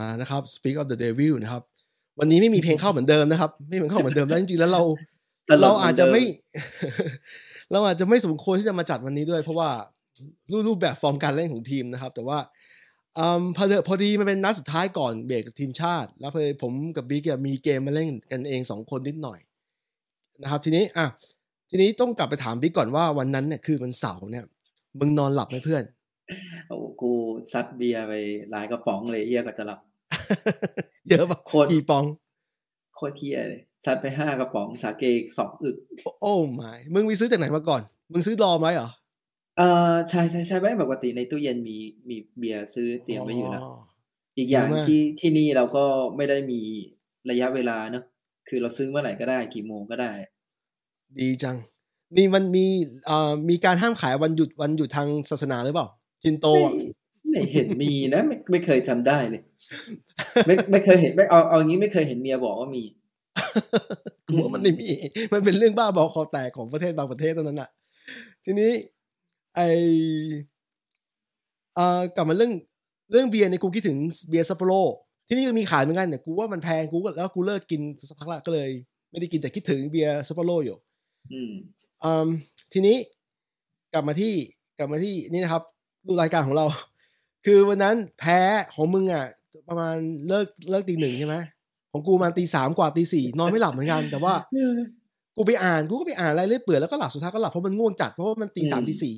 มานะครับ Speak of the Devil นะครับ วันนี้ไม่มีเพลงเข้าเหมือนเดิมนะครับ ไม่เหมือนเข้าเหมือนเดิมแล้วจริงๆแล้วเราสลดเราอาจจะไม่เหมือนเดิเราอาจจะไม่สมควรที่จะมาจัดวันนี้ด้วย เพราะว่ารูปรูปแบบฟอร์มการเล่นของทีมนะครับ แต่ว่าอืมพอดีพอดีมันเป็นนัดสุดท้ายก่อนเบรกทีมชาติ แล้วพอดีผมกับบิ๊กอะมีเกมมาเล่นกันเองสองคนนิดหน่อยนะครับ ทีนี้อะทีนี้ต้องกลับไปถามบิ๊กก่อนว่าวันนั้นเนี่ยคือวันเสาร์เนี่ยมึงนอนหลับไหมเพื่อนโอ้โหกูซัดเบียร์ไปหลายกระป๋องเลยเฮียก็จะหลับ เยอะปะโคตรกี่ปอง โคตรเฮียเลยซัดไปห้ากระป๋องสาเกอีกสองอึก โอ้ไม่มึงไปซื้อจากไหนมาก่อน มึงซื้อรอไหมเหรอเออใช่ใช่ใช่ไม่ปกติในตู้เย็นมีมีเบียร์ซื้อเตรียมไว้อยู่แล้ว อีกอย่างดีมาก ที่ที่นี่เราก็ไม่ได้มีระยะเวลาเนอะคือเราซื้อเมื่อไหร่ก็ได้กี่โมงก็ได้ ดีจัง มีมันมีเอ่อมีการห้ามขายวันหยุดวันหยุดทางศาสนาหรือเปล่าจินโตไม่อะไม่ เห็นมีนะไม่ไม่เคยจำได้เลยไม่ไม่เคยเห็นไม่เอาเอางี้ไม่เคยเห็นเมียบอกว่ามีกูว่ามันไม่มี มันเป็นเรื่องบ้าบอคอแตกของประเทศบางประเทศเท่านั้นอะ ทีนี้ไอเอ่อกลับมาเรื่องเรื่องเบียร์เนี่ยกูคิดถึงเบียร์ซัปโปโรที่นี่ก็มีขายเหมือนกันเนี่ยกูว่ามันแพงกูก็แล้วกูเลิกกินสักพักละก็เลย ไม่ได้กินแต่คิดถึงเบียร์ซัปโปโรอยู่ อืมอืมทีนี้กลับมาที่กลับมาที่นี่นะครับ ดูรายการของเรา คือวันนั้นแพ้ของมึงอะ ประมาณเลิกเลิกตีหนึ่งใช่ไหมของกูมาตีสามกว่าตีสี่นอนไม่หลับเหมือนกัน แต่ว่า กูไปอ่านกูก็ไปอ่านรายเรื่อยเปื่อยแล้วก็หลับสุดท้ายก็หลับเพราะมันง่วงจัดเพราะว่ามันตีสามอืมตีสี่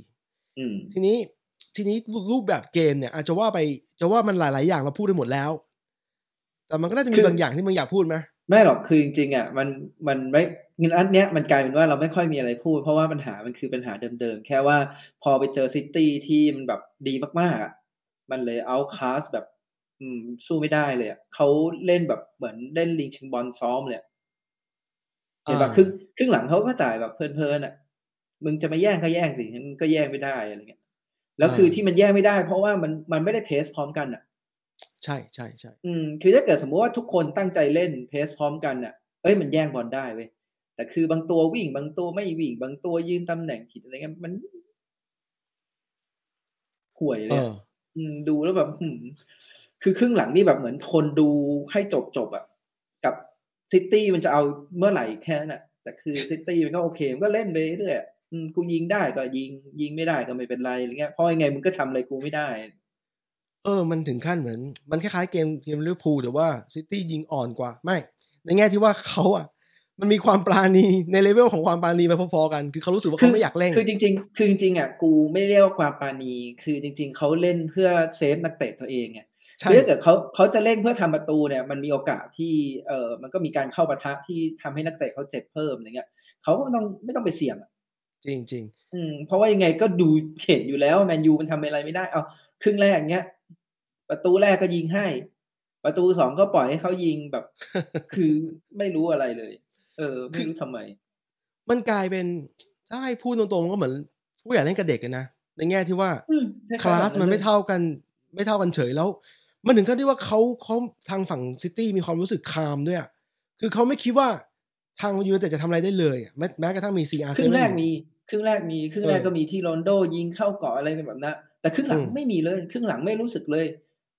อืมทีนี้ทีนี้รูปแบบเกมเนี่ย อาจจะว่าไปจะว่ามันหลาย ๆ อย่างเราพูดได้หมดแล้ว แต่มันก็น่าจะมีบางอย่างที่มึงอยากพูดไหมไม่หรอกคือจริงๆอะมันมันไม่งั้นอันเนี้ยมันกลายเป็นว่าเราไม่ค่อยมีอะไรพูด เพราะว่าปัญหามันคือปัญหาเดิมๆ แค่ว่าพอไปเจอซิตี้ที่มันแบบดีมากๆอะ มันเลยเอาคลาสแบบอืมสู้ไม่ได้เลยอะเขาเล่นแบบเหมือนเล่นลิงชิงบอลซ้อมเลยอะเห็นปะอ่าครึ่งครึ่งหลังเขาก็จ่ายแบบเพลินๆอะ มึงจะมาแย่งก็แย่งสิงั้นก็แย่งไม่ได้อะไรเงี้ย แล้วคือที่มันแย่งไม่ได้ เพราะว่ามันมันไม่ได้ press พร้อมกันอะ ใช่ใช่ใช่ อืม คือถ้าเกิดสมมุติว่าทุกคนตั้งใจเล่น press พร้อมกันน่ะ เอ้ยมันแย่งบอลได้เว้ย แต่คือบางตัววิ่งบางตัวไม่วิ่งบางตัวยืนตำแหน่งผิดอะไรเงี้ยมันห่วยเลเอยอะออืม ดูแล้วแบบหืมคือครึ่งหลังนี่แบบเหมือนทนดูให้จบจบๆอะกับซิตี้มันจะเอาเมื่อไหร่แค่นั้นอะแต่คือซิตี้มันก็โอเคมันก็เล่นไปเรื่อยๆอืมกูยิงได้ก็ยิงยิงไม่ได้ก็ไม่เป็นไรอะไรเงี้ยเพราะยังไงมึงก็ทำอะไรกูไม่ได้ เออ มันถึงขั้นเหมือน มันคล้ายๆเกมเกมลิเวอร์พูลแต่ว่าซิตี้ยิงอ่อนกว่า ไม่ ในแง่ที่ว่าเขาอะ มันมีความปราณีในเลเวลของความปราณีไปพอๆกัน คือเขารู้สึกว่าเขาไม่อยากเล่น คือจริง ๆ คือจริงๆอะกูไม่เรียกว่าความปราณี คือจริง ๆเขาเล่นเพื่อ save นักเตะตัวเองไงใช่คือถ้าเกิดเขาเขาจะเล่นเพื่อทำประตูเนี่ย มันมีโอกาสที่เออมันก็มีการเข้าปะทะที่ทำให้นักเตะเขาเจ็บเพิ่มอะไรเงี้ยเขาก็ไม่ต้องไม่ต้องไปเสี่ยงอะจริงจริงอืมเพราะว่ายังไงก็ดูเห็นอยู่แล้วแมนยูมันทำอะไรไม่ได้เอาครึ่งแรกเนี้ยประตูแรกก็ยิงให้ ประตูสองก็ปล่อยให้เขายิงแบบ คือไม่รู้อะไรเลย เออไม่รู้ทำไมๆมันกลายเป็นถ้าให้พูดตรงๆก็เหมือน ผู้ใหญ่เล่นกับเด็กกันนะในแง่ที่ว่าอืมคลาสมันไม่เท่ากัน ไม่เท่ากันเฉยแล้ว มันถึงขั้นที่ว่าเขาเขาทางฝั่งซิตี้มีความรู้สึกคามด้วยอะคือเขาไม่คิดว่าทางยูไนเต็ดจะทำอะไรได้เลยอะแม้แม้กระทั่งมี CR ครึ่งแรกมีครึ่งแรกมีครึ่งแรกก็มีที่โรนัลโดยิงเข้ากรอบอะไรแบบนั้นแต่ครึ่งหลังไม่มีเลยครึ่งหลังไม่รู้สึกเลย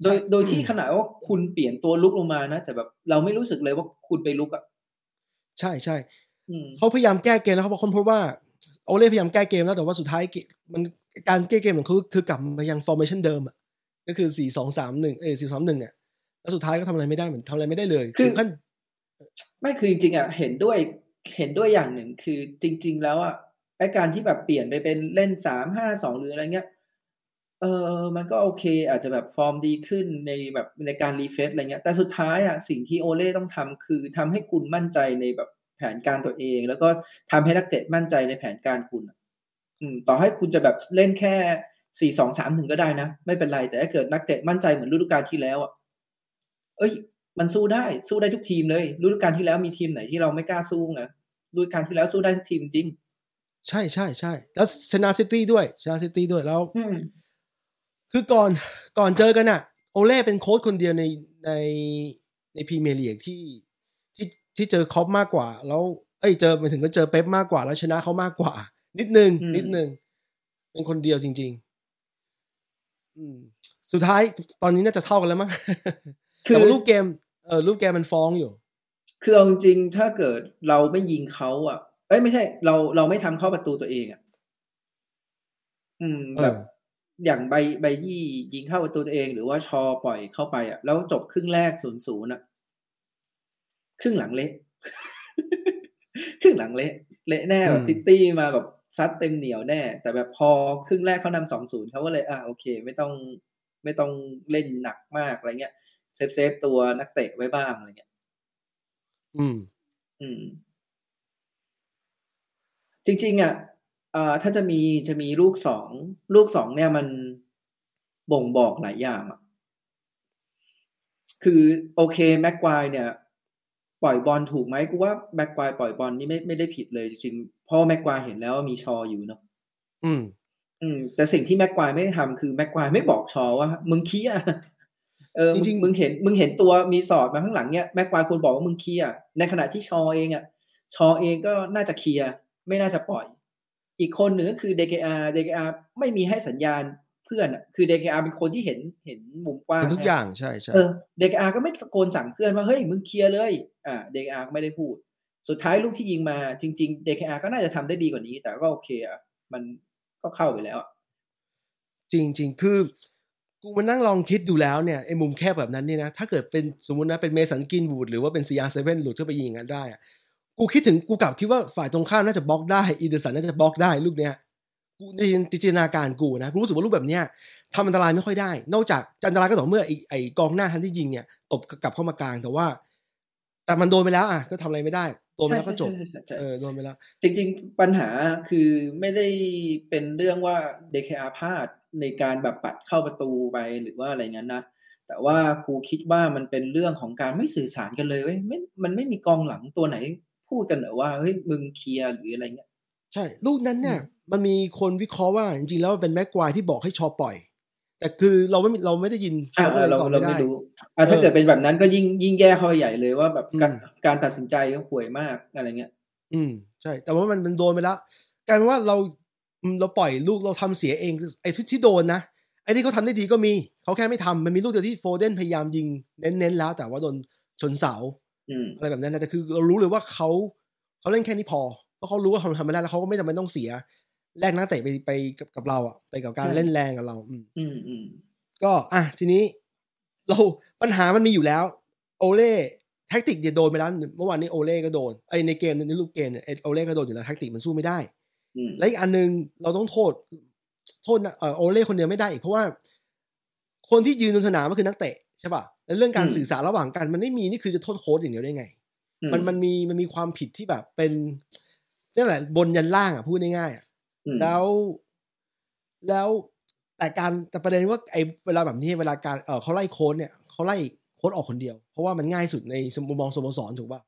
โดยโดยที่ขนาดว่าคุณเปลี่ยนตัวรุกลงมานะ แต่แบบเราไม่รู้สึกเลยว่าคุณไปรุกอะ ใช่ใช่อืมเขาพยายามแก้เกมแล้วเขาบอกค้นพบว่าโอเล่พยายามแก้เกมแล้วแต่ว่าสุดท้ายเกมมันการแก้เกมของเขาคือกลับมายัง formation เดิมอะก็คือสี่สองสามหนึ่งเอสี่สามหนึ่งเนี่ยแล้วสุดท้ายก็ทำอะไรไม่ได้เหมือนทำอะไรไม่ได้เลยถึงขั้นไม่คือจริงๆอะเห็นด้วยเห็นด้วยอย่างหนึ่งคือจริง ๆ แล้วอะไอการที่แบบเปลี่ยนไปเป็นเล่นสามห้าสองหรืออะไรเงี้ย เออมันก็โอเค อาจจะแบบฟอร์มดีขึ้นในแบบในการรีเฟซอะไรเงี้ยแต่สุดท้ายอะสิ่งที่โอเล่ต้องทำคือทำให้คุณมั่นใจในแบบแผนการตัวเอง แล้วก็ทำให้นักเตะมั่นใจในแผนการคุณอะอืมต่อให้คุณจะแบบเล่นแค่สี่สองสามหนึ่งก็ได้นะ ไม่เป็นไร แต่ถ้าเกิดนักเตะมั่นใจเหมือนฤดูกาลที่แล้วอะเอ้ย มันสู้ได้สู้ได้ทุกทีมเลยฤดูกาลที่แล้วมีทีมไหนที่เราไม่กล้าสู้ไงฤดูกาลที่แล้วสู้ได้ทุกทีมจริง ใช่ใช่ใช่แล้วชนะซิตี้ด้วยชนะซิตี้ด้วยแล้วอืม คือก่อนก่อนเจอกันอะโอเล่เป็นโค้ชคนเดียวในในในพรีเมียร์ลีกที่ที่ที่เจอคล็อปป์มากกว่า แล้วเอ้ยเจอหมายถึงก็เจอเป๊ปมากกว่าแล้วชนะเขามากกว่า นิดนึงอืมนิดนึงเป็นคนเดียวจริง ๆ อืม สุดท้ายตอนนี้น่าจะเท่ากันแล้วมั้งคือแต่ว่ารูปเกมเออรูปเกมมันฟ้องอยู่ คือเอาจริงๆถ้าเกิดเราไม่ยิงเขาอะเอ้ยไม่ใช่ เราเราไม่ทำเข้าประตูตัวเองอะ อืมเออแบบ อย่างใบใบยี่ยิงเข้าประตูตัวเองหรือว่าชอปล่อยเข้าไปอะ แล้วจบครึ่งแรกศูนย์ศูนย์อะ ครึ่งหลังเละ ครึ่งหลังเละ เละแน่แบบซิตี้มาแบบซัดเต็มเหนียวแน่ แต่แบบพอครึ่งแรกเขานำสองศูนย์เขาก็เลย อะโอเค ไม่ต้องไม่ต้องเล่นหนักมากอะไรเงี้ย save save ตัวนักเตะไว้บ้างอะไรเงี้ย อืม อืม จริง ๆ อะ เอ่อถ้าจะมีจะมีลูกสองลูกสองเนี่ยมันบ่งบอกหลายอย่างอะคือโอเคแม็กควายเนี่ย ปล่อยบอลถูกไหมกูว่าแม็กควายปล่อยบอลนี่ไม่ไม่ได้ผิดเลยจริงๆเพราะแม็กควายเห็นแล้วว่ามีชออยู่เนาะอืม อืม แต่สิ่งที่แม็กควายไม่ได้ทำคือแม็กควายไม่บอกชอว่า มึงเคลียร์เออจริงๆมึงเห็นมึงเห็นตัวมีสอดมาข้างหลังเนี่ยแม็กควายควรบอกว่ามึงเคลียร์ในขณะที่ชอเองอะชอเองก็น่าจะเคลียร์ไม่น่าจะปล่อย อีกคนหนึ่งก็คือ DKR DKR ไม่มีให้สัญญาณเพื่อนอะคือ DKR เป็นคนที่เห็นเห็นมุมกว้างเป็นทุกอย่างใช่ใช่เออ DKR ก็ไม่ตะโกนสั่งเพื่อนว่าเฮ้ยมึงเคลียร์เลยอ่า DKR ก็ไม่ได้พูด สุดท้ายลูกที่ยิงมาจริง ๆ DKR ก็น่าจะทำได้ดีกว่านี้ แต่ก็โอเคอะมันก็เข้าไปแล้วอะจริงจริงคือกูมานั่งลองคิดดูแล้วเนี่ยไอ้มุมแคบแบบนั้นเนี่ยนะถ้าเกิดเป็นสมมตินะเป็นเมสันกรีนวูดหรือว่าเป็น CR7 หลุดเข้าไปยิงอย่างนั้นได้อะ กูคิดถึงกูกลับคิดว่าฝ่ายตรงข้ามน่าจะบล็อกได้อีเดอร์สันน่าจะบล็อกได้ลูกเนี้ยกูในจินตนาการกูนะกูรู้สึกว่าลูกแบบเนี้ยทำอันตรายไม่ค่อยได้ นอกจากอันตรายก็ต่อเมื่อไอ้ไอกองหน้าทันที่ยิงเนี่ยตบกลับเข้ามากลางแต่ว่า แต่มันโดนไปแล้วอะก็ทำอะไรไม่ได้โดนไปแล้วก็จบเออโดนไปแล้ว จริง ๆ ปัญหาคือไม่ได้เป็นเรื่องว่า DKR พลาดในการแบบปัดเข้าประตูไปหรือว่าอะไรงั้นนะแต่ว่ากูคิดว่ามันเป็นเรื่องของการไม่สื่อสารกันเลยเว้ยไม่มันไม่มีกองหลังตัวไหน พูดกันเหรอว่าเฮ้ยมึงเคลียร์หรืออะไรเงี้ยใช่ ลูกนั้นเนี่ย มันมีคนวิเคราะห์ว่าจริงๆแล้วมันเป็นแม็กควายที่บอกให้ชอปล่อย แต่คือเราไม่เราไม่ได้ยินอ่าก็เลยเราตอบเราไม่ไม่ได้รู้อ่าถ้าเออเกิดเป็นแบบนั้นก็ยิ่งยิ่งแย่เข้าไปใหญ่เลยว่าแบบการอืมการตัดสินใจก็ห่วยมากอะไรเงี้ย อืมใช่ แต่ว่ามันมันโดนไปแล้วกลายเป็นว่าเราอืมเราปล่อยลูกเราทำเสียเองไอ้ที่ที่โดนนะไอ้ที่เขาทำได้ดีก็มี เขาแค่ไม่ทำมันมีลูกเดียวที่โฟเดนพยายามยิงเน้นๆแล้ว แต่ว่าโดนชนเสา อืมอะไรแบบนั้นนะแต่คือเรารู้เลยว่าเขาเขาเล่นแค่นี้พอเพราะเขารู้ว่าเขาทำไม่ได้แล้วเขาก็ไม่จำเป็นต้องเสีย แลกนักเตะไปไปกับกับเราอะไปกับการเล่นแรงกับเราอืมอืมอืมก็อะทีนี้ เราปัญหามันมีอยู่แล้ว โอเล่แท็กติกเนี่ยโดนไปแล้วเมื่อวานนี้โอเล่ก็โดนไอในเกมในลูกเกมเนี่ยไอ้โอเล่ก็โดนอยู่แล้วแท็กติกมันสู้ไม่ได้อืมและอีกอันหนึงเราต้องโทษ โทษนะเอ่อโอเล่คนเดียวไม่ได้อีกเพราะว่า คนที่ยืนบนสนามก็คือนักเตะใช่ป่ะ แล้วเรื่องการสื่อสารระหว่างกันมันไม่มีนี่คือจะโทษโค้ชอย่างเดียวได้ไงอืมันมันมีมันมีความผิดที่แบบเป็นนั่นแหละบนยันล่างอะพูดง่ายๆอะอืมแล้วแล้วแต่การแต่ประเด็นว่าไอ้เวลาแบบนี้เวลาการเออเขาไล่โค้ดเนี่ยเขาไล่โค้ดออกคนเดียว เพราะว่ามันง่ายสุดในสมมุมมองสโมสรถูกป่ะ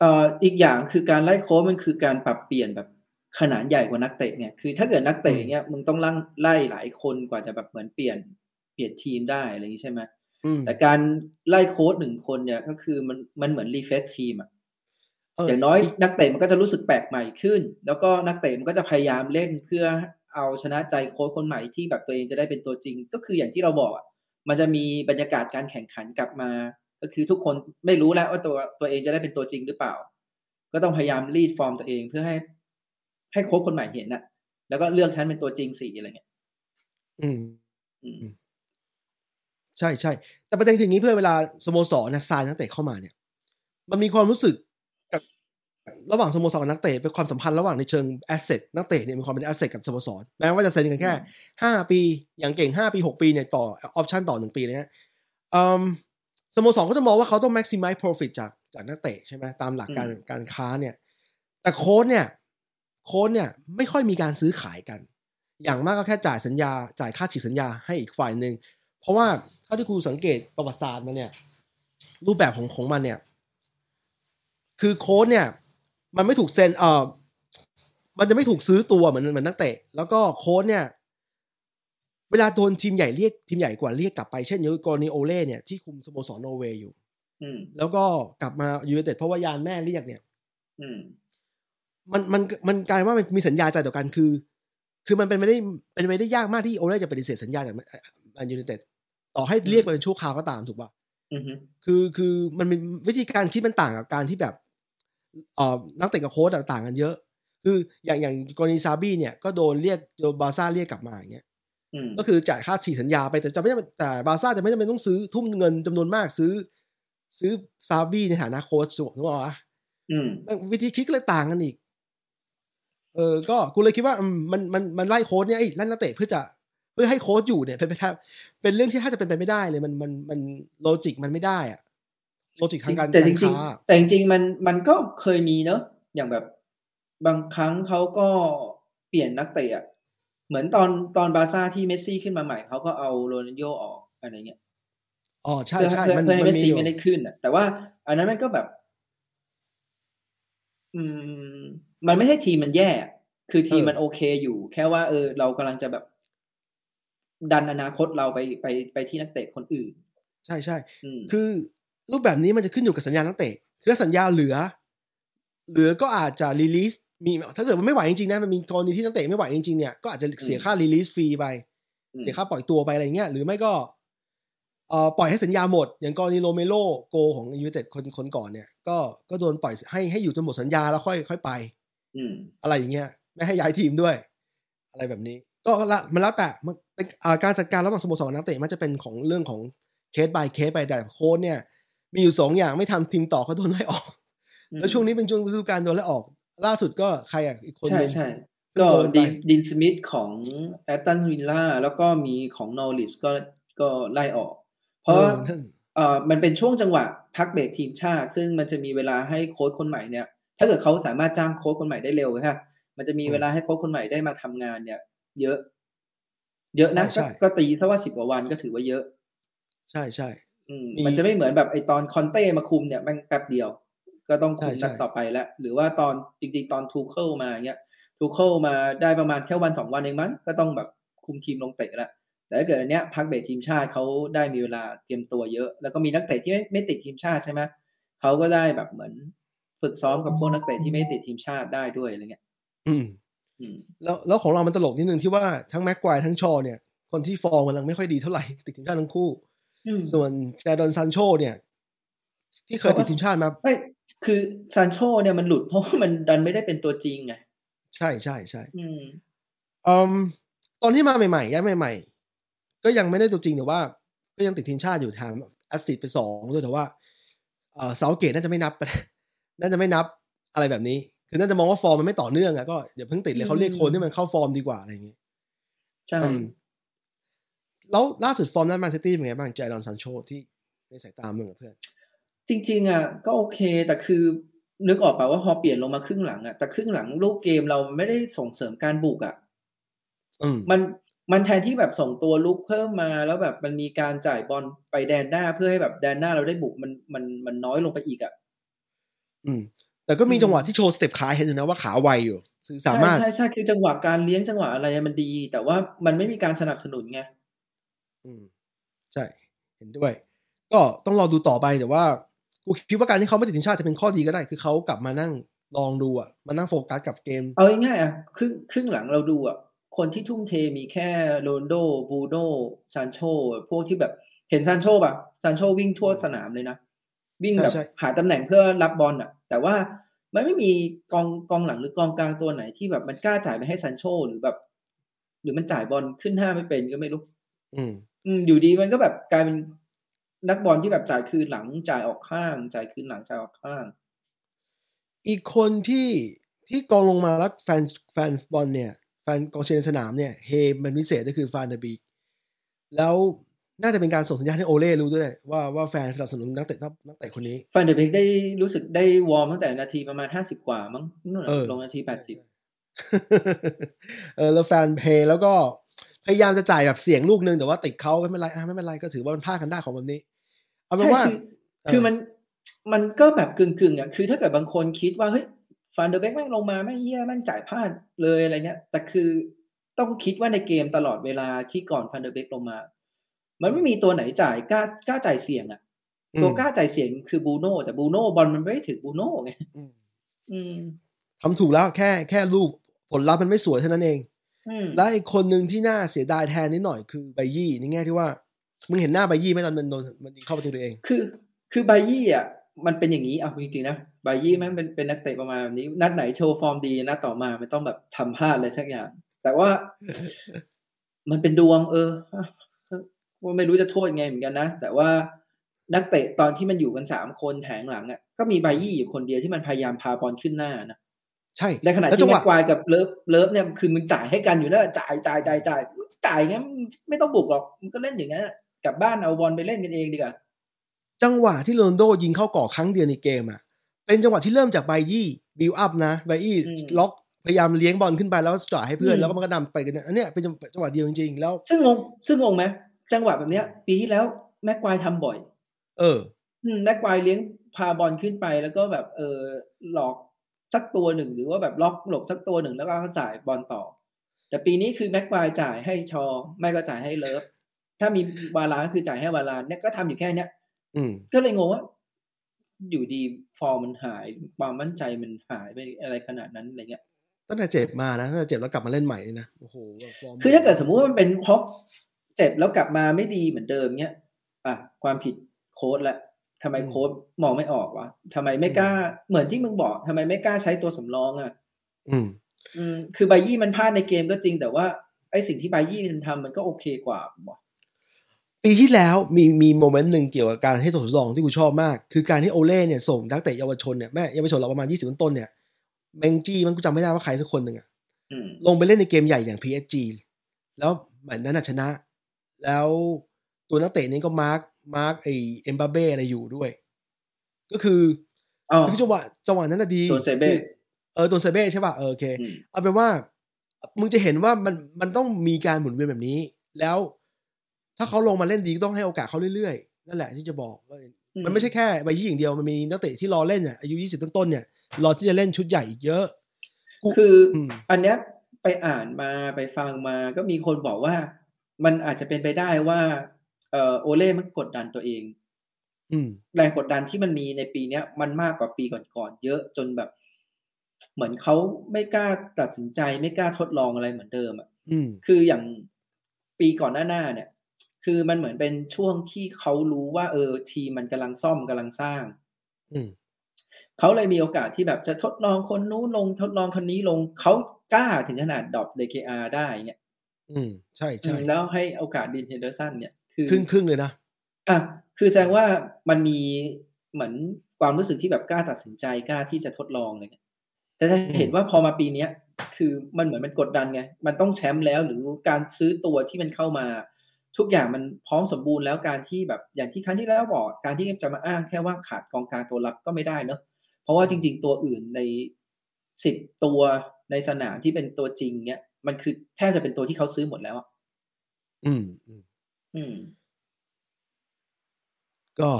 เอ่ออีกอย่างคือการไล่โค้ชมันคือการปรับเปลี่ยนแบบขนาดใหญ่กว่านักเตะเนี่ยคือถ้าเกิดนักเตะเนี่ยมึงต้องไล่ไล่หลายคนกว่าจะแบบเหมือนเปลี่ยนเปลี่ยนทีมได้อะไรอย่างนี้ใช่ไหมอืม แต่การไล่โค้ชหนึ่งคนเนี่ยก็คือมันมันเหมือน refresh ทีมอะเอออย่างน้อยนักเตะมันก็จะรู้สึกแปลกใหม่ขึ้น แล้วก็นักเตะมันก็จะพยายามเล่นเพื่อเอาชนะใจโค้ชคนใหม่ที่แบบตัวเองจะได้เป็นตัวจริง ก็คืออย่างที่เราบอกอะมันจะมีบรรยากาศการแข่งขันกลับมา ก็คือทุกคนไม่รู้แล้วว่าตัวตัวเองจะได้เป็นตัวจริงหรือเปล่า ก็ต้องพยายามรีดฟอร์มตัวเองเพื่อให้ ให้โค้ชคนใหม่เห็นน่ะแล้วก็เลือกฉันเป็นตัวจริงสิอะไรเงี้ยอืมอืม ใช่ใช่แต่ประเด็นคืออย่างนี้เพื่อเวลาสโมสรนะซายนักเตะเข้ามาเนี่ย มันมีความรู้สึกกับระหว่างสโมสรกับนักเตะเป็นความสัมพันธ์ระหว่างในเชิง asset นักเตะเนี่ยมีความเป็น asset กับสโมสรแม้ว่าจะเซ็นกันแค่ห้าปีอย่างเก่งห้าปีหกปีเนี่ยต่อ option ต่อหนึ่งปีเนี่ยอืมสโมสรก็จะมองว่าเขาต้อง maximize profit จากจากนักเตะใช่ไหมตามหลักการการค้าเนี่ย แต่โค้ชเนี่ยโค้ชเนี่ยไม่ค่อยมีการซื้อขายกัน อย่างมากก็แค่จ่ายสัญญา จ่ายค่าฉีกสัญญาให้อีกฝ่ายหนึ่ง เพราะว่าเท่าที่กูสังเกตประวัติศาสตร์มันเนี่ย รูปแบบของของมันเนี่ย คือโค้ชเนี่ย มันไม่ถูกเซ็นเออมันจะไม่ถูกซื้อตัวเหมือนเหมือนนักเตะ แล้วก็โค้ชเนี่ย เวลาโดนทีมใหญ่เรียกทีมใหญ่กว่าเรียกกลับไปเช่นอย่างกรณีโอเล่เนี่ยที่คุมสโมสรนอร์เวย์อยู่อืมแล้วก็กลับมายูไนเต็ดเพราะว่ายานแม่เรียกเนี่ยอืมมันมันมันกลายว่ามันมีสัญญาใจต่อกันคือ คือมันเป็นไม่ได้เป็นไม่ได้ยากมากที่โอเล่จะปฏิเสธสัญญาจากแมนยูไนเต็ด ต่อให้เรียกไปเป็นชั่วคราวก็ตามถูกป่ะอือฮึคือคือมันเป็นวิธีการคิดมันต่างกับการที่แบบเอ่อนักเตะกับโค้ชต่างกันเยอะ คืออย่างอย่างกรณีซาบี้เนี่ยก็โดนเรียกโดนบาร์ซ่าเรียกกลับมาอย่างเงี้ยอืมก็คือจ่ายค่าฉีกสัญญาไปแต่จะไม่จำเป็นแต่บาร์ซ่าจะไม่จำเป็นต้องซื้อทุ่มเงินจำนวนมากซื้อ ซื้อซาบี้ในฐานะโค้ชถูกถูกป่าวะอืมวิธีคิดก็เลยต่างกันอีก เออ ก็กูเลยคิดว่าอืมมันมันมันไล่โค้ชเนี่ยไอ้ไล่นักเตะเพื่อจะ เพื่อให้โค้ชอยู่เนี่ยเป็นไปแทบเป็นเรื่องที่ถ้าจะเป็นไปไม่ได้เลยมันมันมัน logic มันไม่ได้อะ logic ทางการค้าแต่จริงๆแต่จริงๆมันมันก็เคยมีเนอะอย่างแบบบางครั้งเขาก็เปลี่ยนนักเตะอะเหมือนตอนตอนบาร์ซ่าที่เมสซี่ขึ้นมาใหม่เขาก็เอาโรนัลดินโญ่ออกอะไรเงี้ยอ๋อใช่เพื่อใช่เพื่อมันเพื่อให้มัเมนสมีซี่อยู่ไม่ได้ขึ้นอะแต่ว่า อันนั้นมันก็แบบ อืม มันไม่ใช่ทีมมันแย่อะคือทีมมันโอเคอยู่ แค่ว่าเออ เรากำลังจะแบบ ดันอนาคตเราไปไปไปที่นักเตะคนอื่น ใช่ใช่อืมคือรูปแบบนี้มันจะขึ้นอยู่กับสัญญานักเตะคือถ้าสัญญาเหลือ เหลือก็อาจจะรีลีสมีถ้าเกิดมันไม่ไหวจริงๆนะมันมีกรณีที่นักเตะไม่ไหวจริงๆเนี่ยก็อาจจะเสียค่ารีลีสฟรีไปอืมเสียค่าปล่อยตัวไปอะไรเงี้ยหรือไม่ก็เอ่อปล่อยให้สัญญาหมด อย่างกรณีโรเมโลโกของยู i นเต็ดคนคนก่อนเนี่ย ก็ก็โดนปล่อยให้ให้อยู่จนหมดสัญญาแล้วค่อยค่อยไป อืมอะไรอย่างเงี้ย ไม่ให้ย้ายทีมด้วย อะไรแบบนี้ ก็ละมันแล้วแต่มันเป็นอ่าการจัดการระหว่างสโมสรกับนักเตะมันจะเป็นของเรื่องของเคส by เคสไปแต่โค้ชเนี่ย มีอยู่สองอย่างไม่ทำทีมต่อก็โดนไล่ออกอืมแล้วช่วงนี้เป็นช่วงฤดูกาลโดนไล่ออก ล่าสุดก็ใครอะอีกคนหใช่นึงใช่เพิ่งก็โดนไปดีนดีนสมิธของแอสตันวิลล่าแล้วก็มีของนอริชก็ก็ไล่ออก เพราะอว่าอนั่นเอ่อมันเป็นช่วงจังหวะพักเบรกทีมชาติ ซึ่งมันจะมีเวลาให้โค้ชคนใหม่เนี่ย ถ้าเกิดเขาสามารถจ้างโค้ชคนใหม่ได้เร็วค่ะมันจะมีเวลาให้โค้ชคนใหม่ได้มาทำงานเนี่ย เยอะ เยอะนะก็ก็ตีซะว่าสิบกว่าวันก็ถือว่าเยอะ ใช่ใช่อืมมีมันจะไม่เหมือนแบบไอตอนคอนเต้มาคุมเนี่ยแม่งแป๊บเดียว ก็ต้องคุมใช่ใช่นัดต่อไปแล้วหรือว่าตอนจริง ๆ ตอนทูเคิลมาเงี้ยทูเคิลมาได้ประมาณแค่วันสองวันเองมั้งก็ต้องแบบคุมทีมลงเตะแล้วแต่ถ้าเกิดอันเนี้ยพักเบรกทีมชาติเขาได้มีเวลาเตรียมตัวเยอะ แล้วก็มีนักเตะที่ไม่ไม่ติดทีมชาติใช่ไหมเขาก็ได้แบบเหมือนฝึกซ้อมกับพวกนักเตะที่ไม่ติดทีมชาติได้ด้วยอะไรเงี้ย อืมอืม แล้วแล้วของเรามันตลกนิดนึงที่ว่าทั้งแม็กควายทั้งชอเนี่ย คนที่ฟอร์มกำลังไม่ค่อยดีเท่าไหร่ติดทีมชาติทั้งคู่อืมส่วนแจดอนซันโชเนี่ย ที่เคยติดทีมชาติมาไม่คือซานโชเนี่ยมันหลุดเพราะว่ามันดันไม่ได้เป็นตัวจริงไงใช่ใช่ใช่อืมอืมตอนที่มาใหม่ๆย้ายใหม่ ๆ ก็ยังไม่ได้ตัวจริงแต่ว่า ก็ยังติดทีมชาติอยู่ทาง assist ไปสองด้วยแต่ว่าเออเซาธ์เกตน่าจะไม่นับน่าจะไม่นับอะไรแบบนี้ คือน่าจะมองว่าฟอร์มมันไม่ต่อเนื่องอะก็อย่าเพิ่งติดเลยเขาเรียกคนที่มันเข้าฟอร์มดีกว่าอะไรอย่างงี้ใช่อืมแล้วล่าสุดฟอร์มด้านแมนซิตี้เป็นไงบ้างแจดอนซันโชที่ในสายตามึงกับเพื่อน จริง ๆ อะ ก็โอเค แต่คือนึกออกป่าว่าพอเปลี่ยนลงมาครึ่งหลังอะแต่ครึ่งหลังรูปเกมเราไม่ได้ส่งเสริมการบุกอะอืมมันมันแทนที่แบบส่งตัวรุกเพิ่มมาแล้วแบบมันมีการจ่ายบอลไปแดนหน้าเพื่อให้แบบแดนหน้าเราได้บุกมันมันมันน้อยลงไปอีกอะ อืม แต่ก็มีอืมจังหวะที่โชว์สเต็ปขาเห็นอยู่นะว่าขาไวอยู่คือสามารถใช่ใช่ใช่คือจังหวะการเลี้ยงจังหวะอะไรมันดี แต่ว่ามันไม่มีการสนับสนุนไงอืมใช่ เห็นด้วย ก็ต้องรอดูต่อไปแต่ว่ากูคิดว่าการที่เขาไม่ติดทีมชาติจะเป็นข้อดีก็ได้ คือเขากลับมานั่งลองดูอะมานั่งโฟกัสกับเกม เอาง่ายๆอะครึ่งครึ่งหลังเราดูอะคนที่ทุ่มเทมีแค่โรนลโดบูโนซานโชพวกที่แบบเห็นซานโชป่ะซานโชวิ่งทั่วสนามเลยนะ วิ่งแบบใช่ใช่หาตำแหน่งเพื่อรับบอลอะ แต่ว่ามันไม่มีกองกองหลังหรือกองกลางตัวไหนที่แบบมันกล้าจ่ายไปให้ซานโชหรือแบบ หรือมันจ่ายบอลขึ้นหน้าไม่เป็นก็ไม่รู้ อืม อืมอยู่ดีมันก็แบบกลายเป็นนักบอลที่แบบจ่ายคืนหลังจ่ายออกข้าง จ่ายคืนหลังจ่ายออกข้าง อีกคนที่ที่กองลงมาแล้วแฟนแฟนบอลเนี่ยแฟนกองเชียร์ในสนามเนี่ยเฮมันพิเศษก็คือฟานเดอร์บีกแล้ว น่าจะเป็นการส่งสัญญาณให้โอเล่รู้ด้วย ว่าว่าแฟนสนับสนุนนักเตะนักเตะคนนี้ฟันเดอร์เบกได้รู้สึกได้วอร์มตั้งแต่นาทีประมาณห้าสิบกว่ามั้งนู่นน่ะเออลงนาทีแปดสิบเออแล้วแฟนเพย์แล้วก็พยายามจะจ่ายแบบเสี่ยงลูกนึงแต่ว่าติดเขาไม่เป็นไรอะไม่เป็นไรก็ถือว่ามันพลาดกันได้ของแบบนี้ เอาเป็นว่าใช่คือคือมันมันก็แบบกึ่งกึ่งๆอะคือถ้าเกิดบางคนคิดว่าเฮ้ยฟันเดอร์เบกแม่งลงมาแม่งเหี้ยแม่งจ่ายพลาดเลยอะไรเงี้ย แต่คือต้องคิดว่าในเกมตลอดเวลาที่ก่อนฟันเดอร์เบกลงมา มันไม่มีตัวไหนจ่ายกล้ากล้าจ่ายเสี่ยงอะอืมตัวกล้าจ่ายเสี่ยงคือบูโน่แต่บูโน่บอลมันไม่ได้ถึงบูโน่ไงอืมอืมทำถูกแล้วแค่แค่ลูกผลลัพธ์มันไม่สวยเท่านั้นเองอืมและอีกคนหนึ่งที่น่าเสียดายแทนนิดหน่อยคือไบยี่ในแง่ที่ว่ามึงเห็นหน้าไบยี่ไหมตอนมันโดนมันยิงเข้าประตูตัวเอง คือ คือไบยี่อะมันเป็นอย่างนี้เอาจริงๆนะไบยี่แม่งเป็นเป็นนักเตะประมาณแบบนี้ นัดไหนโชว์ฟอร์มดีนัดต่อมาไม่ต้องแบบทำพลาดอะไรสักอย่าง แต่ว่า มันเป็นดวงเออ ว่าไม่รู้จะโทษยังไงเหมือนกันนะ แต่ว่านักเตะตอนที่มันอยู่กันสามคนแถวหลังอะก็มีไบยี่อยู่คนเดียวที่มันพยายามพาบอลขึ้นหน้านะใช่ในขณะที่แล้วจังหแม็กควายกับเลิฟเลิฟเนี่ยคือมึงจ่ายให้กันอยู่นั่นแหละจ่ายจ่ายจ่ายจ่ายจ่ายงั้นไม่ต้องบุกหรอกมึงก็เล่นอย่างนั้นอะกลับบ้านเอาบอลไปเล่นกันเองดีกว่าจังหวะที่โรนัลโดยิงเข้ากรอบครั้งเดียวในเกมอะเป็นจังหวะที่เริ่มจากไบยี่บิวอัพนะไบยี่อืมล็อกพยายามเลี้ยงบอลขึ้นไปแล้วจ่ายให้เพื่อนอืมแล้วก็มันก็นำไปกันเนี่ยอันเนี้ยเป็นจังหวะเดียวจริงๆแล้ว ซึ่งงงซึ่งงงไหม จังหวะแบบเนี้ย ปีที่แล้วแม็กควายทำบ่อย เอออืมแม็กควายเลี้ยงพาบอลขึ้นไปแล้วก็แบบเออหลอกสักตัวหนึ่งหรือว่าแบบล็อกหลบสักตัวหนึ่งแล้วก็จ่ายบอลต่อ แต่ปีนี้คือแม็กควายจ่ายให้ชอ ไม่ก็จ่ายให้เลิฟ ถ้ามีวารานก็คือจ่ายให้วารานเนี่ยก็ทำอยู่แค่เนี้ยอืมก็เลยงงว่าอยู่ดีฟอร์มมันหายความมั่นใจมันหายไปอะไรขนาดนั้นอะไรเงี้ยตั้งแต่เจ็บมานะตั้งแต่เจ็บแล้วกลับมาเล่นใหม่นี่นะโอ้โหแบบฟอร์มคือถ้าเกิดสมมุติว่ามันเป็นเพราะ เจ็บแล้วกลับมาไม่ดีเหมือนเดิมเนี้ยอะความผิดโค้ชแหละทำไมโค้ชมองไม่ออกวะทำไมไม่กล้า เหมือนที่มึงบอกทำไมไม่กล้าใช้ตัวสำรองอะ อืม อืม คือไบยี่มันพลาดในเกมก็จริงแต่ว่าไอสิ่งที่ไบยี่มันทำมันก็โอเคกว่าว่ะปีที่แล้วมีมีโมเมนต์หนึ่งเกี่ยวกับการให้ตัวทดลองที่กูชอบมาก คือการที่โอเล่เนี่ยส่งนักเตะเยาวชนเนี่ยแม่เยาวชนเราประมาณยี่สิบต้นๆเนี่ยเมงจี้มันกูจำไม่ได้ว่าใครสักคนหนึ่งอะอืมลงไปเล่นในเกมใหญ่อย่าง PSG แล้วเหมือนนั้นนะชนะ แล้วตัวนักเตะนี้ก็มาร์คมาร์คไอเอ็มบาเบ้อะไรอยู่ด้วย ก็คืออ๋อคือจังหวะจังหวะนั้นน่ะดีตัวเซเบ้เออตัวเซเบ้ใช่ป่ะเออโอเคอืมเอาเป็นว่า มึงจะเห็นว่ามันมันต้องมีการหมุนเวียนแบบนี้ แล้วถ้าเขาลงมาเล่นดีก็ต้องให้โอกาสเขาเรื่อยๆ นั่นแหละที่จะบอกว่ามันไม่ใช่แค่ใบยี่อย่างเดียวมันมีนักเตะที่รอเล่นเนี่ยอายุยี่สิบต้นๆเนี่ยรอที่จะเล่นชุดใหญ่อีกเยอะกูคืออมอันเนี้ยไปอ่านมาไปฟังมาก็มีคนบอกว่า มันอาจจะเป็นไปได้ว่า เออโอเล่มันกดดันตัวเองอืมแรงกดดันที่มันมีในปีเนี้ย มันมากกว่าปีก่อนๆเยอะจนแบบ เหมือนเขาไม่กล้าตัดสินใจไม่กล้าทดลองอะไรเหมือนเดิมอะอืมคืออย่างปีก่อนหน้าหน้าเนี่ย คือมันเหมือนเป็นช่วงที่เขารู้ว่า เออ ทีมมันกำลังซ่อมกำลังสร้าง อืมเขาเลยมีโอกาสที่แบบจะทดลองคนนู้นลงทดลองคนนี้ลงเขากล้าถึงขนาดดรอป DKR ได้เนี่ย อืมใช่ใช่อืมแล้วให้โอกาสดีนเฮนเดอร์สันเนี่ยคือครึ่งครึ่งๆเลยนะอะคือแสดงว่ามันมีเหมือนความรู้สึกที่แบบกล้าตัดสินใจกล้าที่จะทดลองอะไรเงี้ยแต่จะเห็นว่าพอมาปีเนี้ยคือมันเหมือนมันกดดันไง มันต้องแชมป์แล้วหรือการซื้อตัวที่มันเข้ามา ทุกอย่างมันพร้อมสมบูรณ์แล้วการที่แบบอย่างที่ครั้งที่แล้วบอก การที่จะมาอ้างแค่ว่าขาดกองกลางตัวรับก็ไม่ได้เนอะเพราะว่าจริง ๆ ตัวอื่นในสิบตัวในสนามที่เป็นตัวจริงเนี้ย มันคือแทบจะเป็นตัวที่เขาซื้อหมดแล้วอะอืมอืม อืม ก็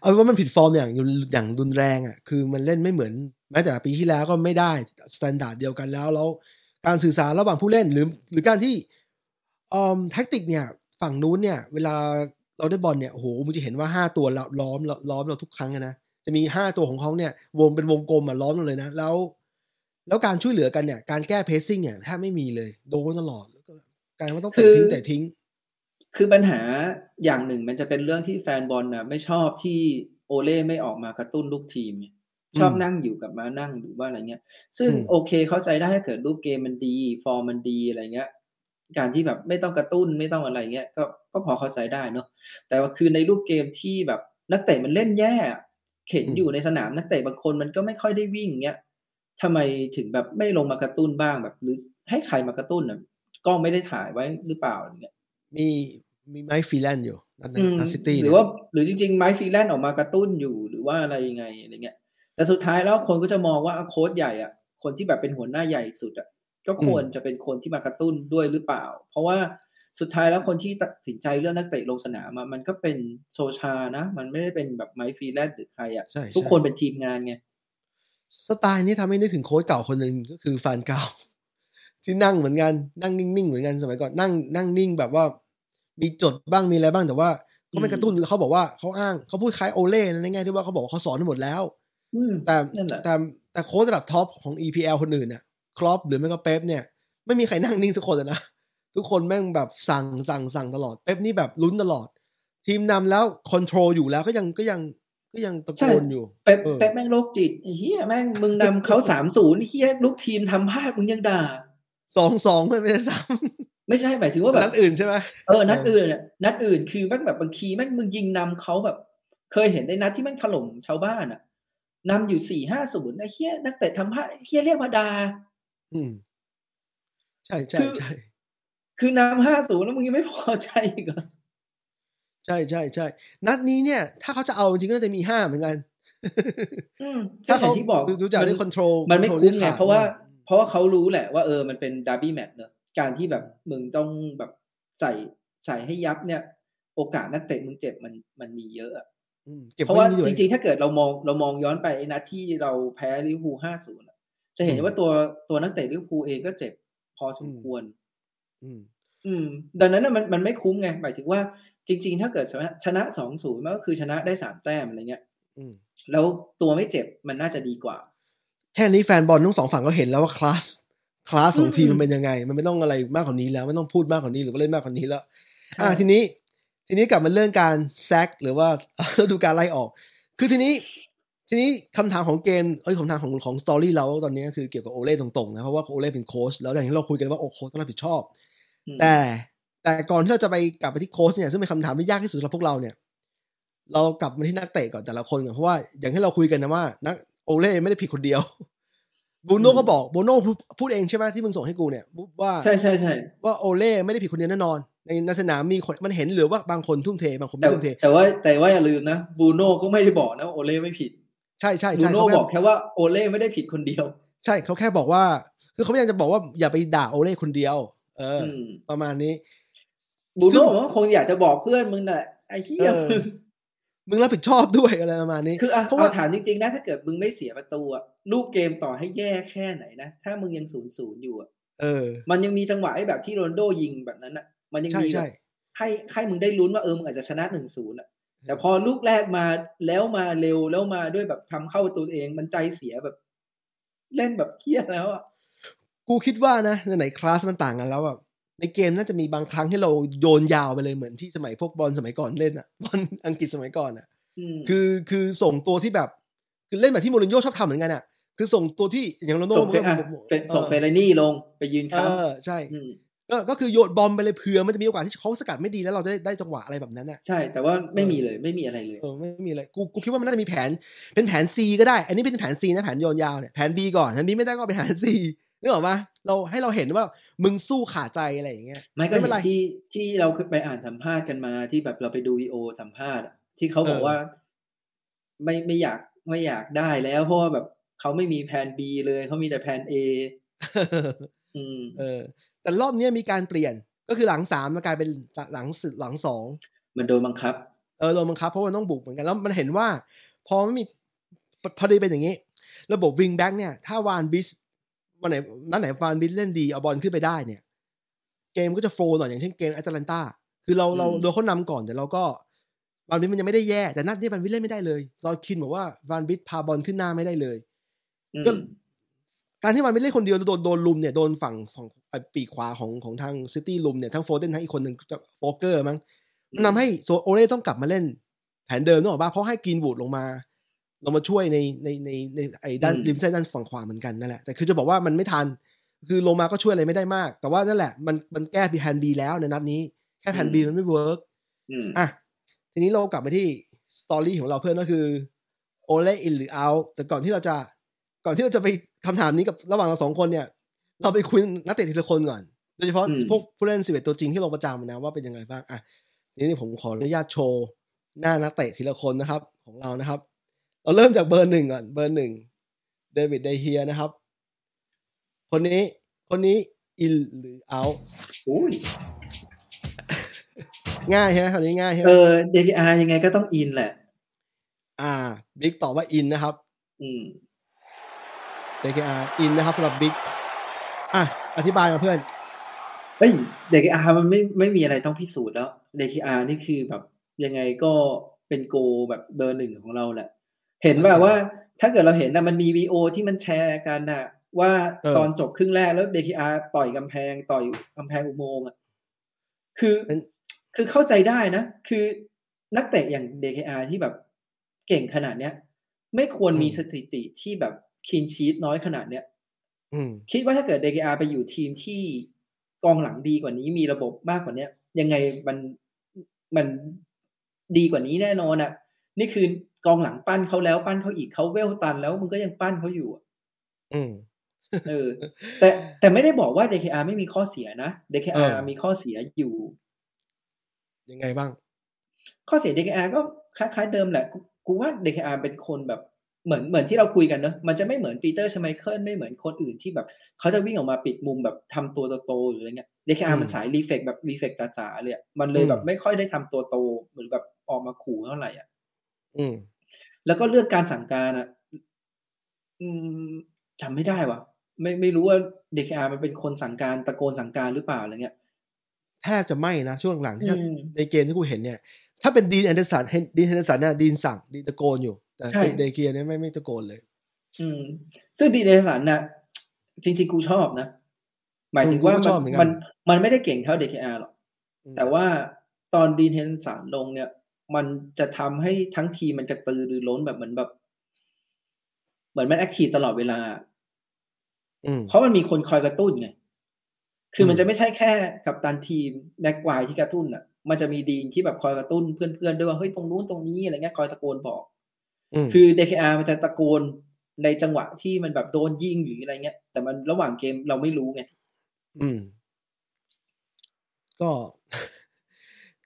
เอาเป็นว่ามันผิดฟอร์มอย่างอย่างรุนแรงอะ คือมันเล่นไม่เหมือน แม้แต่ปีที่แล้วก็ไม่ได้ standard เดียวกันแล้วแล้วการสื่อสารระหว่างผู้เล่นหรือ หรือการที่อืม tactic เนี่ย ฝั่งนู้นเนี่ย เวลาเราได้บอลเนี่ยโอ้โหมึงจะเห็นว่าห้าตัวเราล้อมล้อมเราทุกครั้งอะนะจะมีห้าตัวของเขาเนี่ยวงเป็นวงกลมอะล้อมเราเลยนะแล้ว แล้วการช่วยเหลือกันเนี่ย การแก้ pressing เนี่ยแทบไม่มีเลย โดนตลอดแล้วก็กลายว่าต้องเตะทิ้งเตะทิ้ง คือปัญหาอย่างหนึ่งมันจะเป็นเรื่องที่แฟนบอลนะไม่ชอบที่โอเล่ไม่ออกมากระตุ้นลูกทีมไงชอบอืมนั่งอยู่กับมานั่งหรือว่าอะไรเงี้ย ซึ่งอืมโอเคเข้าใจได้ถ้าเกิดรูปเกมมันดี ฟอร์มมันดีอะไรเงี้ย การที่แบบไม่ต้องกระตุ้นไม่ต้องอะไรเงี้ยก็ก็พอเข้าใจได้เนอะแต่ว่าคือในรูปเกมที่แบบนักเตะมันเล่นแย่ เข็นอยู่ในสนามนักเตะบางคนมันก็ไม่ค่อยได้วิ่งเงี้ย ทำไมถึงแบบไม่ลงมากระตุ้นบ้างแบบ หรือให้ใครมากระตุ้นอะกล้องไม่ได้ถ่ายไว้หรือเปล่าอะไรเงี้ยมีมีไมค์ฟรีแลนด์อยู่นัดอืมนัดซิตี้หรือว่า หรือจริง ๆ ไมค์ฟรีแลนด์ออกมากระตุ้นอยู่หรือว่าอะไรยังไงอะไรเงี้ย แต่สุดท้ายแล้วคนก็จะมองว่าโค้ชใหญ่อะ คนที่แบบเป็นหัวหน้าใหญ่สุดอะก็ควรจะเป็นคนที่มากระตุ้นด้วยหรือเปล่า เพราะว่าสุดท้ายแล้วคนที่ตัดสินใจเรื่องนักเตะลงสนามอะมันก็เป็นโซลชานะ มันไม่ได้เป็นแบบไมค์ฟรีแลนด์หรือใครอะใช่ทุกใช่คนเป็นทีมงานไง สไตล์นี้ทำให้นึกถึงโค้ชเก่าคนหนึ่งก็คือฟานกัลที่นั่งเหมือนกันนั่งนิ่งๆเหมือนกันสมัยก่อนนั่งนั่งนิ่งแบบว่า มีจดบ้างมีอะไรบ้างแต่ว่าเขาไม่กระตุ้นเขาบอกว่าเขาอ้างเขาพูดคล้ายโอเล่นะในแง่ที่ว่าเขาบอกว่าเขาสอนหมดแล้วอืมแต่นั่นแหละแต่แต่โค้ชระดับท็อปของ EPL คนอื่นเนี่ยคล็อปป์หรือไม่ก็เป๊ปเนี่ย ไม่มีใครนั่งนิ่งสักคนเลยนะทุกคนแม่งแบบสั่งสั่งสั่งตลอด เป๊ปนี่แบบลุ้นตลอด ทีมนำแล้วคอนโทรลอยู่แล้วก็ยังก็ยัง ก็ยังตะโกนอยู่เป๊ปเออเป๊ปแม่งโรคจิตไอ้เฮียแม่งมึงนำเขาสามศูนย์เฮียลูกทีมทำพลาดมึงยังด่าสองสองไม่ไม่ได้ซ้ไม่ใช่หมายถึงว่าำแบนับดอื่นใช่ไหมเออนัดอื่นน่ะนัดอื่นคือแม่งแบบบางทีแม่งมึงยิงนำเขาแบบ เคยเห็นในนัดที่แม่งถล่มชาวบ้านอะนำอยู่สี่ห้าศูนย์ไอ้เฮียนักเตะทำพลาดเฮียเรียกมาด่าอืม ใช่ใช่คือใช่คือนำห้าศูนย์แล้วมึงยังไม่พอใจอีกเหรอ ใช่ใช่ใช่นัดนี้เนี่ย ถ้าเขาจะเอาจริงก็น่าจะมีห้าเหมือนกันอืมถ้าก็อเขาย่างที่บอกดูดูจากได้คอนโทรลมันไม่ control คุ้มไงที่ขดเพราะว่ามกเพราะว่าเขารู้แหละว่าเออมันเป็นดาร์บี้แมตช์เนอะการที่แบบมึงต้องแบบใส่ใส่ให้ยับเนี่ย โอกาสนักเตะมึงเจ็บมันมันมีเยอะอะอืมเก็บเพราะไว้ว่านี่ด้วยจริงๆ ถ้าเกิดเรามองเรามองย้อนไปไอ้นัดที่เราแพ้ลิเวอร์พูลห้าศูนย์จะเห็นอืมว่าตัวตัวนักเตะลิเวอร์พูลเองก็เจ็บพอสมควร อืมอืม ดังนั้นน่ะมันมันไม่คุ้มไงหมายถึงว่าจริง ๆ ถ้าเกิดชนะชนะสองศูนย์มันก็คือชนะได้สามแต้มอะไรเงี้ยอืมแล้วตัวไม่เจ็บมันน่าจะดีกว่า แค่นี้แฟนบอลทั้งสองฝั่งก็เห็นแล้วว่าคลาสคลาสของทีมอืมมันเป็นยังไง มันไม่ต้องอะไรมากกว่านี้แล้วไม่ต้องพูดมากกว่านี้หรือว่าเล่นมากกว่านี้แล้วใช่อ่าทีนี้ ทีนี้กลับมาเรื่องการแซกหรือว่าดูการไล่ออก คือทีนี้ ทีนี้คำถามของเกมเอ้ยคำถามของของ story เราตอนนี้ก็คือเกี่ยวกับโอเล่ตรงๆนะเพราะว่าโอเล่เป็นโค้ชแล้วอย่างที่เราคุยกันว่าโอโค้ชต้องรับผิดชอบอืม แต่แต่ก่อนที่เราจะไปกลับไปที่โค้ชเนี่ยซึ่งเป็นคำถามที่ยากที่สุดสำหรับพวกเราเนี่ย เรากลับมาที่นักเตะก่อนแต่ละคนก่อนเพราะว่าอย่างที่เราคุยกันนะว่า นักโอเล่ไม่ได้ผิดคนเดียวบรูโน่ก็บอกบรูโน่พูดพูดเองใช่ไหมที่มึงส่งให้กูเนี่ยว่าใช่ใช่ใช่ว่าโอเล่ไม่ได้ผิดคนเดียวแน่นอน ในในสนามมีคนมันเห็นหรือว่าบางคนทุ่มเทบางคนแต่ไม่ทุ่มเท แต่ว่าแต่ว่าอย่าลืมนะบูโน่ก็ไม่ได้บอกนะว่าโอเล่ไม่ผิด ใช่ใช่บูใช่โน่เขาแค่บอกแค่ว่าโอเล่ไม่ได้ผิดคนเดียว ใช่เขาแค่บอกว่า คือเขาพยายามจะบอกว่าอย่าไปด่าโอเล่คนเดียว เออออืมประมาณนี้บูซึ่โน่งมันคงอยากจะบอกเพื่อนมึงแหละไอ้เหี้ยเออมึงรับผิดชอบด้วยอะไรประมาณนี้คืออะเพราะว่าเอาถามจริงๆนะถ้าเกิดมึงไม่เสียประตูอะลูกเกมต่อให้แย่แค่ไหนนะถ้ามึงยังศูนย์ศูนย์อยู่อะเออ มันยังมีจังหวะไอ้แบบที่โรนลโดยิงแบบนั้นอะมันยังใช่มีแบใช่บให้ให้มึงได้ลุ้นว่าเออมึงอาจจะชนะหนึ่งศูนย์อะแต่พอลูกแรกมาแล้วมาเร็วแล้วมาด้วยแบบทำเข้าประตูเองมันใจเสียแบบ เล่นแบบเครียดแล้วอะ กูคิดว่านะไหนๆคลาสมันต่างกันแล้วแบบในเกมน่าจะมีบางครั้งที่เราโยนยาวไปเลยเหมือนที่สมัยพวกบอลสมัยก่อนเล่นอะบอลอังกฤษสมัยก่อนอะอืมคือคือส่งตัวที่แบบ คือเล่นแบบที่โมรินโญ่ชอบทำเหมือนกันอะคือส่งตัวที่อย่างโรนลโดส่งเฟมันอะก็เฟส่งเฟรนี่ลงไปยืนเอค้อใช่ำอืมก็ก็คือโยนบอลไปเลยเผื่อมันจะมีโอกาสที่เขาสกัดไม่ดีแล้วเราจะได้ได้จังหวะอะไรแบบนั้นอะใช่แต่ว่าไม่มีเลยไม่มีอะไรเลยเออไม่มีอะไรกูกูคิดว่ามันน่าจะมีแผนเป็นแผน C ก็ได้ อันนี้เป็นแผน C นะแผนโยนยาวเนี่ยแผน B ก่อนแผน B ไม่ได้ก็เป็นแผน C นึกออกปะเราให้เราเห็นว่ามึงสู้ขาดใจอะไรอย่างเงี้ยไม่ก็ไม่เห็เป็นนไรที่ที่เราเคยไปอ่านสัมภาษณ์กันมาที่แบบเราไปดูวีโอสัมภาษณ์อะที่เขาบอกเออว่า ไม่ไม่อยากไม่อยากได้แล้ว เพราะว่าแบบเขาไม่มีแผน B เลยเขามีแต่แผน A อืมเออ แต่รอบเนี้ยมีการเปลี่ยนก็คือหลังสามมันกลายเป็นหลังสี่หลังสองมันโดนบังคับ เออโดนบังคับเพราะมันต้องบุกเหมือนกันแล้วมันเห็นว่า พอไม่มีพอดีเป็นอย่างนี้ ระบบวิงแบ็กเนี่ย ถ้าวานบิส วันไหนนั้นไหนวานบิสเล่นดีเอาบอลขึ้นไปได้เนี่ย เกมก็จะ flow หน่อยอย่างเช่นเกมแอตแลนตาคือเราเราอืมโดนเขานำก่อนแต่เราก็วานบิสมันยังไม่ได้แย่แต่นัดนี้วานบิสเล่นไม่ได้เลยเราคิดบอกว่าวานบิสพาบอลขึ้นหน้าไม่ได้เลยอืมก็การที่มันไม่เล่นคนเดียวโดนโดนรุมเนี่ยโดนฝั่งฝั่งไอ้ปีกขวาของของทางซิตี้รุมเนี่ยทั้งโฟเดนทั้งอีกคนหนึ่งวอล์กเกอร์มั้งมันทำให้โซโอเล่ต้องกลับมาเล่น แผนเดิมนึกออกปะเพราะให้กรีนวูดลงมา ลงมาช่วยในในในในไอ้ด้านอืมริมเส้นด้านฝั่งขวาเหมือนกันนั่นแหละแต่คือจะบอกว่ามันไม่ทัน คือลงมาก็ช่วยอะไรไม่ได้มาก แต่ว่านั่นแหละมันมันแก้แผน B แล้วในนัดนี้ แค่แผน B มันไม่ work อืมอะทีนี้เรากลับมาที่ story ของเราเพื่อนก็คือโอเล่ in หรือ out แต่ก่อนที่เราจะก่อนที่เราจะไปคำถามนี้กับระหว่างเราสองคนเนี่ย เราไปคุยนักเตะทีละคนก่อน โดยเฉพาะอืมพวกผู้เล่นสิบเอ็ดตัวจริงที่ลงประจำนะว่าเป็นยังไงบ้างอะทีนี้ผมขออนุญาตโชว์หน้านักเตะทีละคนนะครับ ของเรานะครับ เราเริ่มจากเบอร์หนึ่งก่อน เบอร์หนึ่งเดวิดเดเฮียนะครับ คนนี้คนนี้ in หรือ out อุ้ยง่ายใช่ไหมคนนี้ง่ายใช่ไหมเออ เดเคอา ยังไงก็ต้อง in แหละ อ่าบิ๊กตอบว่า in นะครับ อืม JKR in นะครับสำหรับบิ๊กอะอธิบายมาเพื่อนเฮ้ย เดเคอา มันไม่ไม่มีอะไรต้องพิสูจน์แล้ว เดเคอา นี่คือแบบยังไงก็เป็นโกลแบบเบอร์หนึ่งของเราแหละ เห็นแบบว่าถ้าเกิดเราเห็นนะมันมีวีโอที่มันแชร์กันนะว่าเออตอนจบครึ่งแรกแล้ว DKR ต่อยกำแพงต่อยกำแพงอุโมงค์อะคือเป็นคือเข้าใจได้นะ คือนักเตะอย่าง DKR ที่แบบเก่งขนาดเนี้ย ไม่ควรมีสถิติที่แบบคินชีตน้อยขนาดเนี้ยอืมคิดว่าถ้าเกิด DKR ไปอยู่ทีมที่กองหลังดีกว่านี้มีระบบมากกว่าเนี้ย ยังไงมันมันดีกว่านี้แน่นอนอะ่ะ นี่คือ กองหลังปั้นเขาแล้วปั้นเขาอีกเขาเวลตันแล้วมึงก็ยังปั้นเขาอยู่อะอืมเออ แต่แต่ไม่ได้บอกว่า DKR ไม่มีข้อเสียนะเอ DKR อมีข้อเสียอยู่ ยังไงบ้าง ข้อเสีย DKR ก็คล้ายๆเดิมแหละกูกูว่า DKR เป็นคนแบบเหมือนเหมือนที่เราคุยกันเนอะมันจะไม่เหมือนปีเตอร์ชไมเคิลไม่เหมือนคนอื่นที่แบบ เขาจะวิ่งออกมาปิดมุมแบบทำตัวโตๆหรืออะไรเงี้ย DKR มันสายรีเฟกแบบรีเฟกจ๋าๆเลยอะมันเลยแบบไม่ค่อยได้ทำตัวโตเหมือนแบบออกมาขู่เท่าไหร่อะ อืม แล้วก็เรื่องการสั่งการอะอืมจำไม่ได้ว่ะ ไม่ไม่รู้ว่า เดเคอา มันเป็นคนสั่งการตะโกนสั่งการหรือเปล่าอะไรเงี้ยแทบจะไม่นะช่วงหลังที่อืมในเกมที่กูเห็นเนี่ย ถ้าเป็นดีนเฮนเดอร์สันเห็นดีนเฮนเดอร์สันเนี่ยดีนสั่งดีนตะโกนอยู่ แต่ใช่เดเกียเนี่ยไม่ไม่ตะโกนเลย อืม ซึ่งดีนเฮนเดอร์สันน่ะ จริงๆกูชอบนะหมายถึงว่ากูก็ชอบมันเหมือนกันมันมันไม่ได้เก่งเท่า เดเคอา หรอกอืมแต่ว่าตอนดีนเฮนเดอร์สันลงเนี่ย มันจะทำให้ทั้งทีมมันกระตือรือร้นแบบเหมือนแบบ เหมือนมัน active ตลอดเวลาอืมเพราะมันมีคนคอยกระตุ้นไง คือมันอืมจะไม่ใช่แค่กัปตันทีมแม็กไกวร์ที่กระตุ้นอะ มันจะมีดีนที่แบบคอยกระตุ้นเพื่อนๆด้วยว่าเฮ้ยตรงนู้นตรงนี้อะไรเงี้ยคอยตะโกนบอกอืมคือ เดเคอา มันจะตะโกนในจังหวะที่มันแบบโดนยิงหรืออะไรเงี้ย แต่มันระหว่างเกมเราไม่รู้ไง อืม ก็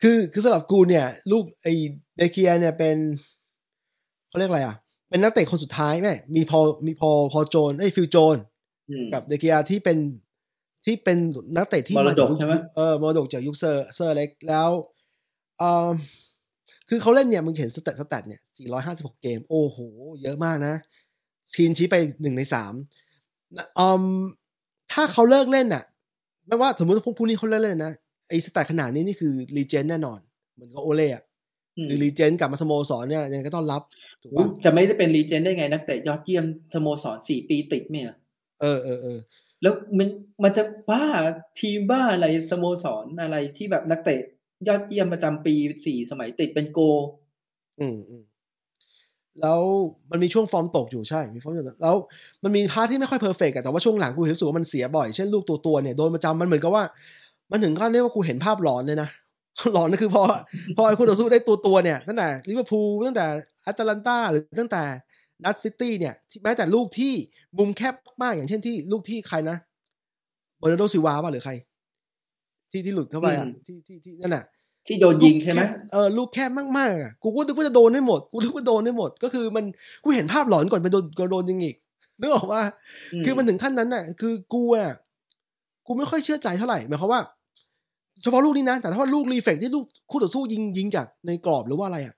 คือคือสำหรับกูเนี่ย ลูกไอเดเกียเนี่ยเป็นเขาเรียกอะไรอะ เป็นนักเตะคนสุดท้ายแม่มีพอมีพอพอโจนส์ไอ้ฟิลโจนส์อืมกับเดเกียที่เป็นที่เป็นนักเตะที่มรดกจากยุคใช่ไหมเออมรดกจากยุคเซอร์เซอร์อเล็กซ์แล้วเออคือเขาเล่นเนี่ยมึงเห็น stat stat เนี่ย 456 เกม โอ้โห เยอะมากนะทีนชี้ไปหนึ่งในสามอืมถ้าเขาเลิกเล่นน่ะ ไม่ว่าสมมติว่าพวกพวกนี้เขาเลิกเล่นนะ ไอ้ stat ขนาดนี้นี่คือ legend แน่นอน เหมือนกับโอเล่อะอืมหรือ legend กลับมาสโมสรเนี่ยยังไงก็ต้องรับถูกอุ๊ยป่ะจะไม่ได้เป็น legend ได้ไง นักเตะยอดเยี่ยมสโมสรสี่ปีติดเนี่ยเออเออเออแล้วมันมันจะบ้าทีมบ้าอะไรสโมสรอะไรที่แบบนักเตะยอดเยี่ยมประจำปีสี่สมัยติดเป็นโกล อืมอืมแล้วมันมีช่วงฟอร์มตกอยู่ใช่ มีฟอร์มตกแล้วมันมี part ที่ไม่ค่อย perfect อะแต่ว่าช่วงหลังกูเห็นรู้สึกว่ามันเสียบ่อย เช่นลูกตัวตัวๆเนี่ยโดนประจำมันเหมือนกับว่า มันถึงขั้นเรียกว่ากูเห็นภาพหลอนเลยนะ หลอนนั่นคือพอ พอไอ้คู่ต่อสู้ได้ตัวตัวๆเนี่ย ตั้งแต่ลิเวอร์พูลตั้งแต่แอตแลนตาหรือตั้งแต่นัดซิตี้เนี่ยที่แม้แต่ลูกที่มุมแคบมากอย่างเช่นที่ลูกที่ใครนะเบอร์นาร์โดซิวาป่ะหรือใคร ที่ที่หลุดเข้าไปอะอืมที่ที่ที่นั่นน่ะที่โดนยิงใช่ไหมลูกแคบเออลูกแคบมากๆอะกูก็นึกว่าจะโดนได้หมด กูนึกว่าโดนได้หมด ก็คือมันกูเห็นภาพหลอนก่อนไปโดนก็โดนยิงอีกนึกออกว่า คือมันถึงขั้นนั้นน่ะ คือกูอะกูไม่ค่อยเชื่อใจเท่าไหร่หมายความว่า เฉพาะลูกนี้นะ แต่ถ้าว่าลูกรีเฟกที่ลูกคู่ต่อสู้ยิงยิงจากในกรอบหรือว่าอะไรอะ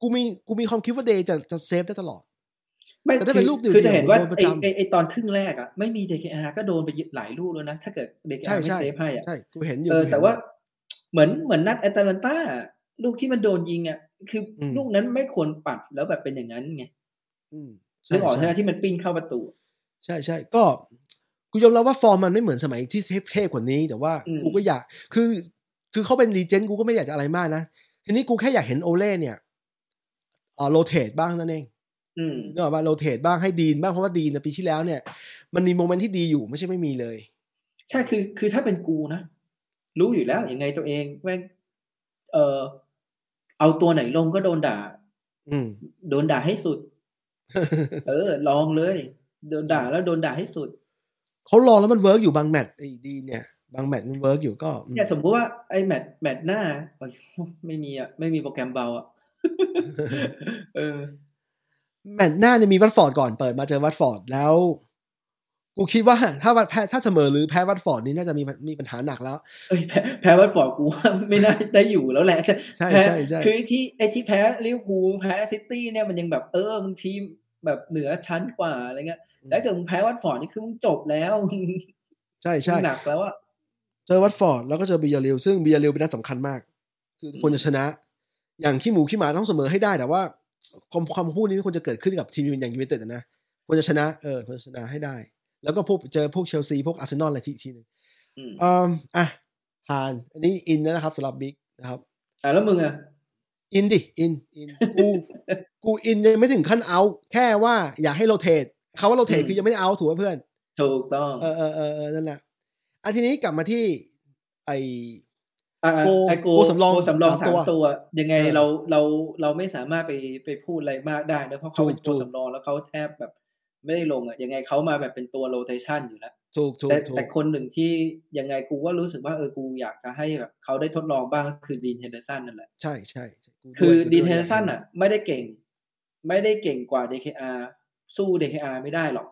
กูมีกูมีความคิดว่าเดย์จะจะเซฟได้ตลอดไม่แต่ถ้าเป็นลูกเดี่ยวๆคือจะเห็นว่าโดนประไอจำไอไอตอนครึ่งแรกอะไม่มี DKR ก็โดนไปหลายลูกแล้วนะ ถ้าเกิดใช่ DKR ไม่ใช่เซฟให้อะใช่กูเห็นอยู่เออกูเห็นแต่ว่าเหมือนเหมือนนัดแอตแลนตาลูกที่มันโดนยิงอะ คืออมลูกนั้นไม่ควรปัดแล้วแบบเป็นอย่างนั้นไงอืมใช่นึกออกใช่ใช่ไหมที่มันกลิ้งเข้าประตู ใช่ใช่ก็ กูยอมรับว่าฟอร์มมันไม่เหมือนสมัยที่เทพๆกว่านี้ แต่ว่าอืมกูก็อยากคือ คือเขาเป็น legend กูก็ไม่อยากจะอะไรมากนะทีนี้กูแค่อยากเห็นโอเล่เนี่ยอ่า rotate บ้างนั่นเองอืมนึกออกป่ะ rotate บ้างให้ดีนบ้างเพราะว่าดีนนะปีที่แล้วเนี่ย มันมี moment ที่ดีอยู่ไม่ใช่ไม่มีเลย ใช่คือคือถ้าเป็นกูนะ รู้อยู่แล้วยังไงตัวเองแม่งเออเอาตัวไหนลงก็โดนด่า อืมโดนด่าให้สุด เออ ลองเลย โดนด่าแล้วโดนด่าให้สุด เขาลองแล้วมัน work อยู่บางแมตช์ไอ้ดีนเนี่ยบางแมตช์มัน work อยู่ก็อืมเนี่ยสมมติว่าไอ้แมตช์แมตช์หน้าโอ๊ยไม่มีอะไม่มีโปรแกรมเบาอะเออแมตช์หน้าเนี่ยมีวัตฟอร์ดก่อนเปิดมาเจอวัตฟอร์ดแล้ว กูคิดว่าถ้าวัดแพ้ถ้าเสมอหรือแพ้วัตฟอร์ดนี่น่าจะมีมีปัญหาหนักแล้วเอ้ยแพ้แพ้วัตฟอร์ดกูว่าไม่น่าได้อยู่แล้วแหละใช่แพ้ใช่ใช่คือที่ไอ้ที่แพ้ลิเวอร์พูลแพ้ซิตี้เนี่ยมันยังแบบเออมึงทีม แบบเหนือชั้นกว่าอะไรเงี้ยแต่ถ้าเกิดมึงแพ้วัตฟอร์ดนี่คือมึงจบแล้วใช่ใช่หนักแล้วอะเจอวัตฟอร์ดแล้วก็เจอบียาร์เรอัลซึ่งบียาร์เรอัลเป็นนัดสำคัญมาก คือควรจะชนะ อย่างขี้หมูขี้หมาต้องเสมอให้ได้แต่ว่าความความพูดนี้ไม่ควรจะเกิดขึ้นกับทีมอย่างยูไนเต็ดนะควรจะชนะเออควรจะชนะให้ได้ แล้วก็พวกเจอพวกเชลซีพวกอาร์เซนอลอะไรทีทีหนึงอืมอืมอะผ่าน อันนี้ in แล้วนะครับสำหรับบิ๊กนะครับอ่าแล้วมึงอะ อินดิอินอินกูกูอินยังไม่ถึงขั้นเอา แค่ว่าอยากให้โรเทตคาว่าโรเทตอืมคือยังไม่ได้เอาถูกป่ะเพื่อน ถูกต้องเออเออเออเออนั่นแหละอันทีนี้กลับมาที่ ไออ่าโกไอโกโกสำรองโกสำรองสาสามมตัวตัว ยังไงเออเราเราเราไม่สามารถไปไปพูดอะไรมากได้นะเพราะเขาเป็นถูตัวกสำรองแล้วเขาแทบแบบไม่ได้ลงอะยังไงเขามาแบบเป็นตัวโรเตชันอยู่แล้ว ถูกถูกแต่ถูกแต่คนหนึ่งที่ยังไงกูก็รู้สึกว่าเออกูอยากจะให้แบบเขาได้ทดลองบ้างก็คือดีนเฮนเดอร์สันนั่นแหละ ใช่ใช่ใช่กูคือวยดีนวยเฮนเดอร์สันอะ ไม่ได้เก่ง ไม่ได้เก่งกว่า DKR สู้ DKR ไม่ได้หรอก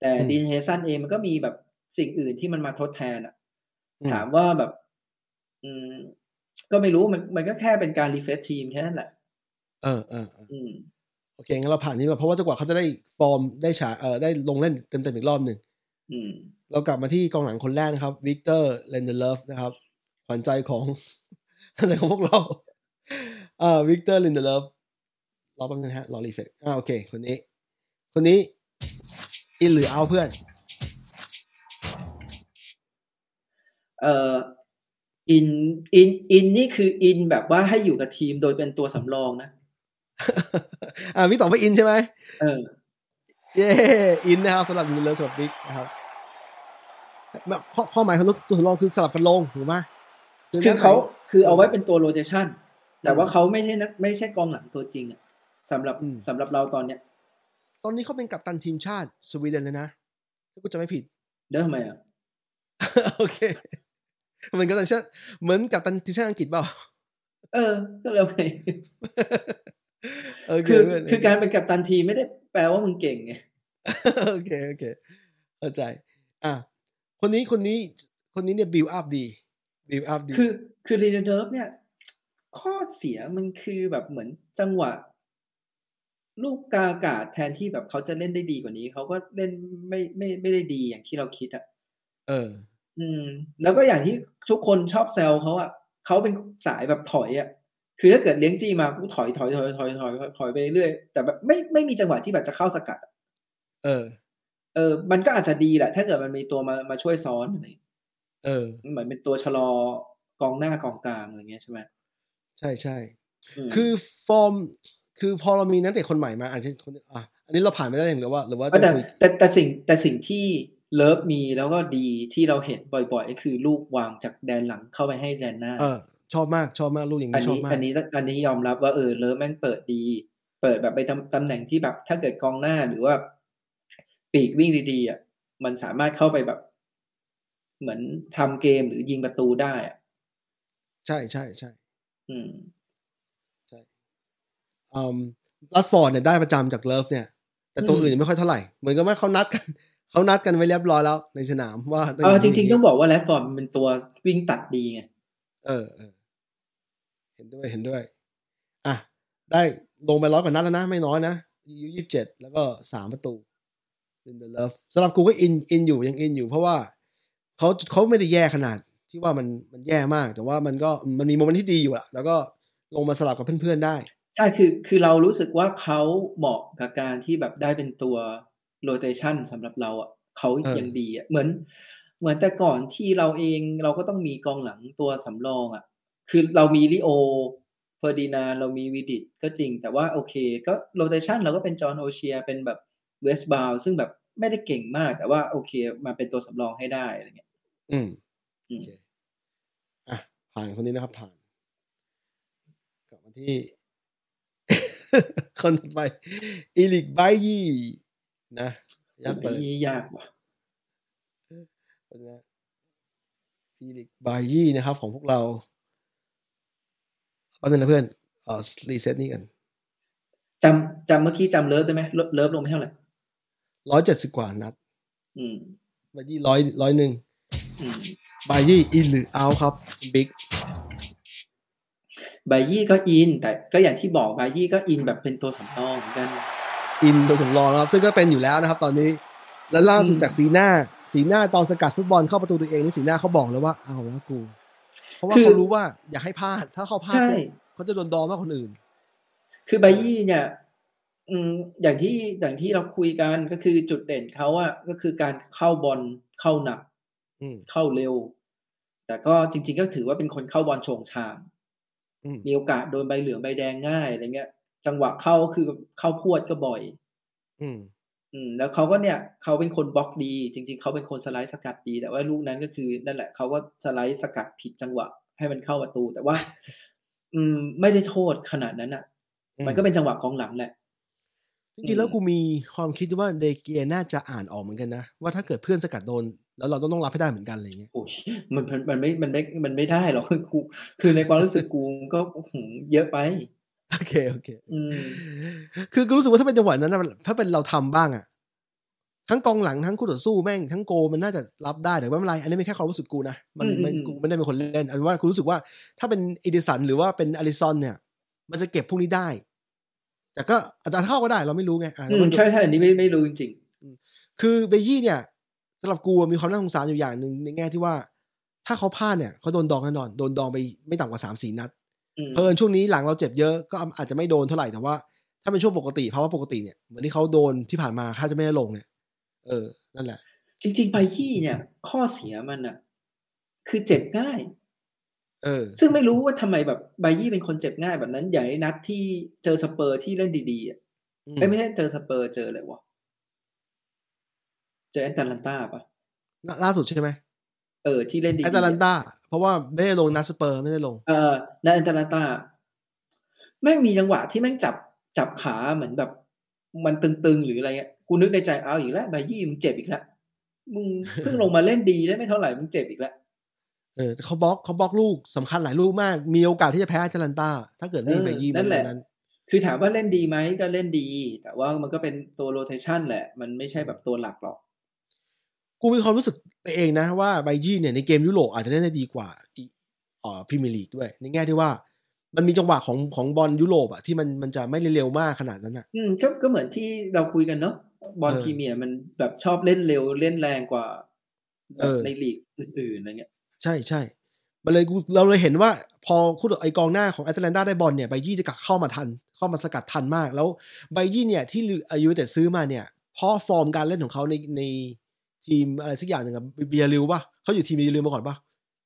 แต่ดีนเฮนเดอร์สันเองมันก็มีแบบสิ่งอื่นที่มันมาทดแทนอะอืมถามว่าแบบ อืม ก็ไม่รู้มันมันก็แค่เป็นการ refresh ทีมแค่นั้นแหละเออเออเอออืมโอเคงั้นเราผ่านนี้มาเพราะว่าจนกว่าเขาจะได้ฟอร์มได้ฉายเออได้ลงเล่นเต็มๆอีกรอบหนึ่งอืม เรากลับมาที่กองหลังคนแรกนะครับวิกเตอร์ลินเดเลิฟนะครับขวัญใจของขวัญใจของพวกเราอ่าวิกเตอร์ลินเดเลิฟรอแป๊บนึงนะฮะรอ refresh อ่าโอเค คนนี้ คนนี้ in หรือ out เพื่อน เอ่อ in in in นี่คือ in แบบว่าให้อยู่กับทีมโดยเป็นตัวสำรองนะ อ่าวิกตอบว่า in ใช่ไหมเออ เย้ in นะครับสำหรับลินเดเลิฟสำหรับวิกนะครับแบบข้อข้อหมายของตัวสำรองคือสลับกันลงถูกไหมคือเขาคือเอาไว้เป็นตัวโรเ t ชันแต่ว่าเขาไม่ใช่นักไม่ใช่กองหลังตัวจริงอะสำหรับสำหรับเราตอนเนี้ย ตอนนี้เขาเป็นกัปตันทีมชาติสวีเดนเลยนะถ้ากูจะไม่ผิดเด้อทำไมอะโอเคเหมือนกับตันชาติเหมือนกับตันทีมชาติอังกฤษเปล่าเออ ก็เลยไงโอเคคือเพื่นคือการเป็นกัปตันทีมไม่ได้แปลว่ามึงเก่งไง โอเคโอเคเข้าใจ อะคนนี้คนนี้คนนี้เนี่ยบิวอัพดีบิวอัพดีคือคือลินเดเลิฟเนี่ย ข้อเสียมันคือแบบเหมือนจังหวะ ลูกกลางอากาศแทนที่แบบเขาจะเล่นได้ดีกว่านี้ เขาก็เล่นไม่ไม่ไม่ได้ดีอย่างที่เราคิดอะเออ อืม แล้วก็อย่างที่ทุกคนชอบแซวเขาอะเขาเป็นสายแบบถอยอะคือถ้าเกิดเลี้ยงจี้มากูถอยถอยถอยถอยถอยถอยถอยไปเรื่อยแต่แบบไม่ไม่มีจังหวะที่แบบจะเข้าสกัดอะ เออ เออ มันก็อาจจะดีแหละ ถ้าเกิดมันมีตัวมามาช่วยซ้อนอะไรเออ เหมือนเป็นตัวชะลอกองหน้ากองกลางอะไรเงี้ยใช่ไหมใช่ใช่มคือฟอร์ม คือพอเรามีนักเตะคนใหม่มาอาจจะคนอะอันนี้เราผ่านไม่ได้หรือว่า หรือว่าเออแต่จะคุยแต่แต่สิ่งแต่สิ่งที่เลิฟมีแล้วก็ดีที่เราเห็นบ่อยๆ ก็คือลูกวางจากแดนหลังเข้าไปให้แดนหน้า เออ ชอบมากชอบมากลูกอย่างอันนี้ชอบนี้มาก อันนี้อันนี้ยอมรับว่าเออเลิฟแม่งเปิดดี เปิดแบบไปตำตำแหน่งที่แบบถ้าเกิดกองหน้าหรือว่า ปีกวิ่งดีๆอะมันสามารถเข้าไปแบบ เหมือนทำเกมหรือยิงประตูได้อะใช่ใช่ใช่อืมอืมแรชฟอร์ดเนี่ยได้ประจำจากเลิฟเนี่ย แต่ตัวอืมอื่นยังไม่ค่อยเท่าไหร่ เหมือนกับว่าเขานัดกันเขานัดกันไว้เรียบร้อยแล้วในสนามว่าเออจริง ๆ ต้องบอกว่าแรดฟอร์ดมันเป็นตัววิ่งตัดดีไงเออเออเห็นด้วยเห็นด้วย อะ ได้ลงไปร้อยกว่านัดแล้วนะ ไม่น้อยนะอายุยี่สิบเจ็ดแล้วก็สามประตู ลินเดเลิฟสำหรับกูก็ in in อยู่ยัง in อยู่ เพราะว่าเขาเขาไม่ได้แย่ขนาดที่ว่ามันมันแย่มาก แต่ว่ามันก็มันมี moment ที่ดีอยู่อะแล้วก็ลงมาสลับกับเพื่อนๆได้ใช่คือคือเรารู้สึกว่าเขาเหมาะกับการที่แบบได้เป็นตัวrotation สำหรับเราอะเขาเออยังดีอะเหมือน เหมือนแต่ก่อนที่เราเองเราก็ต้องมีกองหลังตัวสำรองอะ คือเรามีริโอเฟอร์ดินานด์เรามีวิดิชก็จริง แต่ว่าโอเค ก็ rotation เราก็เป็นจอห์นโอเชียเป็นแบบ เวสบราวน์ซึ่งแบบไม่ได้เก่งมาก แต่ว่าโอเค มาเป็นตัวสำรองให้ได้อะไรเงี้ย อืมอืมโอเคอะผ่านคนนี้นะครับ ผ่านกลับมาที่ คนต่อไปอีลิกไบยี่นะยักเปิดนี่ยากว่ะคนนี้อีลิกไบยี่นะครับ ของพวกเราแป๊บนึงนะเพื่อนเอ่อรีเซ็ตนี่กันจำจำเมื่อกี้จำเลิฟได้ไหมเลิฟเลิฟลงไปเท่าไหร่ ร้อยเจ็ดสิบกว่านัดอืมไบยี่ร้อยร้อยหนึ่งอืมไบยี่ in หรือ out ครับบิ๊กไบยี่ก็อิน แต่ก็อย่างที่บอกไบยี่ก็อินแบบเป็นตัวสำรองเหมือนกันอินตัวสำรองนะครับ ซึ่งก็เป็นอยู่แล้วนะครับ ตอนนี้ และล่าสุดอืมจากสีหน้า สีหน้าตอนสกัดฟุตบอลเข้าประตูตัวเองนี่สีหน้าเขาบอกเลยว่าเอาแล้วกู เพราะว่าเขารู้ว่าอย่าให้พลาด ถ้าเขาพลาดใช่ปุ๊บเขาจะโดนดอมากคนอื่น คือไบยี่เนี่ย อืมอย่างที่อย่างที่เราคุยกันก็คือจุดเด่นเขาอะก็คือการเข้าบอลเข้าหนักอืมเข้าเร็ว แต่ก็จริง ๆ ก็ถือว่าเป็นคนเข้าบอลโฉงชางอืมมีโอกาสโดนใบเหลืองใบแดงง่ายอะไรเงี้ย จังหวะเข้าคือเข้าพวดก็บ่อย อืม อืม แล้วเขาก็เนี่ยเขาเป็นคนบล็อกดี จริง ๆเขาเป็นคนสไลด์สกัดดี แต่ว่าลูกนั้นก็คือนั่นแหละเขาก็สไลด์สกัดผิดจังหวะ ให้มันเข้าประตู แต่ว่า อืม ไม่ได้โทษขนาดนั้นอะอืมมันก็เป็นจังหวะกองหลังแหละ จริงๆแล้วกูมีความคิดว่าเดเกียน่าจะอ่านออกเหมือนกันนะ ว่าถ้าเกิดเพื่อนสกัดโดน แล้วเราต้องต้องรับให้ได้เหมือนกันอะไรอย่างเงี้ยโอ้ยมันมันมันไม่มันไม่มันไม่ได้หรอกคือกูคือในความรู้สึกกูก็หืมเยอะไปโอเคโอเคอืมคือกูรู้สึกว่าถ้าเป็นจังหวะนั้นนะถ้าเป็นเราทำบ้างอะทั้งกองหลังทั้งคู่ต่อสู้แม่งทั้งโกมันน่าจะรับได้แต่ว่าไม่เป็นไรอันนี้ไม่แค่ความรู้สึกกูนะมันอืมมันอืมกูไม่ได้เป็นคนเล่นอันว่ากูรู้สึกว่าถ้าเป็นอีดิสันหรือว่าเป็นอลิซอนเนี่ย มันจะเก็บพวกนี้ได้ แต่ก็อาจจะเข้าก็ได้เราไม่รู้ไงอะอืแล้วมมันใช่ใช่อันนี้ไม่ไม่รู้จริงคือเบยี่เนี่ยสำหรับกูมีความน่าสงสารอยู่อย่างหนึ่งในแง่ที่ว่า ถ้าเขาพลาดเนี่ยเขาโดนดองแน่นอน โดนดองไปไม่ต่ำกว่าสามสี่นัดๆอืมเพลินช่วงนี้หลังเราเจ็บเยอะก็อาจจะไม่โดนเท่าไหร่แต่ว่า ถ้าเป็นช่วงปกติภาวะปกติเนี่ยเหมือนที่เขาโดนที่ผ่านมาค่าจะไม่ได้ลงเนี่ยเออ นั่นแหละ จริงๆไบยี่เนี่ย ข้อเสียมันอะคือเจ็บง่าย เออ ซึ่งไม่รู้ว่าทำไมแบบไบยี่เป็นคนเจ็บง่ายแบบนั้น อย่างไอ้นัดที่เจอสเปอร์ที่เล่นดีๆอะอืมเอ้ยไม่ใช่เจอสเปอร์เจออะไรวะเจอแอตแลนตาปะล่าล่าสุดใช่ไหมเออที่เล่นดีๆแอตแลนตาเพราะว่าไม่ได้ลงนัดสเปอร์ไม่ได้ลง เออในแอตแลนตาแม่งมีจังหวะที่แม่งจับจับขาเหมือนแบบ มันตึงๆหรืออะไรเงี้ยกูนึกในใจเอาอีกแล้วไบยี่มึงเจ็บอีกแล้วมึงเพิ่งลงมาเล่นดีได้ไม่เท่าไหร่มึงเจ็บอีกแล้ว เออแต่เขาบล็อกเขาบล็อกลูกสำคัญหลายลูกมาก มีโอกาสที่จะแพ้แอตแลนตา ถ้าเกิดไม่มีเออเบยี่นั่มันนแหละนั้น คือถามว่าเล่นดีไหมก็เล่นดี แต่ว่ามันก็เป็นตัวโรเทชันแหละ มันไม่ใช่แบบตัวหลักหรอก กูมีความรู้สึกไปเองนะว่าไบยี่เนี่ยในเกมยุโรปอาจจะเล่นได้ดีกว่าอีอ่อพรีเมียร์ลีกด้วย ในแง่ที่ว่ามันมีจังหวะของของบอลยุโรปอะที่มันมันจะไม่เร็วมากขนาดนั้นอะอืมก็ก็เหมือนที่เราคุยกันเนาะบอลเออพรีเมียร์มันแบบชอบเล่นเร็วเล่นแรงกว่าแบเอบอในลีกอื่นๆอะไรเงี้ย ใช่ใช่มันเลยกูเราเลยเห็นว่าพอคู่ไอกองหน้าของแอตแลนตาได้บอลเนี่ยไบยี่จะกลับเข้ามาทัน เข้ามาสกัดทันมาก แล้วไบยี่เนี่ยที่อายุแต่ซื้อมาเนี่ยเพราะฟอร์มการเล่นของเขาในในทีมอะไรสักอย่างหนึ่งอะบียาร์เรอัลป่ะเขาอยู่ทีมบียาร์เรอัลมาก่อนป่ะ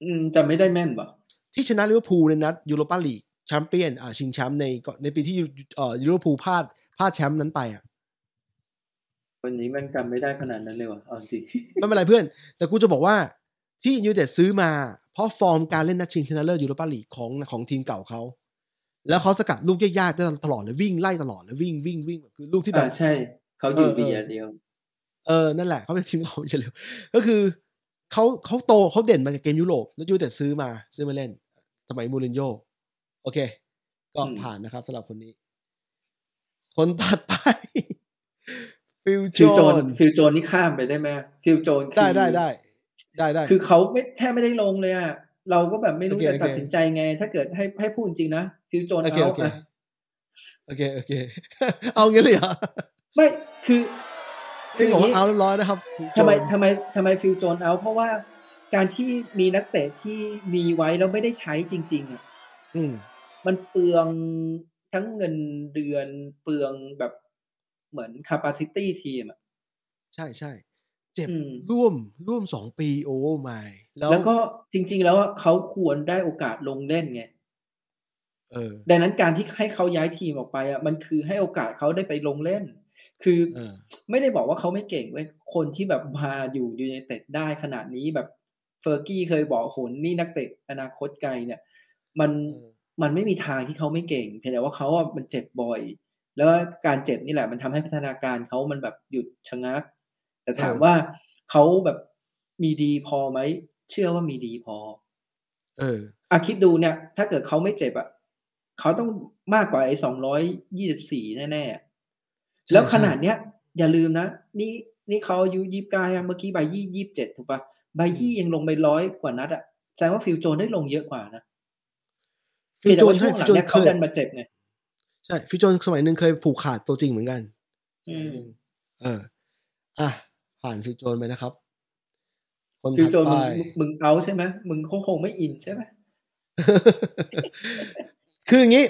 อืมจำไม่ได้แม่นปะที่ชนะลิเวอร์พูลในนัดยูโรปาลีกแชมเปี้ยนอ่าชิงแชมป์ในในปีที่เอ่อลิเวอร์พูลพลาดพลาดแชมป์นั้นไปอะวันนี้แม่งจำไม่ได้ขนาดนั้นเลยวะเอาจริงไม่เป็นไรเพื่อน แต่กูจะบอกว่า ที่ยูไนเต็ดซื้อมา เพราะฟอร์มการเล่นนัดชิงชนะเลิศยูโรปาลีกของของทีมเก่าเขา แล้วเขาสกัดลูกยากๆได้ตลอดเลยวิ่งไล่ตลอดเลยวิ่งวิ่งวิ่งคือลูกที่แบอ่าบใช่เขาอยู่เออเออเบียาร์เรอัล เออนั่นแหละเขาเป็นทีมเขาอย่าลืมก็คือเขาเขาโตเขาเด่นมาจากเกมยุโรปแล้วยูไนเต็ดซื้อมาซื้อมาเล่น สมัยมูรินโญ่โอเค ก็อืมผ่านนะครับสำหรับคนนี้ คนตัดไปฟิลฟิลโจโจนนฟิลโจนนี่ข้ามไปได้ไหมฟิลโจนคือได้ได้ได้ ได้ได้คือเขาไม่แทบไม่ได้ลงเลยอะเราก็แบบไม่รู้โอเคจะโอเคตัดสินใจไง ถ้าเกิดให้ให้พูดจริงนะฟิลโจนโอเคเอาโอเคอะโอเคโอเค เอางี้เลยเหรอไม่คือที่บอกว่าย่งนี้ out เรียบร้อยนะครับทำไมโจนทำไมทำไมฟิลโจนเอา เพราะว่าการที่มีนักเตะที่มีไว้แล้วไม่ได้ใช้จริง ๆอะอืมมันเปลืองทั้งเงินเดือนเปลืองแบบเหมือน capacity ทีมอะใช่ใช่ เจ็บอืมร่วมร่วมสองปีโอ้ไม่แล้วแล้วก็จริง ๆ แล้วอะเขาควรได้โอกาสลงเล่นไงเออดังนั้นการที่ให้เขาย้ายทีมออกไปอะมันคือให้โอกาสเขาได้ไปลงเล่น คือเออไม่ได้บอกว่าเขาไม่เก่งเว้ยคนที่แบบมาอยู่ยูไนเต็ดได้ขนาดนี้แบบเฟอร์กี้เคยบอกโหนนี่นักเตะอนาคตไกลเนี่ย มันเออมันไม่มีทางที่เขาไม่เก่ง เพียงแต่ว่าเขาอะมันเจ็บบ่อย แล้วการเจ็บนี่แหละมันทำให้พัฒนาการเขามันแบบหยุดชะงัก แต่ถามว่าเขาแบบมีดีพอไหม เชื่อว่ามีดีพอ เอออะคิดดูเนี่ย ถ้าเกิดเขาไม่เจ็บอะเขาต้องมากกว่าไอ้สองร้อยยี่สิบสี่แน่ๆใช่แล้วขใช่นาดเนี้ย อย่าลืมนะ นี่นี่เขาอายุยี่สิบเก้าเมื่อกี้ใบยี่ยี่สิบเจ็ดถูกปะใบยี่ยังลงไปร้อยกว่านัดอะแสดงว่าฟิลโจนได้ลงเยอะกว่านะฟิลโจนเพียงใช่แต่ว่าช่วงหฟิลัลงโจนเนี่ยเคเขายดันมาเจ็บไงใช่ฟิลโจนสมัยหนึ่งเคยผูกขาดตัวจริงเหมือนกัน อืมเออ อะ ผ่านฟิลโจนไปนะครับ คนถัดไปฟิลโจนมึงมึงเอาใช่ไหมมึงคงคงไม่ in ใช่ไหมคืออย่างนี้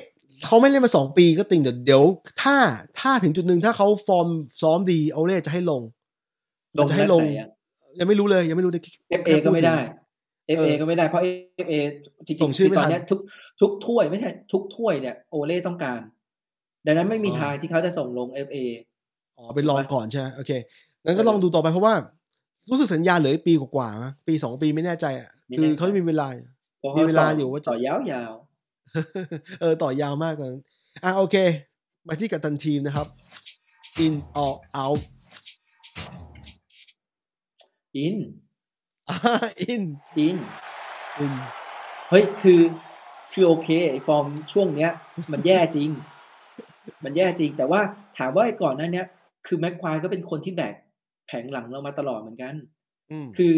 เขาไม่เล่นมาสองปีก็ติงเดี๋ยวเดี๋ยว ถ้าถ้าถึงจุดหนึ่งถ้าเขาฟอร์มซ้อมดีเอาเล่จะให้ลงลงจะนัให้ดลงไหนอะยังไม่รู้เลย ยังไม่รู้ในเอฟเอก็ไม่ได้ FA ก็ไม่ได้เพราะ FA จริงส่งชื่อๆไม่ตอทันนเนี้ยทุกทุกถ้วยไม่ใช่ทุกถ้วยเนี่ยโอเล่ต้องการ ดังนั้นไม่มีอ๋อทางที่เขาจะส่งลง FA อ๋อไปลองก่อนใช่ไหมโอเค งั้นก็ลองดูต่อไปเพราะว่า รู้สึกสัญญาเหลืออีกปีกว่าๆมั้งปีสองปีไม่แน่ใจอะไม่คืแน่อใจเขาจะมีเวลาเพราะมีเวลาต่อยู่ว่าจะต่อยาวเออต่อยาวมากตอนนั้นอะโอเค มาที่กัปตันทีมนะครับ in or out ๆอินอ่า in อิน in เฮ้ยคือคือโอเคไอฟอร์มช่วงเนี้ย มันแย่จริง มันแย่จริง แต่ว่าถามว่าไอ้ก่อนหนั้นเนี้ยคือแม็กควายก็เป็นคนที่แบก แผงหลังเรามาตลอดเหมือนกันอืมคือ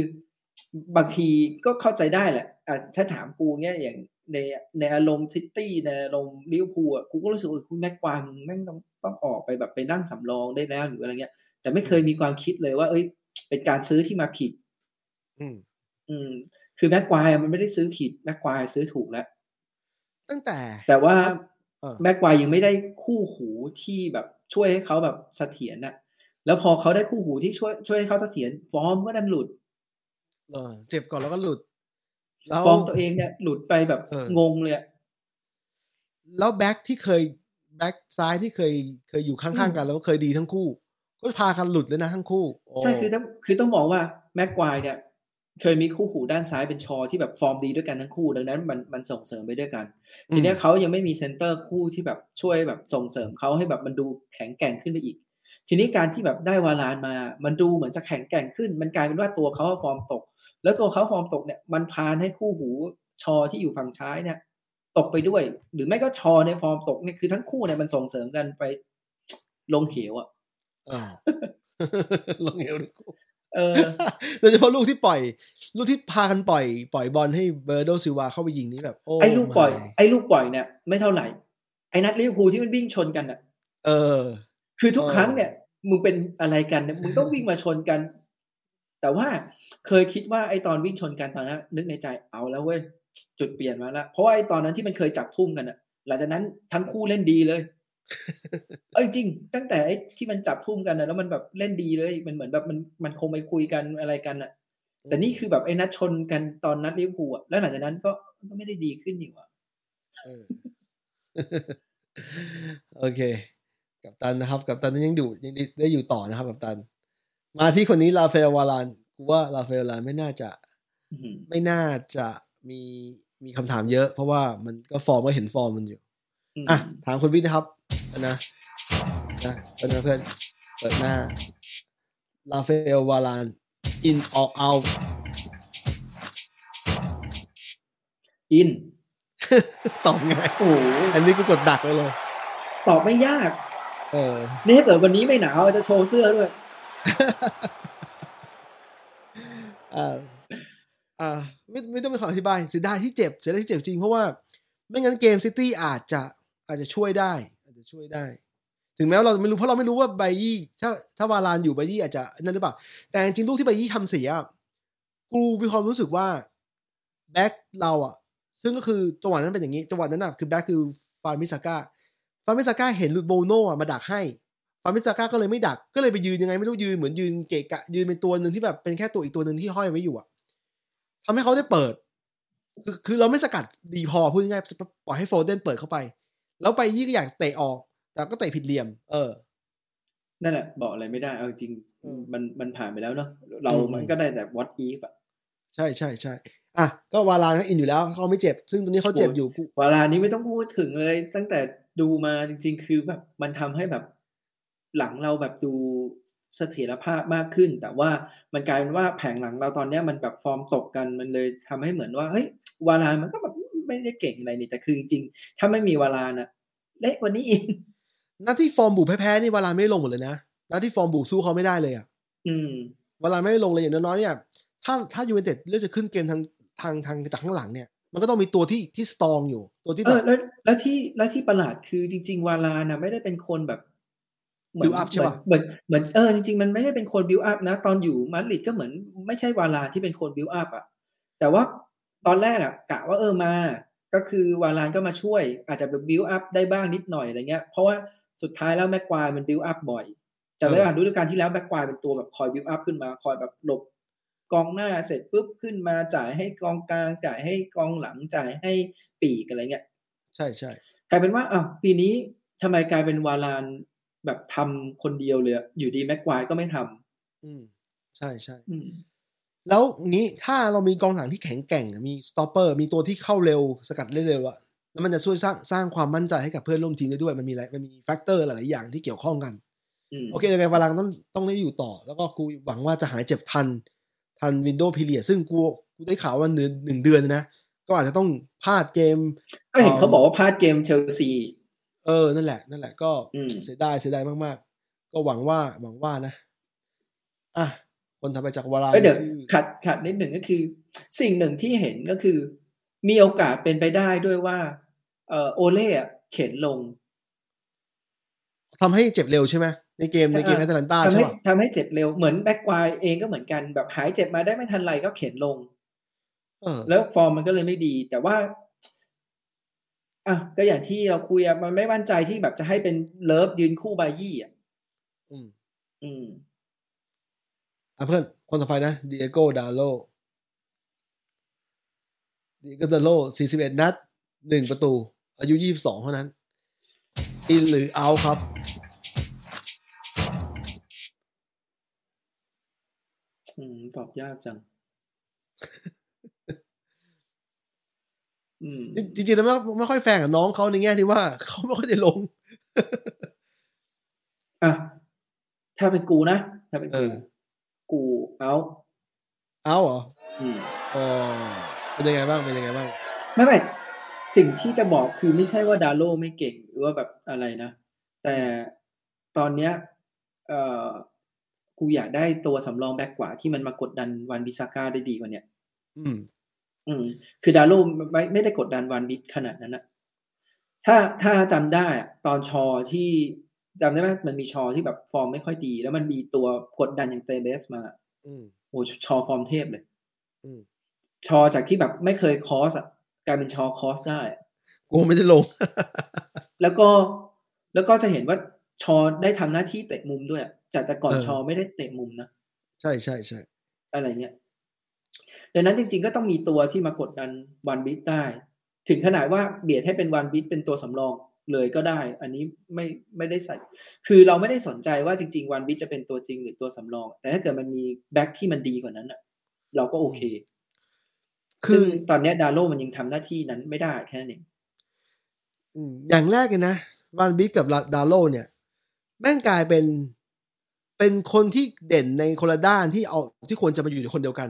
บางทีก็เข้าใจได้แหละอะถ้าถามกูเนี้ยอย่างในในอารมณ์ซิตี้ในอารมณ์ลิเวอร์พูลอะกูก็รู้สึกว่าคุณแม็กควายมึงแม่งต้องต้องออกไปแบบไปนั่งสำรองได้แล้วหรืออะไรเงี้ย แต่ไม่เคยมีความคิดเลยว่า เอ้ย เป็นการซื้อที่มาผิด อืม อืม คือแม็กควายอะมันไม่ได้ซื้อผิดแม็กควายซื้อถูกแล้วตั้งแต่ แต่ว่าเออแม็กควายยังไม่ได้คู่หูที่แบบช่วยให้เขาแบบเสถียรน่ะ แล้วพอเขาได้คู่หูที่ช่วยช่วยให้เขาเสถียรฟอร์มก็ดันหลุดเออเจ็บก่อนแล้วก็หลุดแล้วฟอร์มตัวเองเนี่ยหลุดไปแบบเอองงเลยอะแล้วแบ็คที่เคยแบ็คซ้ายที่เคยเคยอยู่ข้างๆกันแล้วก็เคยดีทั้งคู่ ก็พากันหลุดเลยนะทั้งคู่โอ้ใช่คือต้องคือต้องมองว่าแม็กควายเนี่ย เคยมีคู่หูด้านซ้ายเป็นชอที่แบบฟอร์มดีด้วยกันทั้งคู่ ดังนั้นมันมันส่งเสริมไปด้วยกัน ทีเนี้ยเขายังไม่มีเซนเตอร์คู่ที่แบบช่วยแบบส่งเสริมเขาให้แบบมันดูแข็งแกร่งขึ้นไปอีก ทีนี้การที่แบบได้วาลานมา มันดูเหมือนจะแข็งแกร่งขึ้น มันกลายเป็นว่าตัวเขาฟอร์มตก แล้วตัวเขาฟอร์มตกเนี่ยมันพานให้คู่หูชอที่อยู่ฝั่งซ้ายเนี่ย ตกไปด้วย หรือไม่ก็ชอในฟอร์มตกเนี่ยคือทั้งคู่เนี่ยมันส่งเสริมกันไปลงเหวอะเออลงเหวทั้งคู่เออโดยเฉพาะลูกที่ปล่อย ลูกที่พากันปล่อย ปล่อยบอลให้เบอร์นาร์โดซิลวาเข้าไปยิงนี่แบบโอ้ไอ้ลูกปล่อย my ไอ้ลูกปล่อยเนี่ยไม่เท่าไหร่ไอ้นัดลิเวอร์พูลที่มันวิ่งชนกันอะ เออ คือทุกเออครั้งเนี่ย มึงเป็นอะไรกันเนี่ยมึงต้องวิ่งมาชนกัน แต่ว่าเคยคิดว่าไอ้ตอนวิ่งชนกันตอนนั้นนึกในใจเอาแล้วเว้ยจุดเปลี่ยนมาแล้วเพราะว่าไอ้ตอนนั้นที่มันเคยจับทุ่มกันอะหลังจากนั้นทั้งคู่เล่นดีเลยเออจริงๆตั้งแต่ไอ้ที่มันจับทุ่มกันนะแล้วมันแบบเล่นดีเลยมันเหมือนแบบมันมันคงไปคุยกันอะไรกันอะแต่นี่คือแบบไอ้นัดชนกันตอนนัดลิเวอร์พูลอะแล้วหลังจากนั้นก็ก็ไม่ได้ดีขึ้นนี่หว่าเออโอเค กัปตันนะครับ กัปตันยังอยู่ยังได้อยู่ต่อนะครับ กัปตัน มาที่คนนี้ราฟาเอลวารานกูว่าราฟาเอลวารานไม่น่าจะอื้อหือไม่น่าจะมีมีคำถามเยอะ เพราะว่ามันก็ฟอร์มก็เห็นฟอร์มมันอยู่มอะถามคุณวิทย์นะครับนะนะเพื่อนเพื่อนเปิดหน้าลาเฟลวาลาน in or out อินตอบไงายโอ้โหอันนี้กูกดดักไว้เลย ตอบไม่ยาก เออ นี่ถ้าเกิดวันนี้ไม่หนาวจะโชว์เสื้อด้วยอ่าอ่าไม่ไม่ต้องเป็นคำอธิบายเสียดายที่เจ็บเสียดายที่เจ็บจริงเพราะว่าไม่งั้นเกมซิตี้อาจจะอาจจะช่วยได้ อาจจะช่วยได้ ถึงแม้ว่าเราไม่รู้เพราะเราไม่รู้ว่าไบยี่ถ้าถ้าวาลานอยู่ไบยี่อาจจะนั่นหรือเปล่า แต่จริงๆลูกที่ไบยี่ทำเสียอะกูมีความรู้สึกว่าแบ็คเราอะซึ่งก็คือจังหวะนั้นเป็นอย่างนี้จังหวะนั้นอะคือแบ็คคือวานบิสซาก้า วานบิสซาก้าเห็นลูโบโน่อะมาดักให้วานบิสซาก้าก็เลยไม่ดัก ก็เลยไปยืนยังไงไม่รู้ยืนเหมือนยืนเกะกะยืนเป็นตัวหนึ่งที่แบบเป็นแค่ตัวอีกตัวหนึ่งที่ห้อยไว้อยู่อะทำให้เขาได้เปิด คือคือเราไม่สกัดดีพอพูดง่ายๆปล่อยให้โฟเดนเปิดเข้าไป แล้วไปยี่ก็อยากเตะออก แต่ก็เตะผิดเหลี่ยม เออ นั่นแหละบอกอะไรไม่ได้เอาจริงอืมมันมันผ่านไปแล้วเนาะเราอืมมันก็ได้แต่ what if อะใช่ใช่ใช่อะก็วาลานก็อินอยู่แล้วเขาไม่เจ็บ ซึ่งตอนนี้เขาเจ็บอยู่กูเวลานี้ไม่ต้องพูดถึงเลย ตั้งแต่ ดูมาจริง ๆ คือแบบมันทำให้แบบหลังเราแบบดูเสถียรภาพมากขึ้น แต่ว่ามันกลายเป็นว่าแผงหลังเราตอนเนี้ยมันแบบฟอร์มตกกันมันเลยทำให้เหมือนว่าเฮ้ยวาลานมันก็แบบไม่ได้เก่งอะไรนี่แต่คือจริงๆถ้าไม่มีวาลานอะเละกว่านี้อีกนัดที่ฟอร์มบุกแพ้ๆนี่วาลานไม่ลงหมดเลยนะนัดที่ฟอร์มบุกสู้เขาไม่ได้เลยอะ อืมวาลานไม่ลงเลยอย่างน้อยๆเนี่ย ถ้าถ้ายูไนเต็ดเลือกจะขึ้นเกมทางทางทางจากข้างหลังเนี่ย มันก็ต้องมีตัวที่ที่ strong อยู่ ตัวที่เอแบอบแล้วแล้วที่แล้วที่ประหลาดคือจริง ๆ วาลานะไม่ได้เป็นคนแบบ build up ใช่ปะเหมือนเหมือนเออจริงๆมันไม่ได้เป็นคนบิวอัพนะ ตอนอยู่มาดริดก็เหมือนไม่ใช่วาลาที่เป็นคนบิวอัพอะแต่ว่าตอนแรกอะกะว่าเออมา ก็คือวาลานก็มาช่วย อาจจะแบบบิวอัพได้บ้างนิดหน่อยอะไรเงี้ย เพราะว่าสุดท้ายแล้วแม็กควายมันบิวอัพบ่อยจำได้ป่ะฤดูกาลที่แล้วแม็กควายเป็นตัวแบบคอยบิวอัพขึ้นมา คอยแบบหลบ กองหน้าเสร็จปุ๊บขึ้นมาจ่ายให้กองกลางจ่ายให้กองหลังจ่ายให้ปีกอะไรเงี้ยใช่ใช่กลายเป็นว่าอ้าวปีนี้ทำไมกลายเป็นวาลานแบบทำคนเดียวเลยอะอยู่ดีแม็กควายก็ไม่ทำอืมใช่ใช่อืมแล้วงี้ถ้าเรามีกองหลังที่แข็งแกร่งอะมี stopper มีตัวที่เข้าเร็ว สกัดเร็วๆอะแล้วมันจะช่วยสร้างสร้างความมั่นใจให้กับเพื่อนร่วมทีมได้ด้วยมันมีอะไรมันมี factor หลายๆอย่างที่เกี่ยวข้องกันอืมโอเคยังไงวาลานต้องต้องได้อยู่ต่อ แล้วก็กูหวังว่าจะหายเจ็บทัน ทัน window period ซึ่งกูกูได้ข่าวว่าหนึ่งหนึ่งเดือนนะ ก็อาจจะต้องพลาดเกมก็เห็นเขาบอกว่าพลาดเกมเชลซี เออ นั่นแหละ นั่นแหละก็อืมเสียดายเสียดายมากๆ ก็หวังว่าหวังว่านะ อะ คนทำไปจากวาลาเอ้ยเดี๋ยวคือขัดขัดนิดหนึ่งก็คือ สิ่งหนึ่งที่เห็นก็คือ มีโอกาสเป็นไปได้ด้วยว่า เออโอเล่อะเข็นลง ทำให้เจ็บเร็วใช่ไหมในเกมในเกมแอตแลนตาทำใช่ให้ป่ะทำให้เจ็บเร็วเหมือนแม็กควายเองก็เหมือนกันแบบหายเจ็บมาได้ไม่ทันไรก็เข็นลงเออแล้วฟอร์มมันก็เลยไม่ดี แต่ว่าอะก็อย่างที่เราคุยอะมันไม่มั่นใจที่แบบจะให้เป็นเลิฟยืนคู่บายี่อะอืม อืมอะเพื่อนคนต่อไปนะเดียโกดาโลเดียโกดาโลสี่สิบเอ็ดนัดหนึ่งประตู อายุยี่สิบสองเท่านั้น อินหรือเอาครับ อืม ตอบยากจัง อืม จริงๆแล้วไม่ไม่ค่อยแฟนกับน้องเขาในแง่ที่ว่าเขาไม่ค่อยได้ลง อะ ถ้าเป็นกูนะ ถ้าเป็นเอกูอกูเอาเอาเหรอ อืมอ๋อเป็นยังไงบ้าง เป็นยังไงบ้าง ไม่ไม่ สิ่งที่จะบอกคือไม่ใช่ว่าดาโลไม่เก่งหรือว่าแบบอะไรนะ แต่ตอนเนี้ยเอ่อกูอยากได้ตัวสำรองแบ็กกว่าที่มันมากดดันวันบิซาก้าได้ดีกว่าเนี้ยอืม อืม คือดาโลไม่ไม่ได้กดดันวันบิขนาดนั้นนะถ้าถ้าจำได้อะตอนชอที่จำได้ไหมมันมีชอที่แบบฟอร์มไม่ค่อยดี แล้วมันมีตัวกดดันอย่างเตเลสมา อืมโอ้ชอฟอร์มเทพเลย อืมชอจากที่แบบไม่เคย cross อะ กลายเป็นชอ cross ได้อะกูไม่ได้ลง แล้วก็แล้วก็จะเห็นว่าชอได้ทำหน้าที่เตะมุมด้วยอะจากแต่ก่อนเออชอไม่ได้เตะมุมนะ ใช่ใช่ใช่อะไรเงี้ยดังนั้นจริง ๆ ก็ต้องมีตัวที่มากดดันวันบิสได้ ถึงขนาดว่าเบียดให้เป็นวันบิสเป็นตัวสำรองเลยก็ได้ อันนี้ไม่ไม่ได้ใส่ คือเราไม่ได้สนใจว่าจริง ๆ วันบิสจะเป็นตัวจริงหรือตัวสำรอง แต่ถ้าเกิดมันมีแบ็คที่มันดีกว่านั้นอะ เราก็โอเค คือซึ่งตอนเนี้ยดาโลมันยังทำหน้าที่นั้นไม่ได้แค่นั้นเองอืมอย่างแรกเลยนะวันบิสกับดาโลเนี่ย แม่งกลายเป็นเป็นคนที่เด่นในคนละด้านที่เอาที่ควรจะมาอยู่ในคนเดียวกัน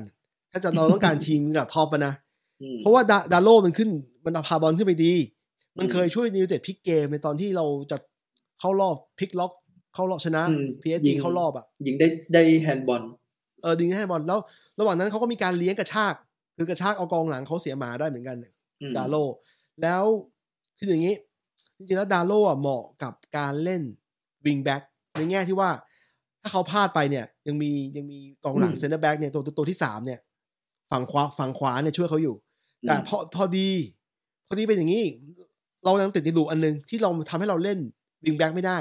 ถ้าจะเราต้องการทีมระดับ top อะนะอืมเพราะว่าดาดาโลมันขึ้นมันเอาพาบอลขึ้นไปดี มันอืมเคยช่วยยูไนเต็ดพลิกเกมในตอนที่เราจะเข้ารอบพลิกล็อกเข้ารอบชนะอืม PSG ยิงเข้ารอบอะยิงได้ได้ handball เออดึงให้บอลแล้ว ระหว่างนั้นเขาก็มีการเลี้ยงกระชาก คือกระชากเอากองหลังเขาเสียหมาได้เหมือนกันอืมดาโล แล้วคืออย่างนี้ จริงๆแล้วดาโลอะเหมาะกับการเล่น wing back ในแง่ที่ว่า ถ้าเขาพลาดไปเนี่ย ยังมียังมีกองหลัง centre back เนี่ยตัวตัวตัวที่สามเนี่ย ฝั่งขวาฝั่งขวาเนี่ยช่วยเขาอยู่ แต่พอพอดีพอดีเป็นอย่างนี้ เรายังติดใน loop อันนึงที่เราทำให้เราเล่น wing back ไม่ได้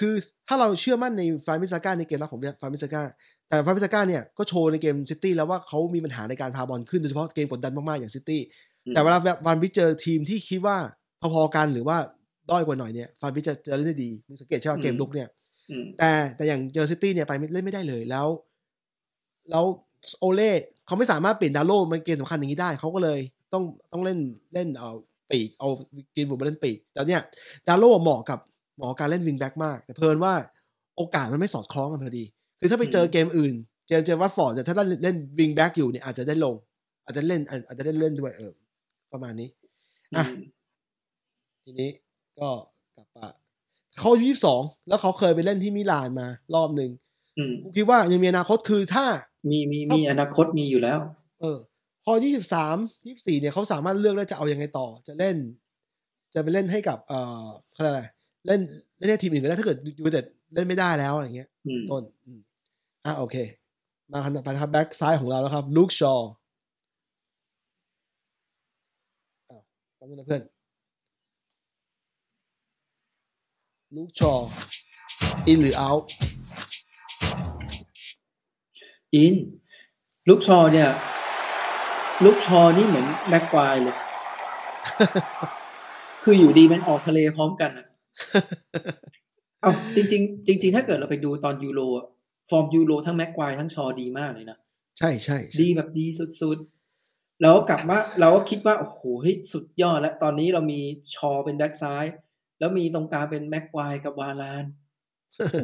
คือถ้าเราเชื่อมั่นในวานบิสซาก้าในเกมรับของวานบิสซาก้าแต่วานบิสซาก้าเนี่ยก็โชว์ในเกมซิตี้แล้วว่าเขามีปัญหาในการพาบอลขึ้นโดยเฉพาะเกมกดดันมากๆอย่างซิตี้อืมแต่เวลาวันบิสเจอทีมที่คิดว่าพอๆกันหรือว่าด้อยกว่าหน่อยเนี่ยวานบิสจะจะเล่นได้ดีมึงสังเกตใช่ไหมเกมรุกเนี่ยอืมแต่แต่อย่างเจอซิตี้เนี่ยไปไม่เล่นไม่ได้เลยแล้ว แล้วโอเล่เขาไม่สามารถเปลี่ยนดาโลมันเกมสำคัญอย่างนี้ได้เขาก็เลยต้องต้องเล่นเล่นเอาปีกเอากรีนวู้ดมาเล่นปีกแต่เนี่ยดาโลเหมาะกับ เหมาะกับการเล่น wing back มาก แต่เผอิญว่าโอกาสมันไม่สอดคล้องกันพอดี คือถ้าไปเจอเกมอื่น เจอเจอวัตฟอร์ดแต่ถ้าเล่นเล่น wing back อยู่เนี่ยอาจจะได้ลง อาจจะเล่นอาจจะได้เล่นด้วยเออประมาณนี้อะทีนี้ก็กลับมาเขาอายุยี่สองแล้วเขาเคยไปเล่นที่มิลานมารอบหนึ่งอืมกูคิดว่ายังมีอนาคตคือถ้า มีมีมีอนาคตมีอยู่แล้ว เออ พอยี่สิบสามยี่สิบสี่เนี่ยเขาสามารถเลือกได้จะเอายังไงต่อ จะเล่น จะไปเล่นให้กับ เอ่อเขาเรียกอะไร เล่นเล่นให้ทีมอื่นก็ได้ถ้าเกิดยูไนเต็ดเล่นไม่ได้แล้วอะไรเงี้ยอืมต้นอืมอะโอเค มาคนต่อไปนะครับแบ็กซ้ายของเราแล้วครับลูคชอว์อ้าวแป๊บนึงนะเพื่อนลูคชอว์ inหรือ out in ลูกชอเนี่ย ลูกชอนี่เหมือนแม็กควายเลย คืออยู่ดีมันออกทะเลพร้อมกันอะ เอาจริงๆจริงๆถ้าเกิดเราไปดูตอนยูโรอะฟอร์มยูโรทั้งแม็กควายทั้งชอดีมากเลยนะ ใช่ใช่ใช่ดีแบบดีสุดๆ แล้วกลับมาเราก็คิดว่า โอ้โหเฮ้ยสุดยอดแล้ว ตอนนี้เรามีชอเป็นแบ็กซ้าย แล้วมีตรงกลางเป็นแม็กควายกับวาลาน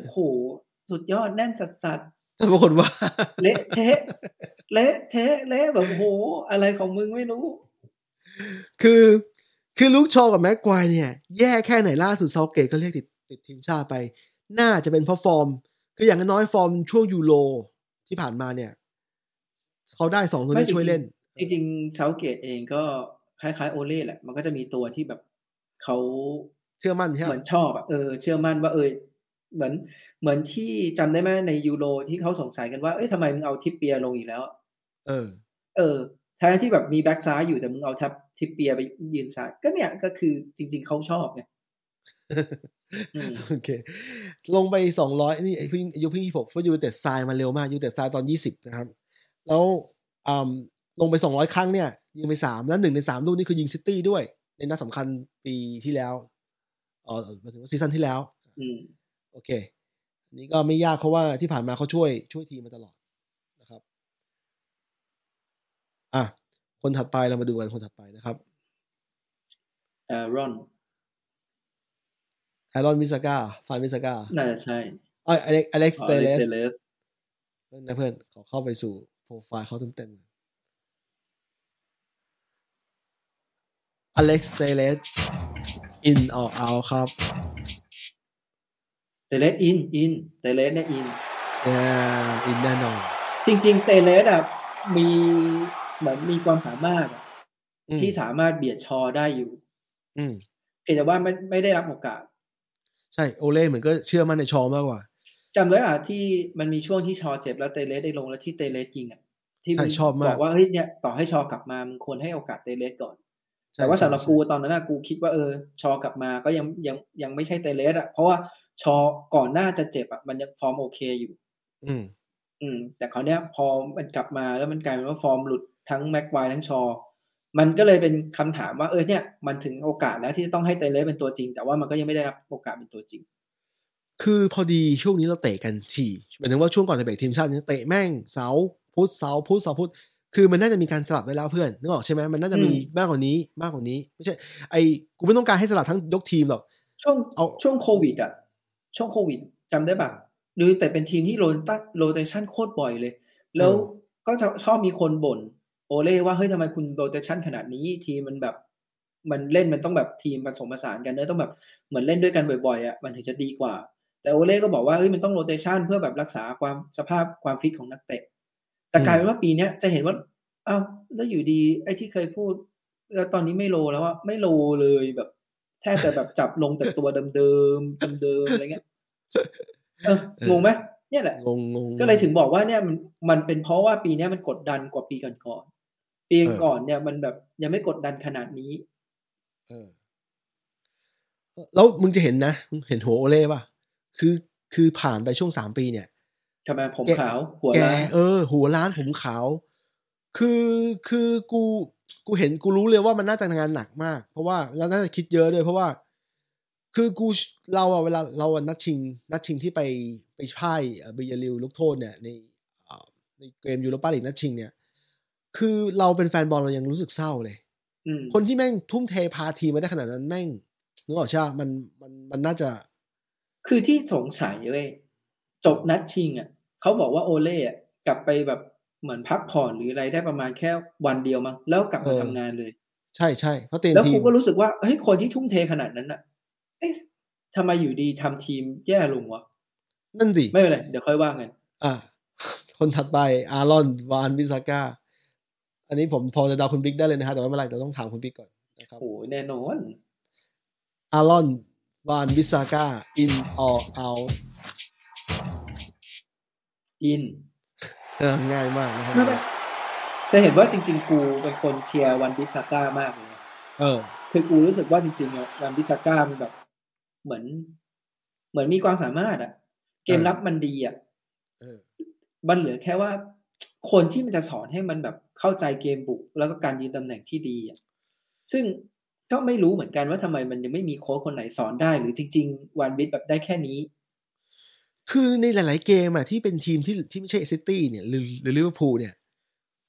โอ้โห สุดยอดแน่นจัดแต่บางคนว่าๆเละเทะเละเทะเละแบบโอ้โห อะไรของมึงไม่รู้ คือ คือลูกชอกับแม็กควายเนี่ย แย่แค่ไหนล่าสุดเซาเกตก็เรียกติดติดทีมชาติไป น่าจะเป็นเพราะฟอร์ม คืออย่างน้อยฟอร์มช่วงยูโรที่ผ่านมาเนี่ย เขาได้สองตัวนี้ไม่จริงๆช่วยเล่น จริงๆเซาเกตเองก็คล้ายๆโอเล่แหละ มันก็จะมีตัวที่แบบเขาเชื่อมั่นใช่ไหมมือนชอบอะเออเชื่อมั่นว่าเออเหมือนเหมือนที่จำได้ไหมในยูโรที่เขาสงสัยกันว่า เอ้ยทำไมมึงเอาทิปเปียลงอีกแล้ว เออ เออแทนที่แบบมีแบ็กซ้ายอยู่แต่มึงเอาทับทิปเปียไปยืนซ้ายก็เนี่ยก็คือจริง ๆเขาชอบไงอืมโอเค ลงไปสองร้อยนี่ไอ้เพิ่งอายุเพิ่งยี่หกเพราะยูเต็ดทรายมาเร็วมากยูเต็ดทรายตอนยี่สิบนะครับ แล้วอ่าลงไปสองร้อยครั้งเนี่ย ยิงไปสามแล้วหนึ่งในสามลูกนี่คือยิงซิตี้ด้วย ในนัดสำคัญปีที่แล้วเออหมายถึงว่า season ที่แล้วอืมโอเคอันนี้ก็ไม่ยากเพราะว่าที่ผ่านมาเขาช่วยช่วยทีมมาตลอดนะครับ อะคนถัดไปเรามาดูกันคนถัดไปนะครับเออรอนไอรอนบิสซาก้าวานบิสซาก้าน่าจะใช่เอ้ยอเล็กอเล็กซ์อ๋อเตเล Alex Telles นะเพื่อนขอเข้าไปสู่โปรไฟล์เขาเต็มๆอเล็กซ์เตเลสอินออกเอาครับเตเลส in in เตเลสเนี่ย inเอ่อ in แน่นอน จริง ๆ เตเลสอะมี เหมือนมีความสามารถอะอืมที่สามารถเบียดชอได้อยู่ อืมเพียงแต่ว่าไม่ไม่ได้รับโอกาส ใช่โอเล่เหมือนก็เชื่อมั่นในชอมากกว่าจำได้อะที่มันมีช่วงที่ชอเจ็บแล้วเตเลสได้ลงแล้วที่เตเลสยิงอะที่ใช่ชอบมากบอกว่าเฮ้ยเนี่ยต่อให้ชอกลับมามึงควรให้โอกาสเตเลสก่อนใช่แต่ว่าสำหรับใช่กูตอนนั้นนะกูคิดว่าเออ ชอกลับมาก็ยังยังยังไม่ใช่เตเลสอะเพราะว่าชอก่อนหน้าจะเจ็บอะมันยังฟอร์มโอเคอยู่ อืม อืม แต่คราวเนี้ยพอมันกลับมาแล้วมันกลายเป็นว่าฟอร์มหลุด ทั้งแม็กไกวร์ทั้งชอ มันก็เลยเป็นคำถามว่าเออเนี่ยมันถึงโอกาสแล้วที่จะต้องให้เตเลสเป็นตัวจริง แต่ว่ามันก็ยังไม่ได้รับโอกาสเป็นตัวจริง คือพอดีช่วงนี้เราเตะกันทีหมายถึงว่าช่วงก่อนจะเบรกทีมชาติเนี่ยเตะแม่งเสาร์พุธเสาร์พุธเสาร์พุธคือมันน่าจะมีการสลับไว้แล้วเพื่อนนึกออกใช่ไหมมันน่าจะมีอืมมากกว่านี้มากกว่านี้ไม่ใช่ไอ้กูไม่ต้องการให้สลับทั้งยกทีมหรอกช่วงเอาช่วงโควิดอะช่วงโควิดจำได้ปะยูไนเต็ดเป็นทีมที่โรนตัด rotation โคตรบ่อยเลย แล้วก็จะชอบมีคนบ่น โอเล่ว่าเฮ้ยทำไมคุณ rotation ขนาดนี้ทีมมันแบบ มันเล่นมันต้องแบบทีมผสมผสานกันเนอะต้องแบบเหมือนเล่นด้วยกันบ่อยๆอะมันถึงจะดีกว่า แต่โอเล่ก็บอกว่าเฮ้ยมันต้อง rotation เพื่อแบบรักษาความสภาพความฟิตของนักเตะแต่กลายเป็นว่าปีเนี้ยจะเห็นว่าอ้าวแล้วอยู่ดี ไอ้ที่เคยพูด แล้วตอนนี้ไม่โลแล้วว่าไม่โลเลยแบบแทบจะแบบจับลงแต่ตัวเดิมๆเดิมๆอะไรเงี้ยเอองงไหมเนี่ยแหละงงงงก็เลยถึงบอกว่าเนี่ยมันมันเป็นเพราะว่าปีเนี้ยมันกดดันกว่าปีก่อนๆ ปีเออก่อนเนี่ยมันแบบยังไม่กดดันขนาดนี้เออแล้วมึงจะเห็นนะมึงเห็นหัวโอเล่ป่ะ คือคือผ่านไปช่วงสามปีเนี่ยทำไมผมแกขาว หัวแกล้านเออ หัวล้านผมขาว คือคือกู กูเห็นกูรู้เลยว่ามันน่าจะทำงานหนักมาก เพราะว่าแล้วน่าจะคิดเยอะด้วยเพราะว่า คือกูเราอะเวลาเราอะนัดชิง นัดชิงที่ไปไปพ่ายเอ่อเบียริวลูกโทษเนี่ยในเอ่อในเกมยูโรปาลีกนัดชิงเนี่ย คือเราเป็นแฟนบอลเรายังรู้สึกเศร้าเลยอืมคนที่แม่งทุ่มเทพาทีมมาได้ขนาดนั้นแม่งนึกออกใช่ปะมันมันมันน่าจะ คือที่สงสัยเว้ยจบนัดชิงอะเขาบอกว่าโอเล่อะกลับไปแบบเหมือนพักผ่อนหรืออะไรได้ประมาณแค่วันเดียวมั้งแล้วกลับมาทำงานเลย ใช่ใช่เพราะเต็มแล้วทีกูมก็รู้สึกว่าเฮ้ยคนที่ทุ่มเทขนาดนั้นอะเอ๊ะทำไมอยู่ดีทำทีมแย่ลงวะนั่นสิไม่เป็นไรเดี๋ยวค่อยว่ากันอะคนถัดไปอารอนวานวิสาก้า อันนี้ผมพอจะเดาคุณบิ๊กได้เลยนะฮะแต่ว่าไม่เป็นไรเราต้องถามคุณบิ๊กก่อนนะครับโอ้ยแน่นอนอารอนวานวิสาก้า in or out อินเออง่ายมากนะครับไม่ไม่แต่เห็นว่าจริง ๆ กูเป็นคนเชียร์วันบิสาก้ามากเลยนะเออ คือกูรู้สึกว่าจริงๆอะวันบิสาก้ามันแบบ เหมือน เหมือนมีความสามารถอะเกมรับมันดีอะเออมันเหลือแค่ว่า คนที่มันจะสอนให้มันแบบเข้าใจเกมบุก แล้วก็การยืนตำแหน่งที่ดีอะซึ่งก็ไม่รู้เหมือนกันว่าทำไมมันยังไม่มีโค้ชคนไหนสอนได้ หรือจริง ๆ วันบิดแบบได้แค่นี้ คือในหลาย ๆ เกมอะที่เป็นทีมที่ที่ไม่ใช่ซิตี้เนี่ยหรือหรือลิเวอร์พูลเนี่ย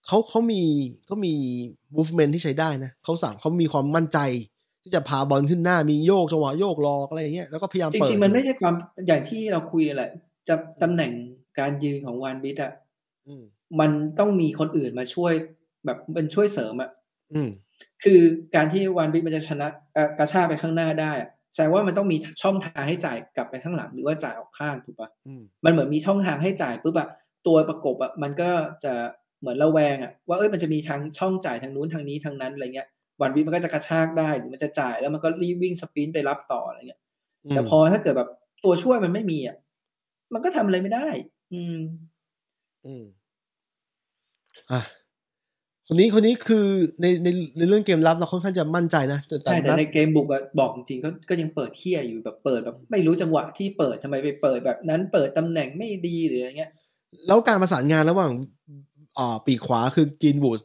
เขาเขามีเขามี movement ที่ใช้ได้นะเขาสั่งเขามีความมั่นใจ ที่จะพาบอลขึ้นหน้ามีโยกจังหวะโยกลอกอะไรอย่างเงี้ยแล้วก็พยายามจเปิดริงๆมันไม่ใช่ความอย่างที่เราคุยแหละจะตำแหน่งการยืนของวันบิดอะอื มมันต้องมีคนอื่นมาช่วยแบบเป็นช่วยเสริมอะอืมคือการที่วันบิดมันจะชนะเอ่อกระชากไปข้างหน้าได้อะแสดงว่ามันต้องมีช่องทางให้จ่ายกลับไปข้างหลังหรือว่าจ่ายออกข้างถูกปะอืมมันเหมือนมีช่องทางให้จ่ายปุ๊บอะตัวประกบอะมันก็จะเหมือนระแวงอะว่าเอ้ยมันจะมีทางช่องจ่ายทางนู้นทางนี้ทางนั้นอะไรเงี้ยวันวิมันก็จะกระชากได้หรือมันจะจ่ายแล้วมันก็รีบวิ่งสปรินต์ไปรับต่ออะไรเงี้ยแต่พอถ้าเกิดแบบตัวช่วยมันไม่มีอะมันก็ทำอะไรไม่ได้ อืม อืม อะคนนี้คนนี้คือในในในเรื่องเกมรับเราค่อนข้างจะมั่นใจนะแต่แต่ใช่แต่นัดในเกมบุกอะบอกจริงๆก็ก็ยังเปิดเคี้ยอยู่แบบเปิดแบบไม่รู้จังหวะที่เปิดทำไมไปเปิดแบบนั้นเปิดตำแหน่งไม่ดีหรืออะไรเงี้ย แล้วการประสานงานระหว่างอ่าปีกขวาคือกินบูด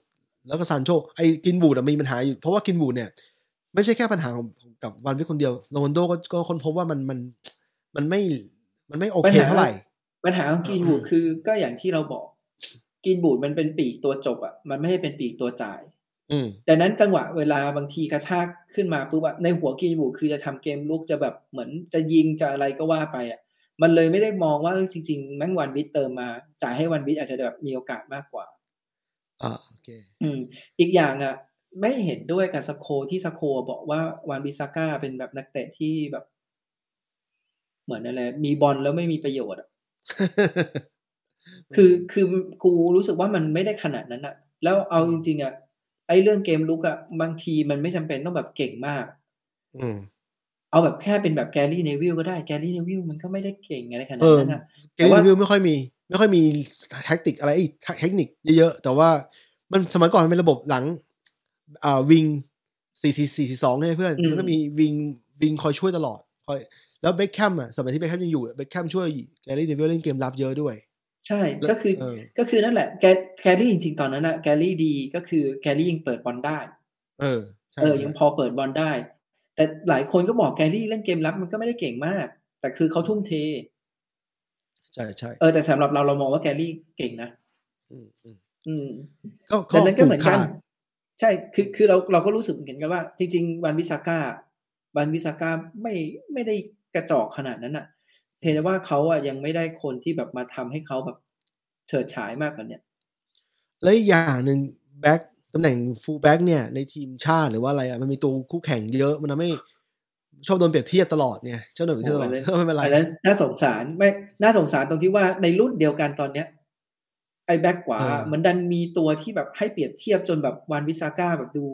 แล้วก็ซานโชไอ้กินบูดอะมีปัญหาอยู่เพราะว่ากินบูดเนี่ย ไม่ใช่แค่ปัญหาของกับวันวิคนเดียวโรนัลโดก็ก็ค้นพบว่ามันมันมันไม่มันไม่โอเคเท่าไหร่ปัญหาของกรีนบูดคือก็อย่างที่เราบอก กรีนบูดมันเป็นปีกตัวจบอะมันไม่ให้เป็นปีกตัวจ่ายอืมดังนั้นจังหวะเวลาบางทีกระชากขึ้นมาปุ๊บอะในหัวกรีนบูดคือจะทำเกมลุกจะแบบเหมือนจะยิงจะอะไรก็ว่าไปอะมันเลยไม่ได้มองว่าเออจริงๆแม่งวันบิทเติมมา จ่ายให้วันบิทอาจจะแบบมีโอกาสมากกว่าอ่าโอเค อืม อีกอย่างอะไม่เห็นด้วยกับสโคที่สโคบอกว่าวันบิซาก้าเป็นแบบนักเตะที่แบบ เหมือนอะไรมีบอลแล้วไม่มีประโยชน์อะ คือคือกูรู้สึกว่ามันไม่ได้ขนาดนั้นอะแล้วเอาจริงๆอะไอ้เรื่องเกมลุกอะบางทีมันไม่จำเป็นต้องแบบเก่งมาก อืมเอาแบบแค่เป็นแบบแกรี่เนวิลก็ได้แกรี่เนวิลมันก็ไม่ได้เก่งอะไรขนาเอดอนั้นอะเกมรีวิวไม่ค่อยมี ไม่ค่อยมีแท็กติกอะไรอีกเทคนิคเยอะๆ แต่ว่ามันสมัยก่อนมันเป็นระบบหลังอ่า wing สี่สี่สี่สองใช่เพื่อน มันก็มี wing wing คอยช่วยตลอดคอยแล้วเบคแคมอะสมัยที่เบคแคมยังอยู่เบคแคมช่วยแกรี่เนวิลล์เล่นเกมรับเยอะด้วย ใช่ก็คือเออก็คือนั่นแหละแกแกรี่จริง ๆ ตอนนั้นอะแกรี่ดีก็คือแกรี่ยังเปิดบอลได้ เออใช่เออใช่ยังพอเปิดบอลได้ แต่หลายคนก็บอกแกรี่เล่นเกมรับมันก็ไม่ได้เก่งมาก แต่คือเขาทุ่มเท ใช่ใช่เออแต่สำหรับเราเรามองว่าแกรี่เก่งนะอืมอืมอืมก็ดังนั้นก็เหมือนกันผูขาดใช่คือคือเราเราก็รู้สึกเหมือนกันว่า จริง ๆ วานบิสซาก้าวานบิสซาก้าไม่ไม่ได้กระจอกขนาดนั้นอะ เพียงแต่ว่าเขาอะยังไม่ได้คนที่แบบมาทำให้เขาแบบเฉิดฉายมากกว่าเนี้ยแล้วอีกอย่างหนึ่งแบ็คตำแหน่งฟูลแบ็กเนี่ยในทีมชาติหรือว่าอะไรอะมันมีตัวคู่แข่งเยอะมันทำให้ชอบโดนเปรียบเทียบตลอดเนี่ยชอบโดนเปรียบเทียบตลอดโอ้ยเออไม่เป็นไรอันนั้นน่าสงสารไม่น่าสงสารตรงที่ว่าในรุ่นเดียวกันตอนเนี้ยไอ้แบ็คขวาเออเหมือนดันมีตัวที่แบบให้เปรียบเทียบจนแบบวานบิสซาก้าแบบดู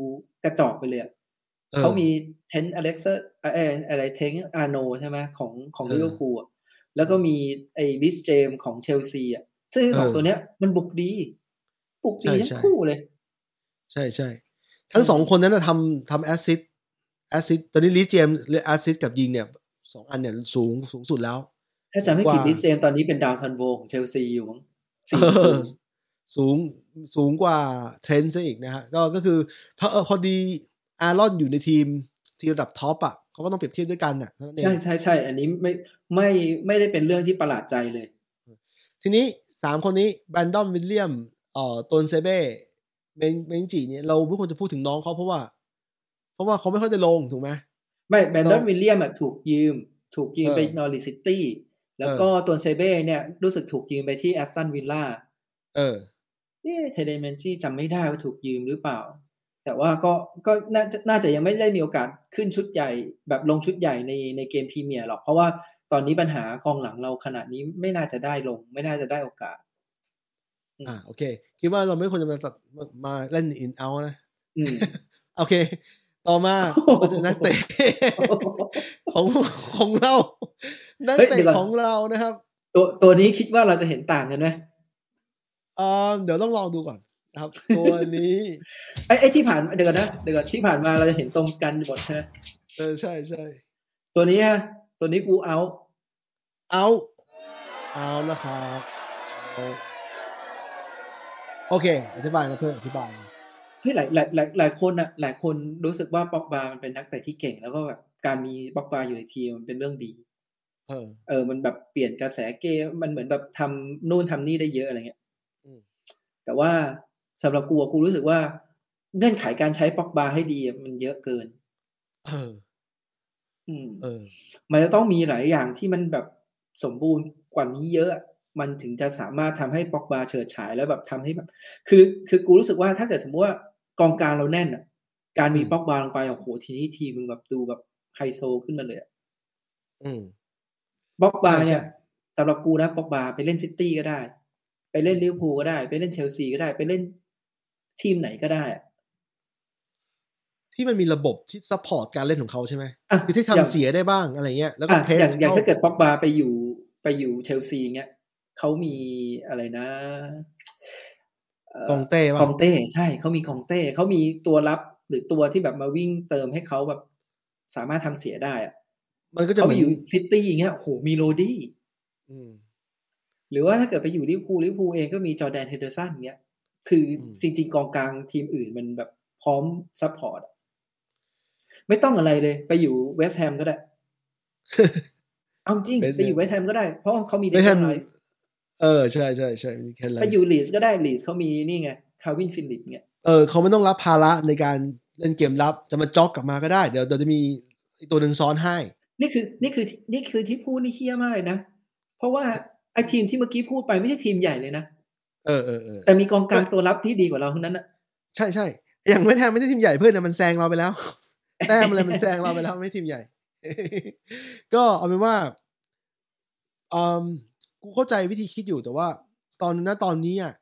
กระจอกไปเลยอะออเขามีเทรนต์อเล็กซ์เอออะไรเทรนต์อาร์โนลด์ใช่ไหมของของเออลิเวอร์พูลอะ แล้วก็มีไอ้รีซเจมส์ของเชลซีอะซึ่งสองเออตัวเนี้ย มันบุกดี บุกดีใช่ทั้ใช่งคู่เลย ใช่ใช่ทั้งสองคนนั้นนะทำทำ assist assist ตอนนี้รีซเจมส์ assist กับยิงเนี่ยสองอันเนี่ยสูงสูงสุดแล้ว ถ้าจะไม่ผิดว่ารีซเจมส์ตอนนี้เป็นดาวซันโวของเชลซีอยู่มั้งสี่เอประตูอสูงสูงกว่าเทรนต์ซะอีกนะฮะก็ก็คือพอเออพอดีอารอนอยู่ในทีม ทีมระดับ top อะเขาก็ต้องเปรียบเทียบด้วยกันน่ะเท่านั้นเองใช่ใช่ใช่อันนี้ไม่ไม่ไม่ได้เป็นเรื่องที่ประหลาดใจเลย ทีนี้สามคนนี้แบรนดอนวิลเลียมเอ่อตวนเซเบ้เมนเมนจี้เนี่ยเราไม่ควรจะพูดถึงน้องเขาเพราะว่า เพราะว่าเขาไม่ค่อยได้ลงถูกไหมไม่แบรนดอนเราวิลเลียมอะถูกยืม ถูกยืมเออไปนอริชซิตี้แล้วก็ตัวเซเบ้เนี่ยรู้สึกถูกยืมไปที่แอสตันวิลล่าเออเอ๊ะเท็ดเดนเมนจี้จำไม่ได้ว่าถูกยืมหรือเปล่า แต่ว่าก็ก็น่าจะน่าจะยังไม่ได้มีโอกาสขึ้นชุดใหญ่ แบบลงชุดใหญ่ในในเกมพรีเมียร์หรอก เพราะว่าตอนนี้ปัญหากองหลังเราขนาดนี้ไม่น่าจะได้ลง ไม่น่าจะได้โอกาส อ่าโอเค คิดว่าเราไม่ควรจะมาตัดมามาเล่นอินเอานะอืมโอเค ต่อมาเราจะนักเตะของของเรา นักเฮ้ยเตะเดี๋ยวก่อนของเรานะครับ ตัวตัวนี้คิดว่าเราจะเห็นต่างกันไหมเอ่อเดี๋ยวต้องลองดูก่อนนะ ครับ ตัวนี้ไอ้ไอ้ที่ผ่านเดี๋ยวก่อนนะเดี๋ยวก่อนที่ผ่านมาเราจะเห็นตรงกันหมดใช่ไหมเออใช่ใช่ตัวนี้ฮะตัวนี้กูเอาเอาเอานะครับเอาโอเค อธิบายมาเพิ่มอธิบายมาเฮ้ยหลายหลายหลายหลายคนอะหลายคนรู้สึกว่าป็อกบามันเป็นนักเตะที่เก่ง แล้วก็แบบการมีป็อกบาอยู่ในทีมมันเป็นเรื่องดี เออ เออ มันแบบเปลี่ยนกระแสเกมมันเหมือนแบบทำนู่นทำนี่ได้เยอะอะไรเงี้ยอืมแต่ว่า สำหรับกูอะกูรู้สึกว่าเงื่อนไขการใช้ป็อกบาให้ดีอะมันเยอะเกิน เออ อืม เออ มันจะต้องมีหลายอย่างที่มันแบบสมบูรณ์กว่านี้เยอะ มันถึงจะสามารถทำให้ป็อกบาเฉิดฉายแล้วแบบทำให้แบบ คือ คือกูรู้สึกว่าถ้าเกิดสมมติว่ากองกลางเราแน่นอะ การมีอืมป็อกบาลงไปโอ้โหทีนี้ทีมมึงแบบดูแบบไฮโซขึ้นมาเลยอะอืมป็อกบาใช่เนี่ยใช่สำหรับกูนะป็อกบาไปเล่นซิตี้ก็ได้ ไปเล่นลิเวอร์พูลก็ได้ ไปเล่นเชลซีก็ได้ ไปเล่น ทีมไหนก็ได้อะที่มันมีระบบที่ support การเล่นของเขาใช่ไหมอะคือที่อย่างทำเสียได้บ้างอะไรเงี้ยแล้วก็อะ pace อย่างอย่างเข้าถ้าเกิดป็อกบาไปอยู่ไปอยู่เชลซีเงี้ยเขามีอะไรนะเกองเต้กป่ะองเต้ใช่เขามีกองเต้เขามีตัวรับหรือตัวที่แบบมาวิ่งเติมให้เขาแบบสามารถทำเสียได้อะมันก็จะเขาเหไปมือนอยู่ซิตี้อย่างเงี้ยโอ้โหมีโรดรี้อืมหรือว่าถ้าเกิดไปอยู่ลิเวอร์พูลลิเวอร์พูลเองก็มีจอร์แดนเฮนเดอร์สันเงี้ย คืออมจริง ๆ กองกลางทีมอื่นมันแบบพร้อม support อะไม่ต้องอะไรเลย ไปอยู่เวสต์แฮมก็ได้ เอาจริง West ไปอยู่เวสต์แฮมก็ได้ เพราะว่าเขามีเดไม่คใช่อนไรส์เออ ใช่ใช่ใช่มีแค่ไรไปอยู่ลีดส์ก็ได้ลีดส์เขามีนี่ไงคาลวินฟิลลิปส์เงี้ยเออเขาไม่ต้องรับภาระในการเล่นเกมรับจะมา jog กลับมาก็ได้ เดี๋ยวเดี๋ยวจะมีอีกตัวหนึ่งซ้อนให้ นี่คือ นี่คือนี่คือที่พูดนี่เฮี้ยมากเลยนะ เพราะว่าไอ้ทีมที่เมื่อกี้พูดไปไม่ใช่ทีมใหญ่เลยนะ เออเออเออแต่มีกองกลางตัวรับที่ดีกว่าเราทั้งนั้นอะใช่ใช่อย่างไม่แทนไม่ได้ทีมใหญ่เพื่อนนะมันแซงเราไปแล้ว แต้มอะไรมันแซงเราไปแล้วไม่ใช่ทีมใหญ่ ก็เอาเป็นว่าอืมกูเข้าใจวิธีคิดอยู่แต่ว่า ตอนนั้นตอนนี้อะ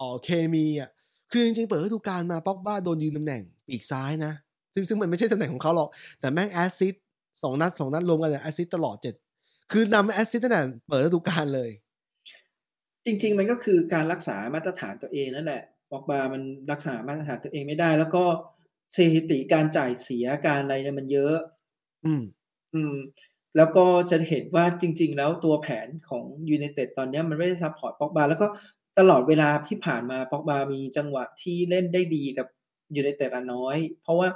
อ๋อเคมีอะคือจริงๆเปิดฤดูกาลมาป็อกบ้าโดนยืนตำแหน่งปีกซ้ายนะซึ่งซึ่งมันไม่ใช่ตำแหน่งของเขาหรอก แต่แม่งแอสซิสสองนัดสองนัดรวมกันเนี่ย assist ตลอดเจ็ดคือนำ assist ตั้งแต่เปิดฤดูกาลเลย จริง ๆ มันก็คือการรักษามาตรฐานตัวเองนั่นแหละป็อกบามันรักษามาตรฐานตัวเองไม่ได้ แล้วก็สถิติการจ่ายเสียการอะไรเนี่ยมันเยอะ อืม อืม แล้วก็จะเห็นว่าจริง ๆ แล้วตัวแผนของยู i นเต็ดตอนเนี้ยมันไม่ได้ support ป็อกบาแล้วก็ตลอดเวลาที่ผ่านมาป็อกบามีจังหวะที่เล่นได้ดีกับยู i นเต็ดอะน้อย เพราะว่า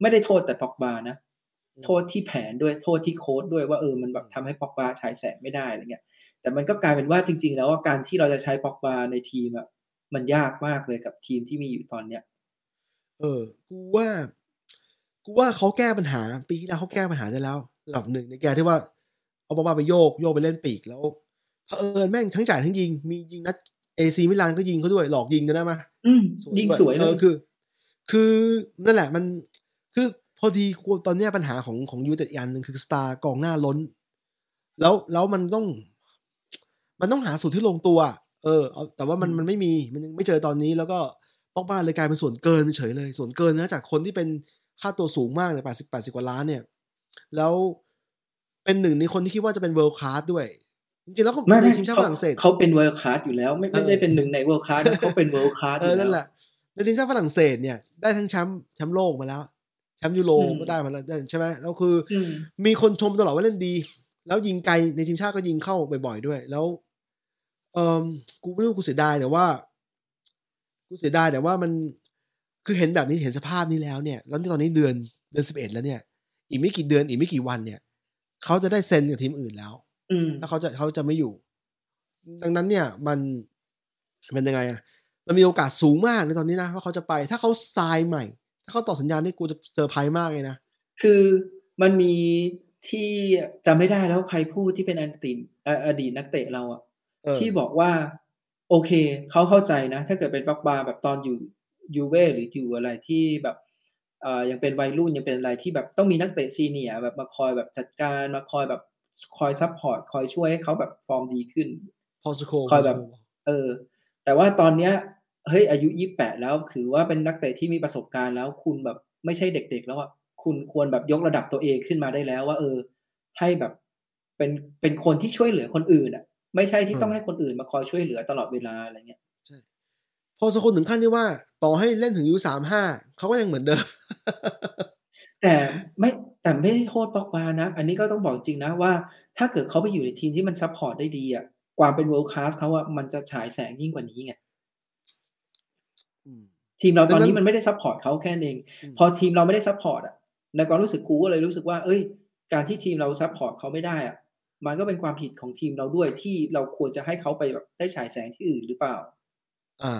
ไม่ได้โทษแต่ป็อกบานะอืม โทษที่แผนด้วยโทษที่โค้ดด้วยว่าเออมันแบบทำให้ป็อกบาฉายแสงไม่ได้อะไรเงี้ย แต่มันก็กลายเป็นว่าจริง ๆ แล้วว่าการที่เราจะใช้ป็อกบาในทีมอะมันยากมากเลยกับทีมที่มีอยู่ตอนเนี้ย เออ กูว่า กูว่าเขาแก้ปัญหา ปีที่แล้วเขาแก้ปัญหาได้แล้วระดับหนึ่งในแกที่ว่า เอาบอลมาไปโยกโยกไปเล่นปีกแล้วเผอิญแม่งทั้งจ่ายทั้งยิง มียิงนัดเอซีมิลานก็ยิงเขาด้วยหลอกยิงกันได้ไหมอืมสวยยิงด้วยสวยเลเอยอคือ คือนั่นแหละมันคื อพอดีกูตอนเนี้ยปัญหาของของยูไนเต็ดอีกอันหนึ่งคือสตาร์กองหน้าล้น แล้วแล้วมันต้อง มันต้องหาสูตรที่ลงตัว เออเอาแต่ว่ามันอืมมันไม่มีมันยังไม่เจอตอนนี้ แล้วก็ป็อกบาเลยกลายเป็นส่วนเกินเฉยเลย ส่วนเกินนะจากคนที่เป็นค่าตัวสูงมากเนี่ยแปดสิบแปดสิบกว่าล้านเนี่ย แล้วเป็นหนึ่งในคนที่คิดว่าจะเป็น world class ด้วยจริงๆแล้วเขาไม่ในไม่ทีมชาติเขาฝรั่งเศสเขาเป็น world class อยู่แล้ว ไม่ไม่เออได้เป็นหนึ่งใน world class เขาเป็น world class เออนั่นแหละในทีมชาติฝรั่งเศสเนี่ยได้ทั้งแชมป์แชมป์โลกมาแล้วแช มป์ยูโรก็ได้มาแล้วใช่ไหมแล้วคืออืมมีคนชมตลอดว่าเล่นดี แล้วยิงไกลในทีมชาติก็ยิงเข้าบ่อยๆด้วย แล้ว เออกูไม่รู้กูเสียดายแต่ว่า กูเสียดายแต่ว่ามันคือเห็นแบบนี้เห็นสภาพนี้แล้วเนี่ย แล้วตอนนี้เดือนเดือนสิบเอ็ดแล้วเนี่ย อีกไม่กี่เดือนอีกไม่กี่วันเนี่ยเขาจะได้เซ็นกับทีมอื่นแล้วอืมถ้าเขาจะเขาจะไม่อยู่ ดังนั้นเนี่ย มันเป็นยังไงอะมันมีโอกาสสูงมากในตอนนี้นะว่าเขาจะไป ถ้าเขาทรายใหม่ ถ้าเขาต่อสัญญาณนี่กูจะเซอร์ไพรส์มากเลยนะ คือมันมีที่จำไม่ได้แล้วใครพูดที่เป็นอดีตเอ่ออดีตนักเตะเราอะเออที่บอกว่า โอเคเขาเข้าใจนะ ถ้าเกิดเป็นปักบาแบบตอนอยู่ยูเว่หรืออยู่อะไรที่แบบเอ่อยังเป็นวัยรุ่นยังเป็นอะไรที่แบบต้องมีนักเตะ senior แบบมาคอยแบบจัดการมาคอยแบบคอย support คอยช่วยให้เขาแบบฟอร์มดีขึ้น พอลสโคลส์คอยแบบ เออ แต่ว่าตอนเนี้ย เฮ้ยอายุยี่แปดแล้วถือว่าเป็นนักเตะที่มีประสบการณ์แล้ว คุณแบบไม่ใช่เด็ก ๆ แล้วอะคุณควรแบบยกระดับตัวเองขึ้นมาได้แล้ว ว่า เออ ให้แบบเป็นเป็นคนที่ช่วยเหลือคนอื่นอะ ไม่ใช่ที่ต้องให้คนอื่นมาคอยช่วยเหลือตลอดเวลาอะไรเงี้ยพอลสโคลส์ถึงขั้นที่ว่า ต่อให้เล่นถึงอายุสามห้าเขาก็ยังเหมือนเดิม แต่ไม่แต่ไม่ได้โทษป็อกบานะ อันนี้ก็ต้องบอกจริงนะว่า ถ้าเกิดเขาไปอยู่ในทีมที่มัน support ได้ดีอะความเป็น world class เขาอะมันจะฉายแสงยิ่งกว่านี้ไงอืม ทีมเราตอนดังนั้นี้นมันไม่ได้ซัพพอร์ตเขาแค่นั้นเองอืมพอทีมเราไม่ได้ support อะในความรู้สึกกูก็เลยรู้สึกว่า เอ้ย การที่ทีมเรา support เขาไม่ได้อะมันก็เป็นความผิดของทีมเราด้วยที่เราควรจะให้เขาไปแบบได้ฉายแสงที่อื่นหรือเปล่า อ่า